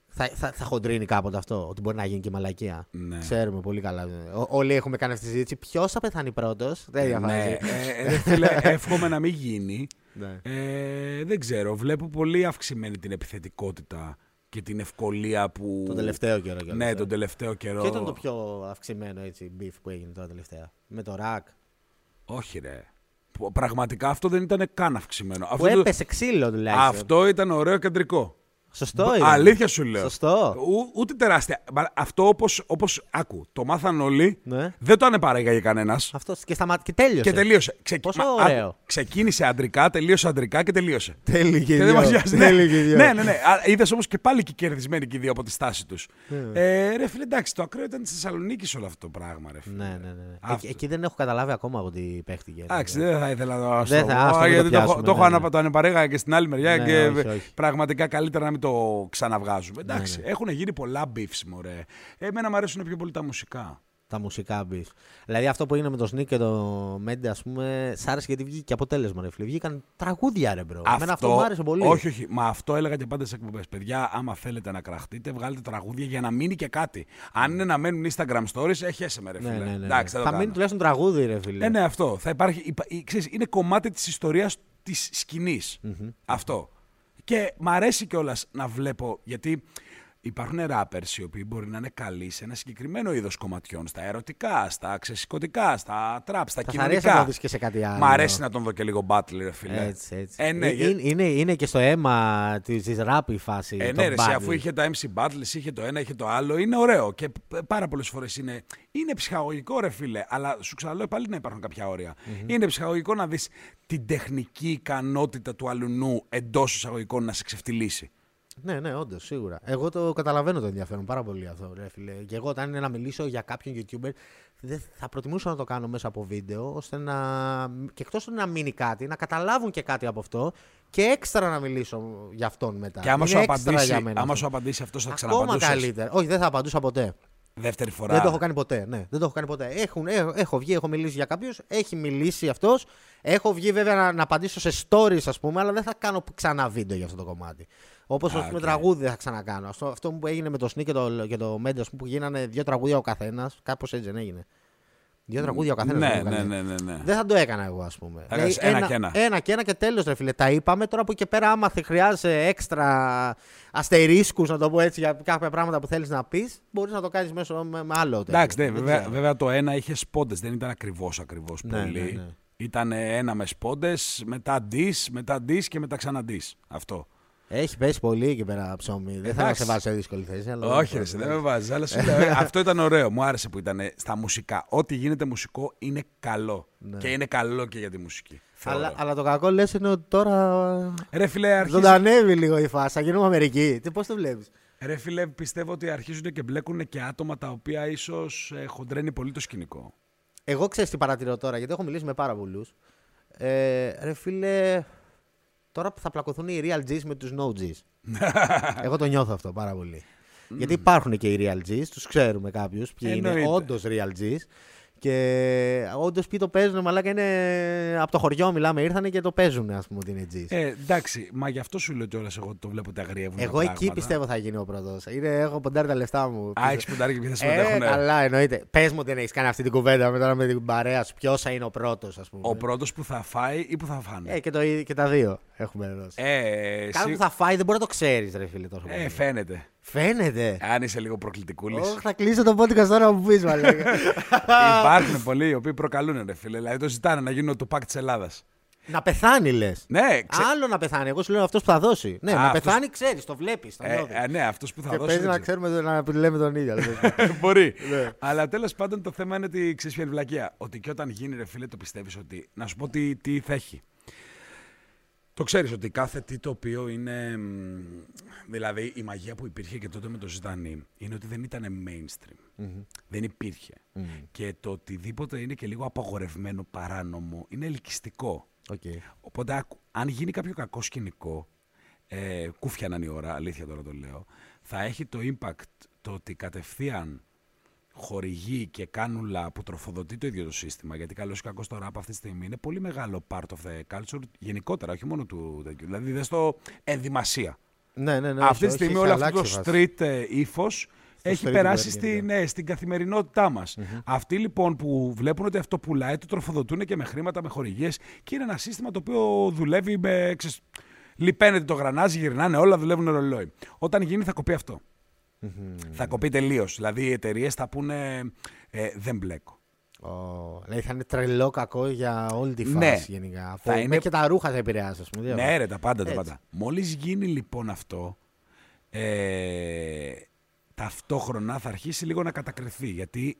θα, θα, θα χοντρίνει κάποτε αυτό, ότι μπορεί να γίνει και μαλακία; Ναι. Ξέρουμε πολύ καλά. Ό, όλοι έχουμε κάνει αυτή τη συζήτηση. Ποιος θα πεθάνει πρώτος; Δεν ναι, διαφωνεί. ε, ρε φίλε, εύχομαι να μην γίνει. Ναι. Ε, δεν ξέρω. Βλέπω πολύ αυξημένη την επιθετικότητα και την ευκολία που. Τον τελευταίο καιρό. κιόλας, Ναι, ε. τον τελευταίο καιρό. Ποιο ήταν το πιο αυξημένο έτσι, beef που έγινε τώρα τελευταία; Με το ρακ; Όχι, ρε. Που- Πραγματικά αυτό δεν ήταν καν αυξημένο. Που Αυτό, το- έπεσε ξύλο τουλάχιστον. αυτό ήταν ωραίο κεντρικό. Σωστό είναι. Αλήθεια σου λέω. Σωστό. Ού- ούτε τεράστια. Μα Αυτό όπως. Όπως, άκου, το μάθαν όλοι. Ναι. Δεν το ανεπαρέγαγε κανένας. Αυτός και σταμάτη και τέλειωσε. Και τελείωσε. Ξε... Πόσο μα- ωραίο. άκου, ξεκίνησε αντρικά, τελείωσε αντρικά και τελείωσε. Τέλει και, Και δεν δυο. μας νοιάζει. Ναι, Τέλει και δυο. ναι, ναι. ναι. Είδες όμως και πάλι και κερδισμένοι και οι δύο από τη στάση τους. Ναι. Ε, ρε φίλε, εντάξει, το ακραίο ήταν τη Θεσσαλονίκη όλο αυτό το πράγμα, ρε φίλε. Ναι, ναι, ναι. Αυτό. Εκεί, εκεί δεν έχω καταλάβει ακόμα από τι παίχτηκε. Εντάξει, δεν θα ήθελα να το Δεν θα, άστο, μην το γιατί το, έχω- πιάσουμε, το έχω ναι, ανα- ναι. το ανεπαρέγαγα και στην άλλη μεριά Ναι, και όχι, όχι. πραγματικά καλύτερα να μην το ξαναβγάζουμε. Εντάξει, ναι. έχουν γίνει πολλά beefs, μωρέ. Εμένα μου αρέσουν πιο πολύ τα μουσικά. Τα μουσικά μπει. Δηλαδή αυτό που έγινε με το Σνίκ και το Μέντε, ας πούμε, σ' άρεσε γιατί βγήκε και αποτέλεσμα. Ρε φίλε. Βγήκαν τραγούδια, ρε bro. Εμένα αυτό μου άρεσε πολύ. Όχι, όχι. Μα αυτό έλεγα και πάντα σε εκπομπές. Παιδιά, άμα θέλετε να κραχτείτε, βγάλετε τραγούδια για να μείνει και κάτι. Αν είναι να μένουν Instagram stories, χέσε με ρε Ναι, φίλε. ναι, ναι, ναι. Εντάξει, δεν το θα κάνω. μείνει τουλάχιστον τραγούδι, ρε φίλε. Ε, ναι, αυτό. Θα υπάρχει, υπα- η- ξέρεις, είναι κομμάτι της ιστορίας της σκηνής Αυτό. Και μ' αρέσει κιόλας να βλέπω, γιατί υπάρχουν rappers οι οποίοι μπορεί να είναι καλοί σε ένα συγκεκριμένο είδος κομματιών, στα ερωτικά, στα ξεσηκωτικά, στα trap, στα Θα σ' κοινωνικά. αρέσει να το δεις και σε κάτι άλλο. Μ' αρέσει να τον δω και λίγο battle, ρε φίλε. Έτσι, έτσι. Ε, ναι, Ε, για- είναι, είναι, είναι και στο αίμα της ρap η φάση. Ε, το ναι, ρε, εσύ, battle. αφού είχε τα MC Battles, είχε το ένα, είχε το άλλο, είναι ωραίο. Και π- πάρα πολλές φορές είναι, είναι ψυχαγωγικό, ρε φίλε. Αλλά σου ξαναλέω πάλι να υπάρχουν κάποια όρια. Είναι ψυχαγωγικό να δεις την τεχνική ικανότητα του αλουνού εντός εισαγωγικών να σε ξεφτυλίσει. Ναι, ναι, όντως, σίγουρα. Εγώ το καταλαβαίνω το ενδιαφέρον πάρα πολύ αυτό, ρε φίλε. Και εγώ όταν είναι να μιλήσω για κάποιον YouTuber, δεν θα προτιμούσα να το κάνω μέσα από βίντεο, ώστε να. και εκτός να μείνει κάτι, να καταλάβουν και κάτι από αυτό και έξτρα να μιλήσω για αυτόν μετά. Και άμα Είναι σου, έξτρα απαντήσει, για μένα άμα αυτό. σου απαντήσει αυτός, θα Ακόμα ξαναπαντούσες. καλύτερα. Όχι, δεν θα απαντούσα ποτέ. Δεύτερη φορά. Δεν το έχω κάνει ποτέ. Ναι, δεν το έχω κάνει ποτέ. Έχουν, έχω, έχω βγει, έχω μιλήσει για κάποιους, έχει μιλήσει αυτός. Έχω βγει βέβαια να, να απαντήσω σε stories, ας πούμε, αλλά δεν θα κάνω ξανά βίντεο για αυτό το κομμάτι. Όπως Α, ας πούμε οκ. τραγούδι δεν θα ξανακάνω. Αυτό, αυτό που έγινε με το Sneak και το, και το Mendes, που γίνανε δύο τραγούδια ο καθένας, κάπως έτσι δεν έγινε. Δύο τραγούδια ο καθένας. ναι, ναι, ναι, ναι, ναι. Δεν θα το έκανα εγώ, ας πούμε. Θα έκανες ένα και ένα. Ένα και ένα και τέλος, ρε φίλε. Τα είπαμε τώρα που και πέρα, άμα θε, χρειάζεσαι έξτρα αστερίσκους, να το πω έτσι, για κάποια πράγματα που θέλεις να πεις, μπορείς να το κάνεις μέσω με, με άλλο. τέτοιο. Εντάξει, ναι, Δεν βέβαια, ξέρω. βέβαια το ένα είχε σπόντες, δεν ήταν ακριβώς ακριβώς Ναι, πολύ. ναι, ναι. Ήταν ένα με σπόντες, μετά dis, μετά dis και μετά ξανά dis. Αυτό. Έχει πέσει πολύ εκεί πέρα ψωμί. Δεν θα Εντάξει. σε βάζω σε δύσκολη θέση. Αλλά Όχι, ρε, δεν με βάζεις. Αλλά σου λέω, ε, αυτό ήταν ωραίο. Μου άρεσε που ήταν στα μουσικά. Ό,τι γίνεται μουσικό είναι καλό. Και είναι καλό και για τη μουσική. θεωρώ. Ναι. Αλλά, αλλά το κακό λες είναι ότι τώρα. Ρε φίλε, αρχίζει... Ζωντανεύει λίγο η φάση. Θα γίνουμε Αμερική. Τι, πώς το βλέπεις; Ρε φίλε, πιστεύω ότι αρχίζουν και μπλέκουν και άτομα τα οποία ίσως ε, χοντρένει πολύ το σκηνικό. Εγώ ξέρω τι παρατηρώ τώρα, γιατί έχω μιλήσει με πάρα πολλούς. Ε, ρε φίλε, τώρα θα πλακωθούν οι real G's με τους no G's. Εγώ το νιώθω αυτό πάρα πολύ. Γιατί υπάρχουν και οι real G's, τους ξέρουμε κάποιους ποιοι είναι Εννοείται. όντως real G's. Και όντως ποιοι το παίζουν, μαλάκα είναι από το χωριό μιλάμε, ήρθανε και το παίζουν, ας πούμε, ότι είναι G's. Ε, εντάξει, μα γι' αυτό σου λέω κιόλας εγώ ότι το βλέπω ότι αγριεύουν. τα Εγώ εκεί πράγματα. πιστεύω θα γίνει ο πρώτο. Έχω ποντάρει τα λεφτά μου. Α, έχεις ποντάρει και ποιοι θα Ε, συμμετέχουν. καλά, εννοείται. Πες μου δεν έχεις κάνει αυτή την κουβέντα με, τώρα με την παρέα σου. Ποιος θα είναι ο πρώτος, ας πούμε. Ο πρώτος που θα φάει ή που θα φάνε; Ε, και, το, ίδιο- και τα δύο έχουμε δώσει. Ε, Κάτι εσύ- που θα φάει δεν μπορεί να το ξέρεις, ρε φίλε. Τόσο ε, πολύ. φαίνεται. Φαίνεται. Αν είσαι λίγο προκλητικούλης. Όχι, θα κλείσω το podcast τώρα που πεις, μαλάκα. Υπάρχουν πολλοί οι οποίοι προκαλούν, ρε φίλε. Δηλαδή το ζητάνε να γίνουν το πακ της Ελλάδας. να πεθάνει, λες. Ναι, ξε... Άλλο να πεθάνει. Εγώ σου λέω αυτός που θα δώσει. Ναι, Α, να αυτός- πεθάνει, ξέρεις, το βλέπεις. Το ε, νιώθεις. ε, ναι, αυτός που θα και δώσει. παίζει δεν να ξέρω. ξέρουμε να λέμε τον ίδιο. αλλά δεν ξέρω. Μπορεί. Ναι. Αλλά τέλος πάντων το θέμα είναι ότι ξέρεις ποια είναι η βλακεία. Ότι και όταν γίνει, ρε φίλε, το πιστεύεις ότι. Να σου πω τι, τι θα έχει. Το ξέρεις ότι κάθε τι το οποίο είναι. μ, Δηλαδή η μαγεία που υπήρχε και τότε με το Ζητανή είναι ότι δεν ήταν mainstream. Δεν υπήρχε. Και το οτιδήποτε είναι και λίγο απαγορευμένο, παράνομο, είναι ελκυστικό. Οκ. Οπότε, άκου, αν γίνει κάποιο κακό σκηνικό, ε, κούφια να 'ναι η ώρα, αλήθεια τώρα το λέω, θα έχει το impact το ότι κατευθείαν χορηγική κάνουλα που τροφοδοτεί το ίδιο το σύστημα. Γιατί καλό ή κακό το rap αυτή τη στιγμή είναι πολύ μεγάλο part of the culture γενικότερα, όχι μόνο του τέτοιου. Δηλαδή, δες στο ενδυμασία. Ναι, ναι, ναι. αυτή όχι, τη στιγμή έχει όλο αυτό αλλάξει το η φάση. street ε, ύφος έχει street περάσει working, στην, ναι. ναι, στην καθημερινότητά μας. Αυτοί λοιπόν που βλέπουν ότι αυτό πουλάει, το τροφοδοτούν και με χρήματα, με χορηγίες και είναι ένα σύστημα το οποίο δουλεύει με. ξέρεις, Λυπαίνεται το γρανάζι, γυρνάνε όλα, δουλεύουν ρολόι. Όταν γίνει θα κοπεί αυτό. Θα κοπεί τελείως. Δηλαδή οι εταιρείες θα πούνε ε, δεν μπλέκω. Oh, δηλαδή θα είναι τρελό κακό για όλη τη φάση Ναι. γενικά. Θα Από- είναι- μέχρι και τα ρούχα θα επηρεάσει, ας πούμε. Ναι, ρε, τα πάντα, τα Έτσι. πάντα. Μόλις γίνει λοιπόν αυτό, ε, ταυτόχρονα θα αρχίσει λίγο να κατακριθεί. Γιατί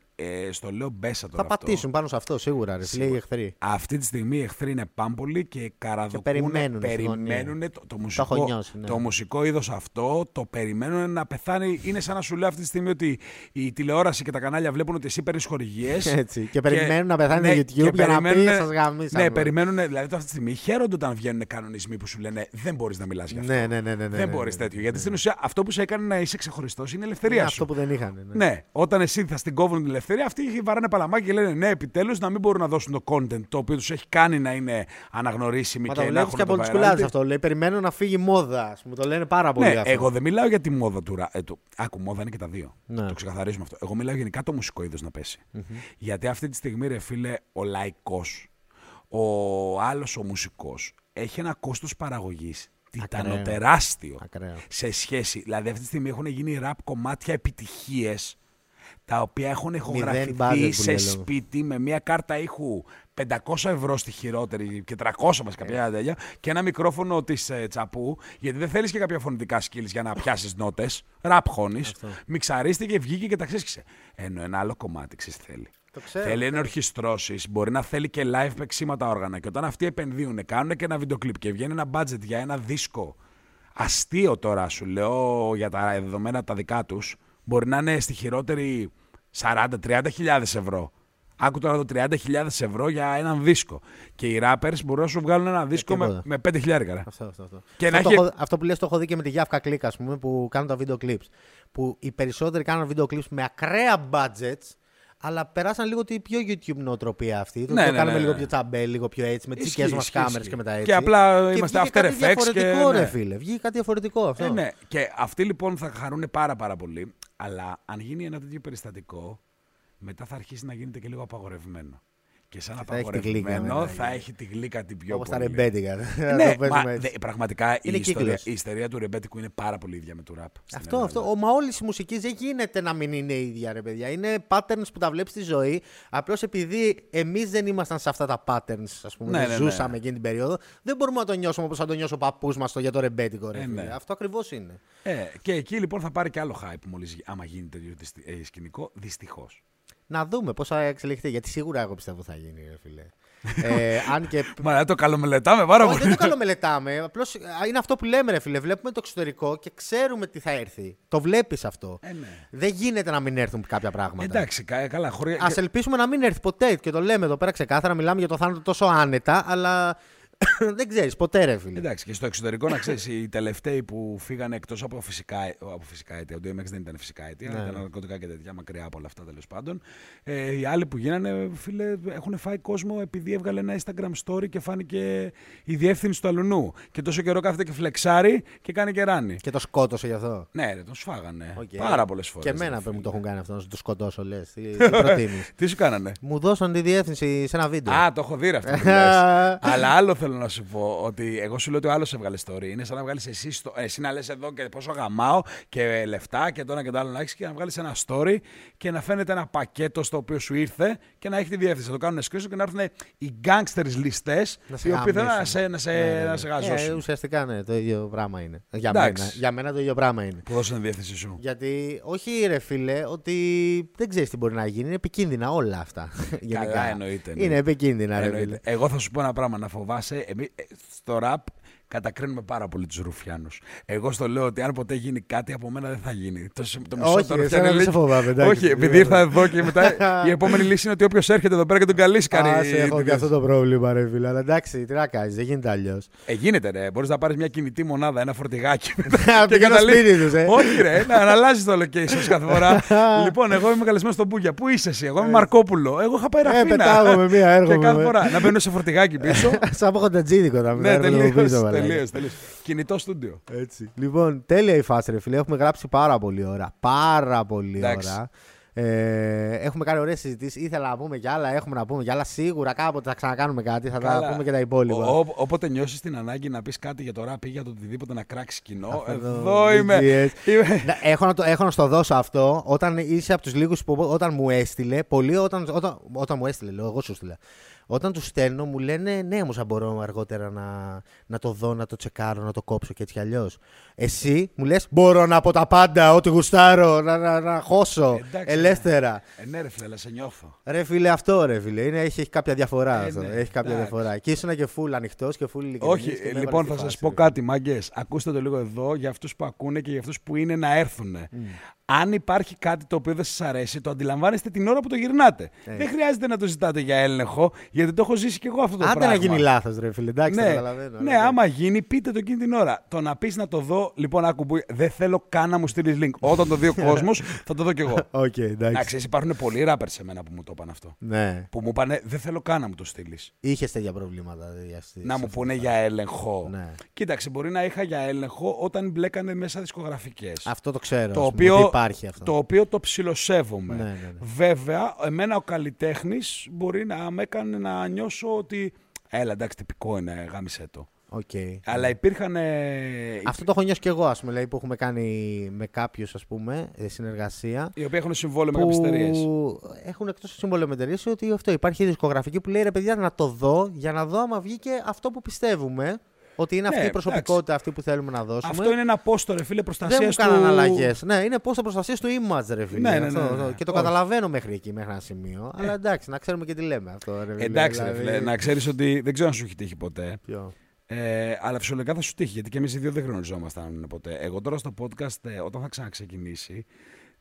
ε, στο λέω μπέσα τώρα. Θα αυτό. πατήσουν πάνω σε αυτό σίγουρα, ρε. Φίλε, οι εχθροί. Αυτή τη στιγμή οι εχθροί είναι πάμπολοι και καραδοκούν. περιμένουνε στη περιμένουν γωνία. το, το, μουσικό, έχω νιώσει, ναι. το μουσικό είδος αυτό, το περιμένουν να πεθάνει. Είναι σαν να σου λέω αυτή τη στιγμή ότι η τηλεόραση και τα κανάλια βλέπουν ότι εσύ παίρνεις χορηγίες. Έτσι. Και περιμένουν να πεθάνει ναι, το και YouTube για να πει περιμένουνε- σας γαμίσαμε. Ναι, περιμένουν. Δηλαδή τώρα αυτή τη στιγμή χαίρονται όταν βγαίνουν κανονισμοί που σου λένε δεν μπορείς να μιλάς γι' αυτό. Ναι, ναι, ναι, ναι, ναι, δεν ναι, μπορείς ναι, τέτοιο. ναι, Γιατί ναι. στην ουσία αυτό που σε έκανε να είσαι ξεχωριστός είναι η ελευθερία Είναι σου. αυτό που δεν είχαν. Ναι. Ναι, όταν εσύ θα στην κόβουν την ελευθερία, αυτοί βαράνε παλαμάκι και λένε ναι, επιτέλους να μην μπορούν να δώσουν το content το οποίο τους έχει κάνει να είναι αναγνωρίσιμοι Μα και το να βλέπει έχουν και από το του virality. κουλάδε αυτό. Λέει, περιμένω να φύγει μόδα. Ας πούμε, το λένε πάρα πολύ Ναι, αυτό. εγώ δεν μιλάω για τη μόδα του. ρα- Ε, του άκου, μόδα είναι και τα δύο. Ναι. Το ξεκαθαρίζουμε αυτό. Εγώ μιλάω γενικά το μουσικό είδος να πεσει Γιατί αυτή τη στιγμή, ρε φίλε, ο λαϊκός, ο άλλος ο μουσικός, έχει ένα κόστος παραγωγής τιτανο Ακραίο. τεράστιο. Ακραίο. Σε σχέση. Δηλαδή, αυτή τη στιγμή έχουν γίνει ραπ κομμάτια επιτυχίες τα οποία έχουν budget ηχογραφηθεί που σε λέω. σπίτι με μια κάρτα ήχου 500 ευρώ στη χειρότερη και 300 μας κάποια τέτοια και ένα μικρόφωνο της ε, τσαπού γιατί δεν θέλεις και κάποια φωνητικά skills για να πιάσεις νότες ραπ χώνεις μιξαρίστηκε, βγήκε και τα ξέσχισε ενώ ένα άλλο κομμάτι ξέρεις τι θέλει Το ξέρω, θέλει ξέρω. ενορχιστρώσεις, μπορεί να θέλει και live παίξιματα όργανα. Και όταν αυτοί επενδύουν, κάνουν και ένα βίντεο κλιπ και βγαίνει ένα budget για ένα δίσκο. Αστείο τώρα σου λέω για τα δεδομένα τα δικά τους. Μπορεί να είναι στη χειρότερη 40-30 χιλιάδες ευρώ. Άκου τώρα το 30.000 ευρώ για έναν δίσκο. Και οι rappers μπορούν να σου βγάλουν ένα δίσκο με, τίποτα. με 5 χιλιάρικα. Αυτό, αυτό, αυτό. Και αυτό, να το έχει- έχω- αυτό που λες το έχω δει και με τη Γιάφκα Κλικ, ας πούμε, που κάνουν τα βίντεο clips. Που οι περισσότεροι κάνουν βίντεο clips με ακραία budgets, αλλά περάσαν λίγο την πιο YouTube νοοτροπία αυτή. Το, Ναι, το ναι, κάνουμε ναι, λίγο ναι. πιο τσαμπέ, λίγο πιο έτσι, με τις Ισχύει, δικές μας ισχύει, κάμερες ισχύει. και μετά έτσι. Και απλά είμαστε βγήκε After κάτι Effects και- διαφορετικό, ρε ναι. φίλε. Βγήκε κάτι διαφορετικό αυτό. Ε, ναι. Και αυτοί λοιπόν θα χαρούν πάρα πάρα πολύ. Αλλά αν γίνει ένα τέτοιο περιστατικό, μετά θα αρχίσει να γίνεται και λίγο απαγορευμένο. Και σαν θα έχει τη γλύκα απαγορευμένο μετά, θα ναι. έχει τη γλύκα την πιο Όπως τα πολύ. ρεμπέτικα. Ναι, Το παίζουμε μα, έτσι. δε, πραγματικά η Είναι ιστορία, κύκλος. η ιστορία του ρεμπέτικου είναι πάρα πολύ ίδια με του ραπ. στην Αυτό, Ελλάδα. αυτό. Ο, μα όλης η μουσική δεν γίνεται να μην είναι ίδια, ρε παιδιά. Είναι patterns που τα βλέπεις στη ζωή. Απλώς επειδή εμείς δεν ήμασταν σε αυτά τα patterns, ας πούμε, Ναι, δεν ναι, ναι. ζούσαμε εκείνη την περίοδο, δεν μπορούμε να το νιώσουμε όπως θα το νιώσει ο παππούς μας για το ρεμπέτικο, ρε Ε, φίλε. ναι. Αυτό ακριβώς είναι. Ε, και εκεί λοιπόν θα πάρει και άλλο hype μόλις, άμα γίνει τέτοιο δυσ- ε, σκηνικό, δυστυχώς. Να δούμε πώς θα εξελιχθεί. Γιατί σίγουρα εγώ πιστεύω θα γίνει, ρε φίλε. ε, αν και. Μα δεν το καλομελετάμε πάρα Όχι, πολύ. δεν το καλομελετάμε. Απλώς είναι αυτό που λέμε, ρε φίλε. Βλέπουμε το εξωτερικό και ξέρουμε τι θα έρθει. Το βλέπεις αυτό. Ε, ναι. Δεν γίνεται να μην έρθουν κάποια πράγματα. Εντάξει, κα- καλά. Χωρί... Α ελπίσουμε να μην έρθει ποτέ. Και το λέμε εδώ πέρα ξεκάθαρα. Μιλάμε για το θάνατο τόσο άνετα, αλλά δεν ξέρεις ποτέ, ρε φίλε. Εντάξει, και στο εξωτερικό να ξέρεις, οι τελευταίοι που φύγανε εκτός από φυσικά, από φυσικά αίτια, ο DMX δεν ήταν φυσικά αίτια, Ναι. ήταν ναρκωτικά και τέτοια μακριά από όλα αυτά τέλος πάντων. Ε, οι άλλοι που γίνανε, φίλε, έχουν φάει κόσμο επειδή έβγαλε ένα Instagram story και φάνηκε η διεύθυνση του αλλουνού. Και τόσο καιρό κάθεται και φλεξάρει και κάνει και ράνι. Και το σκότωσε γι' αυτό. Ναι, ρε, τον σφάγανε. Οκ. Πάρα πολλές φορές. Και εμένα πρέπει μου το έχουν κάνει αυτό, να σου το σκοτώσω, λες. Τι, τι προτείνεις; Τι σου κάνανε; μου δώσαν τη διεύθυνση σε ένα βίντεο. Α, το έχω δει ρε αυτό που λες. Αλλά άλλο θέλω να σου πω. Ότι εγώ σου λέω ότι ο άλλος έβγαλε story. Είναι σαν να βγάλεις εσύ, στο, εσύ να λες εδώ και πόσο γαμάω και λεφτά και το ένα και το άλλο να έχεις και να βγάλεις ένα story και να φαίνεται ένα πακέτο στο οποίο σου ήρθε και να έχει τη διεύθυνση. Να το κάνουν screenshot και να έρθουν οι gangsters ληστέ Να σε οι οποίοι θέλουν να γαμίσουν. σε, να σε, Ναι, ναι, να ναι. σε Ε, γαζώσουν. ουσιαστικά ναι, το ίδιο πράγμα είναι. Για Εντάξει. μένα, για μένα το ίδιο πράγμα είναι. Που δώσουν τη διεύθυνση σου. Γιατί, όχι ρε φίλε, ότι δεν ξέρεις τι μπορεί να γίνει. Είναι επικίνδυνα όλα αυτά. γενικά. εννοείται, ναι. Είναι επικίνδυνα, ρε Εννοείται. φίλε. Εγώ θα σου πω ένα πράγμα να φοβάσαι. Εμείς, ε, στο ραπ κατακρίνουμε πάρα πολύ τους Ρουφιάνους. Εγώ στο λέω ότι αν ποτέ γίνει κάτι από μένα δεν θα γίνει. Το, το μισό Όχι, το εσένα Ρουφιάνι δεν λέει- σε φοβάμαι, εντάξει. Όχι, επειδή ήρθα εδώ και μετά η επόμενη λύση είναι ότι όποιος έρχεται εδώ πέρα και τον καλήσει κάνει. Α, σε έχω τη και αυτό το πρόβλημα, ρε φίλε. Αλλά εντάξει, τι να κάνεις, δεν γίνεται αλλιώς. Ε, γίνεται ρε. Μπορείς να πάρεις μια κινητή μονάδα, ένα φορτηγάκι. Πήγα στο σπίτι τους, ε. Όχι, ρε. Να, να αλλάζεις το location σου κάθε φορά. λοιπόν, εγώ είμαι καλεσμένος στον Μπούγια. Πού είσαι εσύ, εγώ είμαι Μαρκόπουλο. Εγώ είχα πάει Ε, Ραφίνα. πετάγομαι μία, Και έρχομαι. κάθε φορά να μπαίνω σε φορτηγάκι πίσω. Σαν από χοντατζίδικο θα ναι, έρχομαι από τελείως. πίσω, μαλάκα. Τελείως. Κινητό στούντιο. Έτσι. Λοιπόν, τέλεια η φάση, ρε φίλε. Έχουμε γράψει πάρα πολύ ώρα. Πάρα πολύ Εντάξει. ώρα. Ε, έχουμε κάνει ωραίες συζητήσεις. Ήθελα να πούμε κι άλλα, έχουμε να πούμε κι άλλα. Σίγουρα κάποτε θα ξανακάνουμε κάτι, θα Καλά. τα πούμε και τα υπόλοιπα. Ο- ο- όποτε νιώσεις την ανάγκη να πεις κάτι για το ραπ ή για το οτιδήποτε να κράξεις κοινό, Αυτό το εδώ είμαι. BTS. Είμαι- Να- έχω, να το, έχω να στο δώσω αυτό όταν είσαι από τους λίγους που όταν μου έστειλε. Πολλοί όταν, όταν, όταν μου έστειλε, λέω, εγώ σου έστειλα. Όταν τους στέλνω, μου λένε ναι, όμως αν μπορώ αργότερα να, να το δω, να το τσεκάρω, να το κόψω και έτσι κι αλλιώς. Εσύ μου λες: Μπορώ να πω τα πάντα, ό,τι γουστάρω, να, να, να χώσω Εντάξει, ελεύθερα. Ε, ναι, ρε φίλε, αλλά σε νιώθω. Ρε φίλε, αυτό ρε φίλε. Είναι, έχει, έχει κάποια διαφορά. Ε, αυτό. ναι, έχει κάποια εντάξει. διαφορά. Και ήσουν και full ανοιχτός και full ειλικρινής Όχι, και με λοιπόν, έβαλες θα στη σας φάση, πω ρε. κάτι, μαγκέ. Ακούστε το λίγο εδώ για αυτούς που ακούνε και για αυτούς που είναι να έρθουν. Αν υπάρχει κάτι το οποίο δεν σας αρέσει, το αντιλαμβάνεστε την ώρα που το γυρνάτε. Ε. Δεν χρειάζεται να το ζητάτε για έλεγχο, γιατί το έχω ζήσει κι εγώ αυτό το Άντε πράγμα. να γίνει λάθος, ρε φίλε. Εντάξει, το ναι, καταλαβαίνω. ναι, αλλά- άμα γίνει, πείτε το εκείνη την ώρα. Το να πεις να το δω, λοιπόν, άκου που δεν θέλω καν να μου στείλεις link. Όταν το δει ο κόσμος, θα το δω κι εγώ. Οκ, εντάξει. Να ξέρεις, υπάρχουν πολλοί ράπερ σε μένα που μου το είπαν αυτό. Ναι. Που μου είπαν, δεν θέλω καν να μου το στείλεις. Είχες τέτοια προβλήματα. δηλαδή, στη- Να σε μου αυτό πούνε το για έλεγχο. Ναι. Κοίταξε, μπορεί να είχα για έλεγχο όταν μπλέκανε μέσα δισκογραφικές. Αυτό το ξέρω. Το ας πούμε, οποίο, ότι υπάρχει αυτό. το οποίο το ψιλοσέβομαι. Ναι, ναι, ναι. Βέβαια, εμένα ο καλλιτέχνης μπορεί να με έκανε να νιώσω ότι. Έλα, εντάξει, τυπικό είναι, γάμισε το. Οκ. Αλλά υπήρχαν. ε, Αυτό το έχω νιώσει και εγώ, ας πούμε, δηλαδή, που έχουμε κάνει με κάποιους, ας πούμε, ε, συνεργασία. οι οποίοι έχουν συμβόλαιο με κάποιες εταιρείες. που έχουν εκτός συμβόλαιο με εταιρείες ότι αυτό υπάρχει η δισκογραφική που λέει ρε παιδιά να το δω για να δω άμα βγήκε αυτό που πιστεύουμε. Ότι είναι αυτή Ναι, η προσωπικότητα αυτή που θέλουμε να δώσουμε. Αυτό είναι ένα πόστο, ρε φίλε, προστασίας Δεν μου του. κάνανε αλλαγές. Ναι, είναι πώς θα προστασίας του image, ρε φίλε. Ναι, ναι, Αυτό, ναι, ναι. αυτό. Και το Όχι. καταλαβαίνω μέχρι εκεί, μέχρι ένα σημείο. Αλλά εντάξει, να ξέρουμε και τι λέμε αυτό. Ρε, φίλε, Εντάξει, ρε δηλαδή. φίλε, να ξέρεις ότι δεν ξέρω αν σου έχει τύχει ποτέ. Ποιο; Ε, αλλά φυσιολογικά θα σου τύχει, γιατί και εμείς οι δύο δεν γνωριζόμασταν ποτέ. Εγώ τώρα στο podcast, ε, όταν θα ξαναξεκινήσει,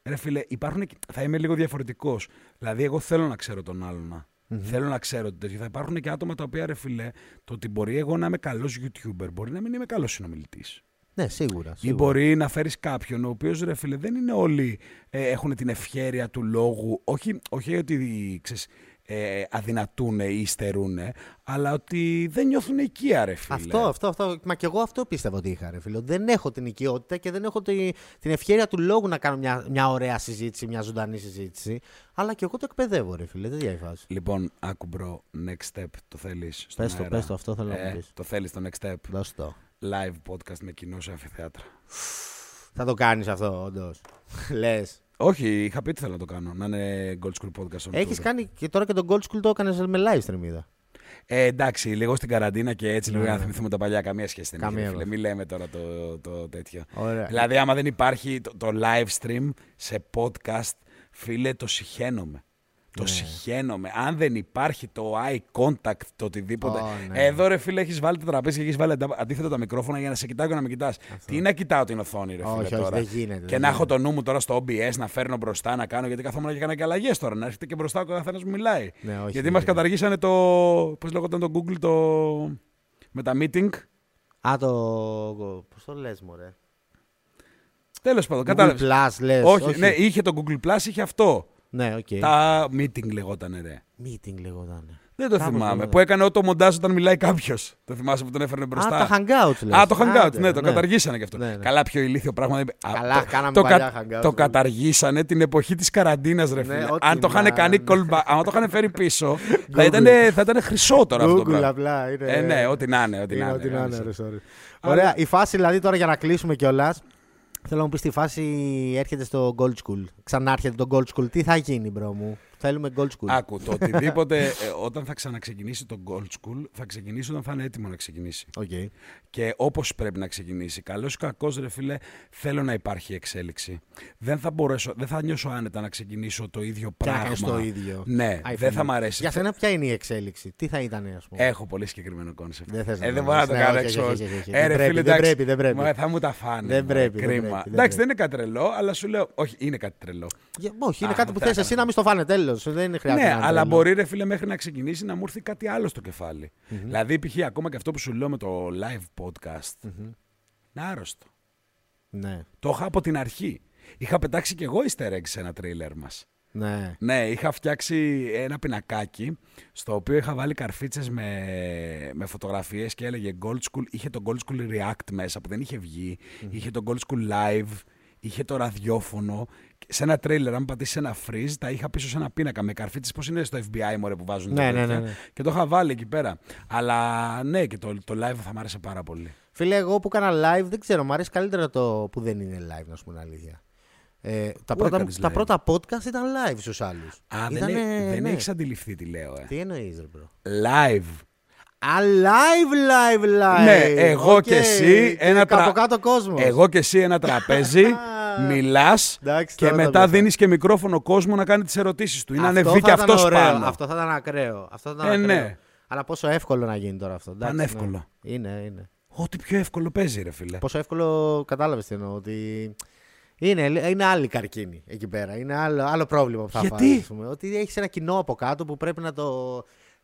ρε φίλε, υπάρχουν, και- θα είμαι λίγο διαφορετικός. Δηλαδή, εγώ θέλω να ξέρω τον άλλον. Θέλω να ξέρω το τέτοιο. Θα υπάρχουν και άτομα τα οποία, ρε φίλε, το ότι μπορεί εγώ να είμαι καλός YouTuber, μπορεί να μην είμαι καλός συνομιλητής. Ναι, σίγουρα. Ή σίγουρα. μπορεί να φέρεις κάποιον ο οποίος ρε φίλε δεν είναι όλοι ε, έχουν την ευχέρεια του λόγου. Όχι, όχι ότι ξέρεις, ε, αδυνατούν ή υστερούν, αλλά ότι δεν νιώθουν οικία, ρε φίλε. Αυτό, αυτό, αυτό. Μα και εγώ αυτό πίστευα ότι είχα, ρε φίλε. Δεν έχω την οικειότητα και δεν έχω τη, την ευχαίρεια του λόγου να κάνω μια, μια ωραία συζήτηση, μια ζωντανή συζήτηση. Αλλά και εγώ το εκπαιδεύω, ρε φίλε. Δεν διαβάζει. Λοιπόν, άκου bro, next step το θέλεις στον Πες το, αέρα; πες το, αυτό θέλω να μου Ε, πεις. Το θέλεις το next step; Δώσ' το. Live podcast με κοινό σε αμφιθέατρα. Θα το κάνεις αυτό, όντως. Λες. Όχι, είχα πει ότι θέλω να το κάνω. Να είναι Gold School podcast. on Έχεις tour. κάνει και τώρα και τον Gold School το έκανες με live stream, είδα. Ε, εντάξει, λίγο στην καραντίνα και έτσι λίγο Ναι, για να ναι. θυμηθούμε τα παλιά. Καμία σχέση δεν Καμία έχει. ρε Φίλε. βάση. Μην λέμε τώρα το, το τέτοιο. Ωραία. Δηλαδή, άμα δεν υπάρχει το, το live stream σε podcast, φίλε, το συχαίνομαι. Το Ναι. συχαίνομαι. Αν δεν υπάρχει το eye contact, το οτιδήποτε. Ω, ναι. Εδώ ρε φίλε, έχεις βάλει το τραπέζι και έχεις βάλει αντα- αντίθετα τα μικρόφωνα για να σε κοιτάω και να με κοιτάς. Τι να κοιτάω την οθόνη, ρε φίλε. Όχι, όχι, τώρα; δεν γίνεται, Και δεν να έχω γίνεται. το νου μου τώρα στο OBS να φέρνω μπροστά να κάνω. Γιατί καθόμουν και έκανα και αλλαγές τώρα. Να έρχεται και μπροστά ο καθένας μου μιλάει. Ναι, όχι, γιατί δεν μας γίνεται. καταργήσανε το. Πώς λέγονταν το Google το. με τα meeting. Α, το. Πώς το λες, Μωρέ; Τέλος πάντων, Google κατάλαβες. Plus, λες. Όχι, ναι, είχε το Google Plus, είχε αυτό. Ναι, οκ. Τα meeting λεγότανε, ρε. Meeting λεγόταν. Δεν το Κάπως θυμάμαι. λέγονταν. Που έκανε auto μοντάζ όταν μιλάει κάποιος. Το θυμάσαι που τον έφερνε μπροστά; Α, τα hangouts, λες. Α, το Hangouts, Άντε, ναι, το καταργήσανε και αυτό. Ναι, ναι. Καλά, πιο ηλίθιο πράγμα. δεν είπε. Α, Καλά, το- κάναμε το, παλιά κα- Hangouts, το ναι. καταργήσανε την εποχή της καραντίνας, ρε φίλε. ό,τι Αν το είχαν να- κάνει ναι. callback, αν το είχαν φέρει πίσω, θα Google. ήταν, θα ήταν χρυσό τώρα αυτό το Google πράγμα. απλά. Είναι... Ε, ναι, ό,τι να είναι. Ό,τι να είναι. είναι, Ό,τι να είναι, γάμισε. ρε, sorry. Ωραία, η φάση δηλαδή τώρα για να κλείσουμε κιόλας. Θέλω να μου πεις τη φάση έρχεται στο Gold School. Ξανά έρχεται το Gold School. Τι θα γίνει, bro μου; Θέλουμε Gold School. Άκου, το οτιδήποτε, ε, όταν θα ξαναξεκινήσει το Gold School, θα ξεκινήσει όταν θα είναι έτοιμο να ξεκινήσει. Οκ. Και όπως πρέπει να ξεκινήσει. Καλός ή κακός, ρε φίλε, θέλω να υπάρχει εξέλιξη. Δεν θα μπορέσω, δεν θα νιώσω άνετα να ξεκινήσω το ίδιο Και να πράγμα. κάνεις το ίδιο. Ναι, Άι, δεν θα φίλε. μ' αρέσει. Για σένα, ποια είναι η εξέλιξη, τι θα ήταν, ας πούμε; Έχω πολύ συγκεκριμένο κόνσεπτ. Δεν θες να ε, το δεν μπορώ να το κάνεις. κάνω Ναι, όχι, έξω. όχι, όχι, όχι. Ε, Δεν ρε πρέπει, φίλε, δεν εντάξει. πρέπει, δεν πρέπει. Μα, θα μου τα φάνε. Δεν μωρέ, πρέπει, δεν Κρίμα. πρέπει, δεν εντάξει, πρέπει. δεν είναι κάτι τρελό, αλλά σου λέω. Όχι, είναι κάτι τρελό. Για- όχι, είναι Α, κάτι που θα θες έκανα. εσύ να μην στο φάνε τέλος. Δεν χρειάζεται. ναι, να είναι αλλά τρελό. μπορεί ρε φίλε μέχρι να ξεκινήσει να μου έρθει κάτι άλλο στο κεφάλι. Δηλαδή, π.χ. ακόμα και αυτό που σου λέω με το live podcast. Είναι άρρωστο. Ναι, Το είχα από την αρχή. Είχα πετάξει κι εγώ easter eggs σε ένα τρέιλερ μας. ναι. Ναι, είχα φτιάξει ένα πινακάκι στο οποίο είχα βάλει καρφίτσες με, με φωτογραφίες και έλεγε Gold School. Είχε το Gold School React μέσα που δεν είχε βγει. Είχε το Gold School Live. Είχε το ραδιόφωνο. Σε ένα τρέιλερ, αν πατήσεις ένα freeze, τα είχα πίσω σε ένα πίνακα με καρφίτες. Πώς είναι στο FBI, μωρέ, που βάζουν Ναι, τα ναι, τέτοια; ναι, ναι. Και το είχα βάλει εκεί πέρα. Αλλά ναι, και το, το live θα μ' άρεσε πάρα πολύ. Φίλε, εγώ που έκανα live, δεν ξέρω, μου αρέσει καλύτερα το που δεν είναι live, να σου πω την αλήθεια. Ε, τα, Πού πρώτα, έκανες τα live? πρώτα podcast ήταν live στους άλλους. Α, δεν, Ήτανε, έ- δεν ναι. έχεις αντιληφθεί τι λέω, ε. Τι εννοείς, ρε bro. Live. Α, live, live, live. Ναι, εγώ Οκ. και εσύ ένα κάτω τρα- κάτω κόσμος. Εγώ και εσύ ένα τραπέζι, μιλάς Εντάξει, και τώρα τα μετά πιάσα. δίνεις και μικρόφωνο κόσμο να κάνει τις ερωτήσεις του. Ή να Αυτό ανεβεί θα και ήταν αυτός ωραίο, πάνω. Αυτό θα ήταν ακραίο. Αυτό θα ήταν Ε, ακραίο. ναι. Αλλά πόσο εύκολο να γίνει τώρα αυτό. εντάξει, Πανεύκολο. ναι. Είναι, είναι. Ό,τι πιο εύκολο παίζει, ρε φίλε. Πόσο εύκολο κατάλαβες τι εννοώ. Ότι είναι, είναι άλλη καρκινιά εκεί πέρα. Είναι άλλο, άλλο πρόβλημα που θα Γιατί; φας, ας πούμε. Ότι έχεις ένα κοινό από κάτω που πρέπει να το.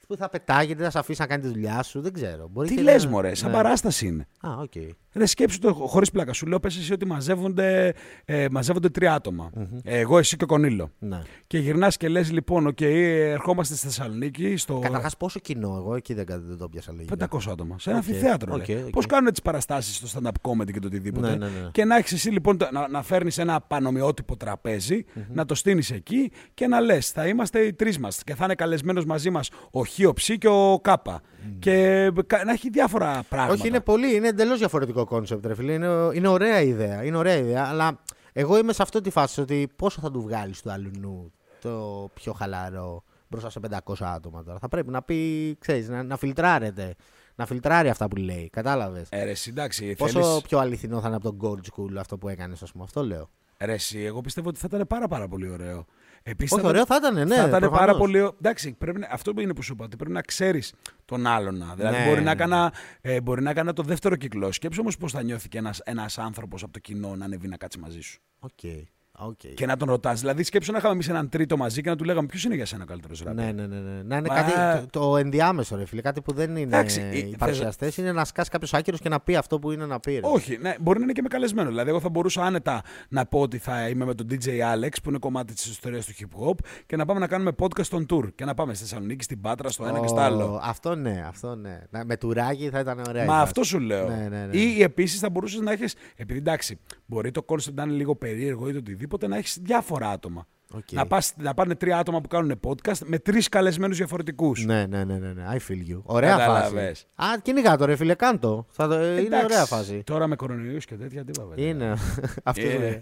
που θα πετάγεται, δεν θα σε αφήσει να κάνει τη δουλειά σου. Δεν ξέρω. Μπορεί Τι και λες να- μωρέ, σαν ναι. παράσταση είναι. Α, οκ. Ρε σκέψου το χωρίς πλάκα. Σου λέω πες εσύ ότι μαζεύονται, ε, μαζεύονται τρία άτομα. Ε, εγώ, εσύ και ο Κονίλο. Ναι. Και γυρνάς και λες λοιπόν, οκ, ερχόμαστε στη Θεσσαλονίκη στο Καταρχάς, πόσο κοινό, εγώ εκεί δεν, δεν το πιάσα λίγα. 500 άτομα. Σε ένα Οκ, αμφιθέατρο. οκ, λέει. οκ. Πώς κάνουν τις παραστάσεις στο stand-up comedy και το οτιδήποτε; Ναι, ναι, ναι. Και να έχεις εσύ λοιπόν το- να, να φέρνεις ένα πανομοιότυπο τραπέζι, να το στήνεις εκεί και να λες θα είμαστε οι τρεις μας και θα είναι καλεσμένος μαζί μας ο Χ, ο Ψ και ο Κάπα. Και κα- να έχει διάφορα πράγματα. Όχι, είναι πολύ, είναι εντελώς διαφορετικό κόνσεπτ, ρε φίλε. Είναι, είναι ωραία ιδέα. Είναι ωραία ιδέα, αλλά εγώ είμαι σε αυτή τη φάση ότι πόσο θα του βγάλεις του αλλουνού το πιο χαλαρό μπροστά σε 500 άτομα τώρα. Θα πρέπει να πει, ξέρεις, να, να φιλτράρεται. Να φιλτράρει αυτά που λέει. Κατάλαβες; Ε, ρε, εσύ, εντάξει, Πόσο θέλεις... πιο αληθινό θα είναι από τον Gold School αυτό που έκανες, ας πούμε. Αυτό λέω. Ρε, εσύ, εγώ πιστεύω ότι θα ήταν πάρα, πάρα πολύ ωραίο. Επίσης, Όχι, θα ωραίο θα ήταν, ναι. θα ήταν προφανώς. πάρα πολύ. ω- Εντάξει, πρέπει να... αυτό που είναι που σου είπα, ότι πρέπει να ξέρεις τον άλλον. να. Δηλαδή, Ναι, μπορεί, να ναι. έκανα, ε, μπορεί να έκανα το δεύτερο κύκλο. Σκέψου όμως πώς θα νιώθει και ένας ένας άνθρωπος από το κοινό να ανεβεί να κάτσει μαζί σου. OK. OK. Και να τον ρωτάς. Δηλαδή, σκέψου να είχαμε εμείς έναν τρίτο μαζί και να του λέγαμε ποιος είναι για σένα ο καλύτερος ράπερ; Ναι, ναι, ναι, ναι. Να είναι Μα- κάτι το, το ενδιάμεσο, ρε φίλε. Κάτι που δεν είναι Εντάξει, ε, οι θες- παρουσιαστέ. Είναι να σκάσει κάποιος άκυρος και να πει αυτό που είναι να πει. ρε. Όχι, ναι, μπορεί να είναι και με καλεσμένο. Δηλαδή, εγώ θα μπορούσα άνετα να πω ότι θα είμαι με τον DJ Alex, που είναι κομμάτι της ιστορίας του hip hop, και να πάμε να κάνουμε podcast στον tour. Και να πάμε στη Θεσσαλονίκη, στην Πάτρα, στο ένα και στο Ω, άλλο. Αυτό ναι, αυτό ναι. Να- Με τουράκι θα ήταν ωραία. η Μα φάση. αυτό σου λέω. Ναι, ναι, ναι. Ή επίσης θα μπορούσες να έχεις. Επειδή εντάξει, μπορεί το concept να είναι λίγο περίεργο ή το οτιδήποτε, να έχεις διάφορα άτομα. Οκ. Να, πας, να πάνε τρία άτομα που κάνουν podcast με τρεις καλεσμένους διαφορετικούς. Ναι, ναι, ναι, ναι, ναι. I feel you. Ωραία φάση. Κατάλαβες. Α, κυνηγά το ρε φίλε, κάντο. Θα το... Είναι ωραία φάση. Τώρα με κορονοϊούς και τέτοια τι πάμε. Είναι. Αυτός Είναι,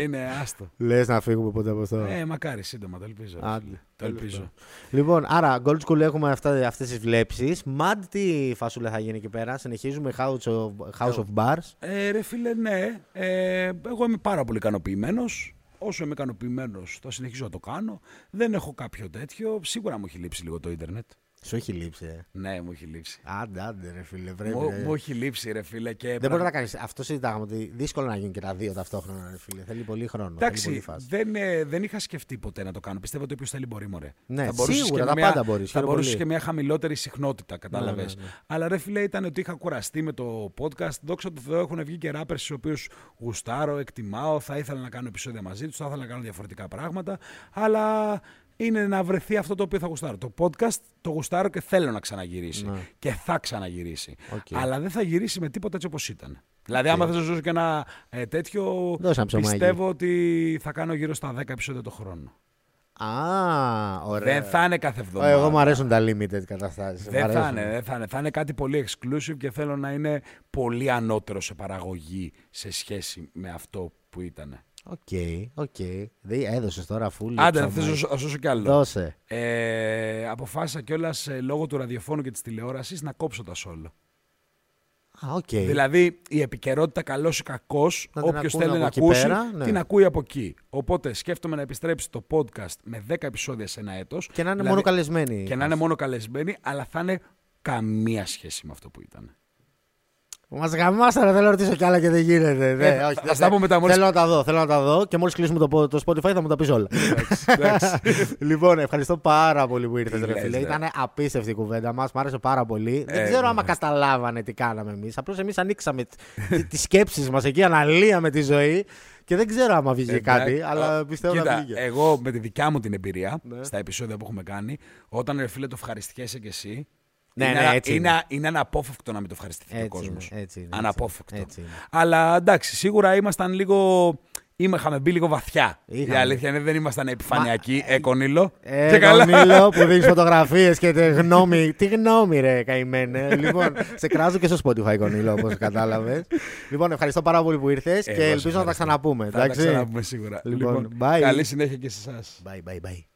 είναι άστο. Λες να φύγουμε ποτέ από αυτό. Ε, μακάρι σύντομα, το ελπίζω. ρε Άντε, φίλε. Το τέλος ελπίζω. πάντων. Λοιπόν, άρα, Gold School έχουμε αυτά, αυτές τις βλέψεις. Mad, τι φασούλα θα γίνει εκεί πέρα. Συνεχίζουμε House of, House of Bars. Ε, ρε φίλε, ναι. Ε, εγώ είμαι πάρα πολύ ικανοποιημένος. Όσο είμαι ικανοποιημένος, θα συνεχίσω να το κάνω. Δεν έχω κάποιο τέτοιο. Σίγουρα μου έχει λείψει λίγο το ίντερνετ. Σου έχει λείψει, ε; Ναι, μου έχει λείψει. Άντε, άντε, ρε φίλε. Πρέπει, Μου, ρε. μου έχει λείψει, ρε φίλε. Και Δεν μπορεί να κάνει. Αυτό συζητάγαμε ότι δύσκολο να γίνουν και τα δύο ταυτόχρονα, ρε φίλε. Θέλει πολύ χρόνο. θέλει πολύ Εντάξει, φάση. δεν, ε, δεν είχα σκεφτεί ποτέ να το κάνω. Πιστεύω ότι όποιος θέλει μπορεί, μωρέ. Ναι, μπορούσες σίγουρα, και τα με μια, πάντα μπορείς, Θα χαίρομαι μπορούσες πολύ. και μια χαμηλότερη συχνότητα, κατάλαβες. Ναι, ναι, ναι. Αλλά ρε φίλε, ήταν ότι είχα κουραστεί με το podcast. Δόξα τω Θεώ, έχουν βγει και ράπερ στους οποίους γουστάρω, εκτιμάω, θα ήθελα να κάνω επεισόδια μαζί τους, θα ήθελα να κάνω διαφορετικά πράγματα. Αλλά είναι να βρεθεί αυτό το οποίο θα γουστάρω. Το podcast το γουστάρω και θέλω να ξαναγυρίσει. Ναι. Και θα ξαναγυρίσει. Οκ. Αλλά δεν θα γυρίσει με τίποτα έτσι όπως ήταν. Δηλαδή, άμα θες να ζήσω και ένα ε, τέτοιο, Δώσε ένα ψωμάκι. πιστεύω ότι θα κάνω γύρω στα 10 επεισόδια το χρόνο. Α, ωραία. Δεν θα είναι κάθε εβδομάδα. Εγώ μου αρέσουν τα limited καταστάσεις. Δεν θα είναι, δεν θα είναι. Θα είναι κάτι πολύ exclusive και θέλω να είναι πολύ ανώτερο σε παραγωγή σε σχέση με αυτό που ήταν. Οκ, οκ. Έδωσες τώρα φούλη. Άντε, θες να σου- να σου δώσω κι άλλο. Δώσε. Ε, αποφάσισα κιόλας λόγω του ραδιοφώνου και της τηλεόρασης να κόψω τα σόλο. Α, οκ. Δηλαδή η επικαιρότητα καλός ή κακός, Να την όποιος ακούνε θέλει από να εκεί ακούσει, πέρα, ναι. την ακούει από εκεί. Οπότε σκέφτομαι να επιστρέψει το podcast με 10 επεισόδια σε ένα έτος. Και να είναι Δηλαδή, μόνο καλεσμένοι. Και να είναι μόνο καλεσμένοι, αλλά θα είναι καμία σχέση με αυτό που ήταν. Μας γαμάσα, ρε, θέλω να ρωτήσω κι άλλα και δεν γίνεται. Ναι, θα- όχι, θα δεν- στα πούμε μετά μόλις- Θέλω να τα δω, θέλω να τα δω και μόλις κλείσουμε το, το Spotify θα μου τα πεις όλα. λοιπόν, ευχαριστώ πάρα πολύ που ήρθες, Τι ρε λες, φίλε. ρε. Ήταν απίστευτη η κουβέντα μας, μου άρεσε πάρα πολύ. δεν Ε, ξέρω άμα ναι. καταλάβανε τι κάναμε εμείς. Απλώς εμείς ανοίξαμε τις σκέψεις μας εκεί, αναλύαμε τη ζωή και δεν ξέρω άμα βγήκε Εντάξει, κάτι, αλλά ο- πιστεύω κοίτα, να βγήκε. Εγώ με τη δικιά μου την εμπειρία, Ναι. στα επεισόδια που έχουμε κάνει, όταν ρε φίλε το ευχαριστιέσαι κι εσύ. Ναι, είναι, ναι, ένα- έτσι είναι, είναι. είναι αναπόφευκτο να μην το ευχαριστηθεί ο Έτσι κόσμος. είναι, έτσι είναι, έτσι Αναπόφευκτο. είναι, έτσι είναι. Αλλά εντάξει, σίγουρα ήμασταν λίγο. είχαμε μπει λίγο βαθιά. Είχαμε. Η αλήθεια είναι δεν ήμασταν επιφανειακοί. Μα- Ε, Κονίλο. Ε, Και καλά. Κονίλο, που δίνεις φωτογραφίες και τη γνώμη. Τι γνώμη, ρε, καημένε. λοιπόν, σε κράζω και στο Spotify, Κονίλο, όπως κατάλαβες. λοιπόν, ευχαριστώ πάρα πολύ που ήρθες Εγώ και σε ελπίζω να τα ευχαριστώ. ξαναπούμε. Θα τα εντάξει; ξαναπούμε σίγουρα. Λοιπόν, bye. καλή συνέχεια και σε εσάς. Bye, bye, bye.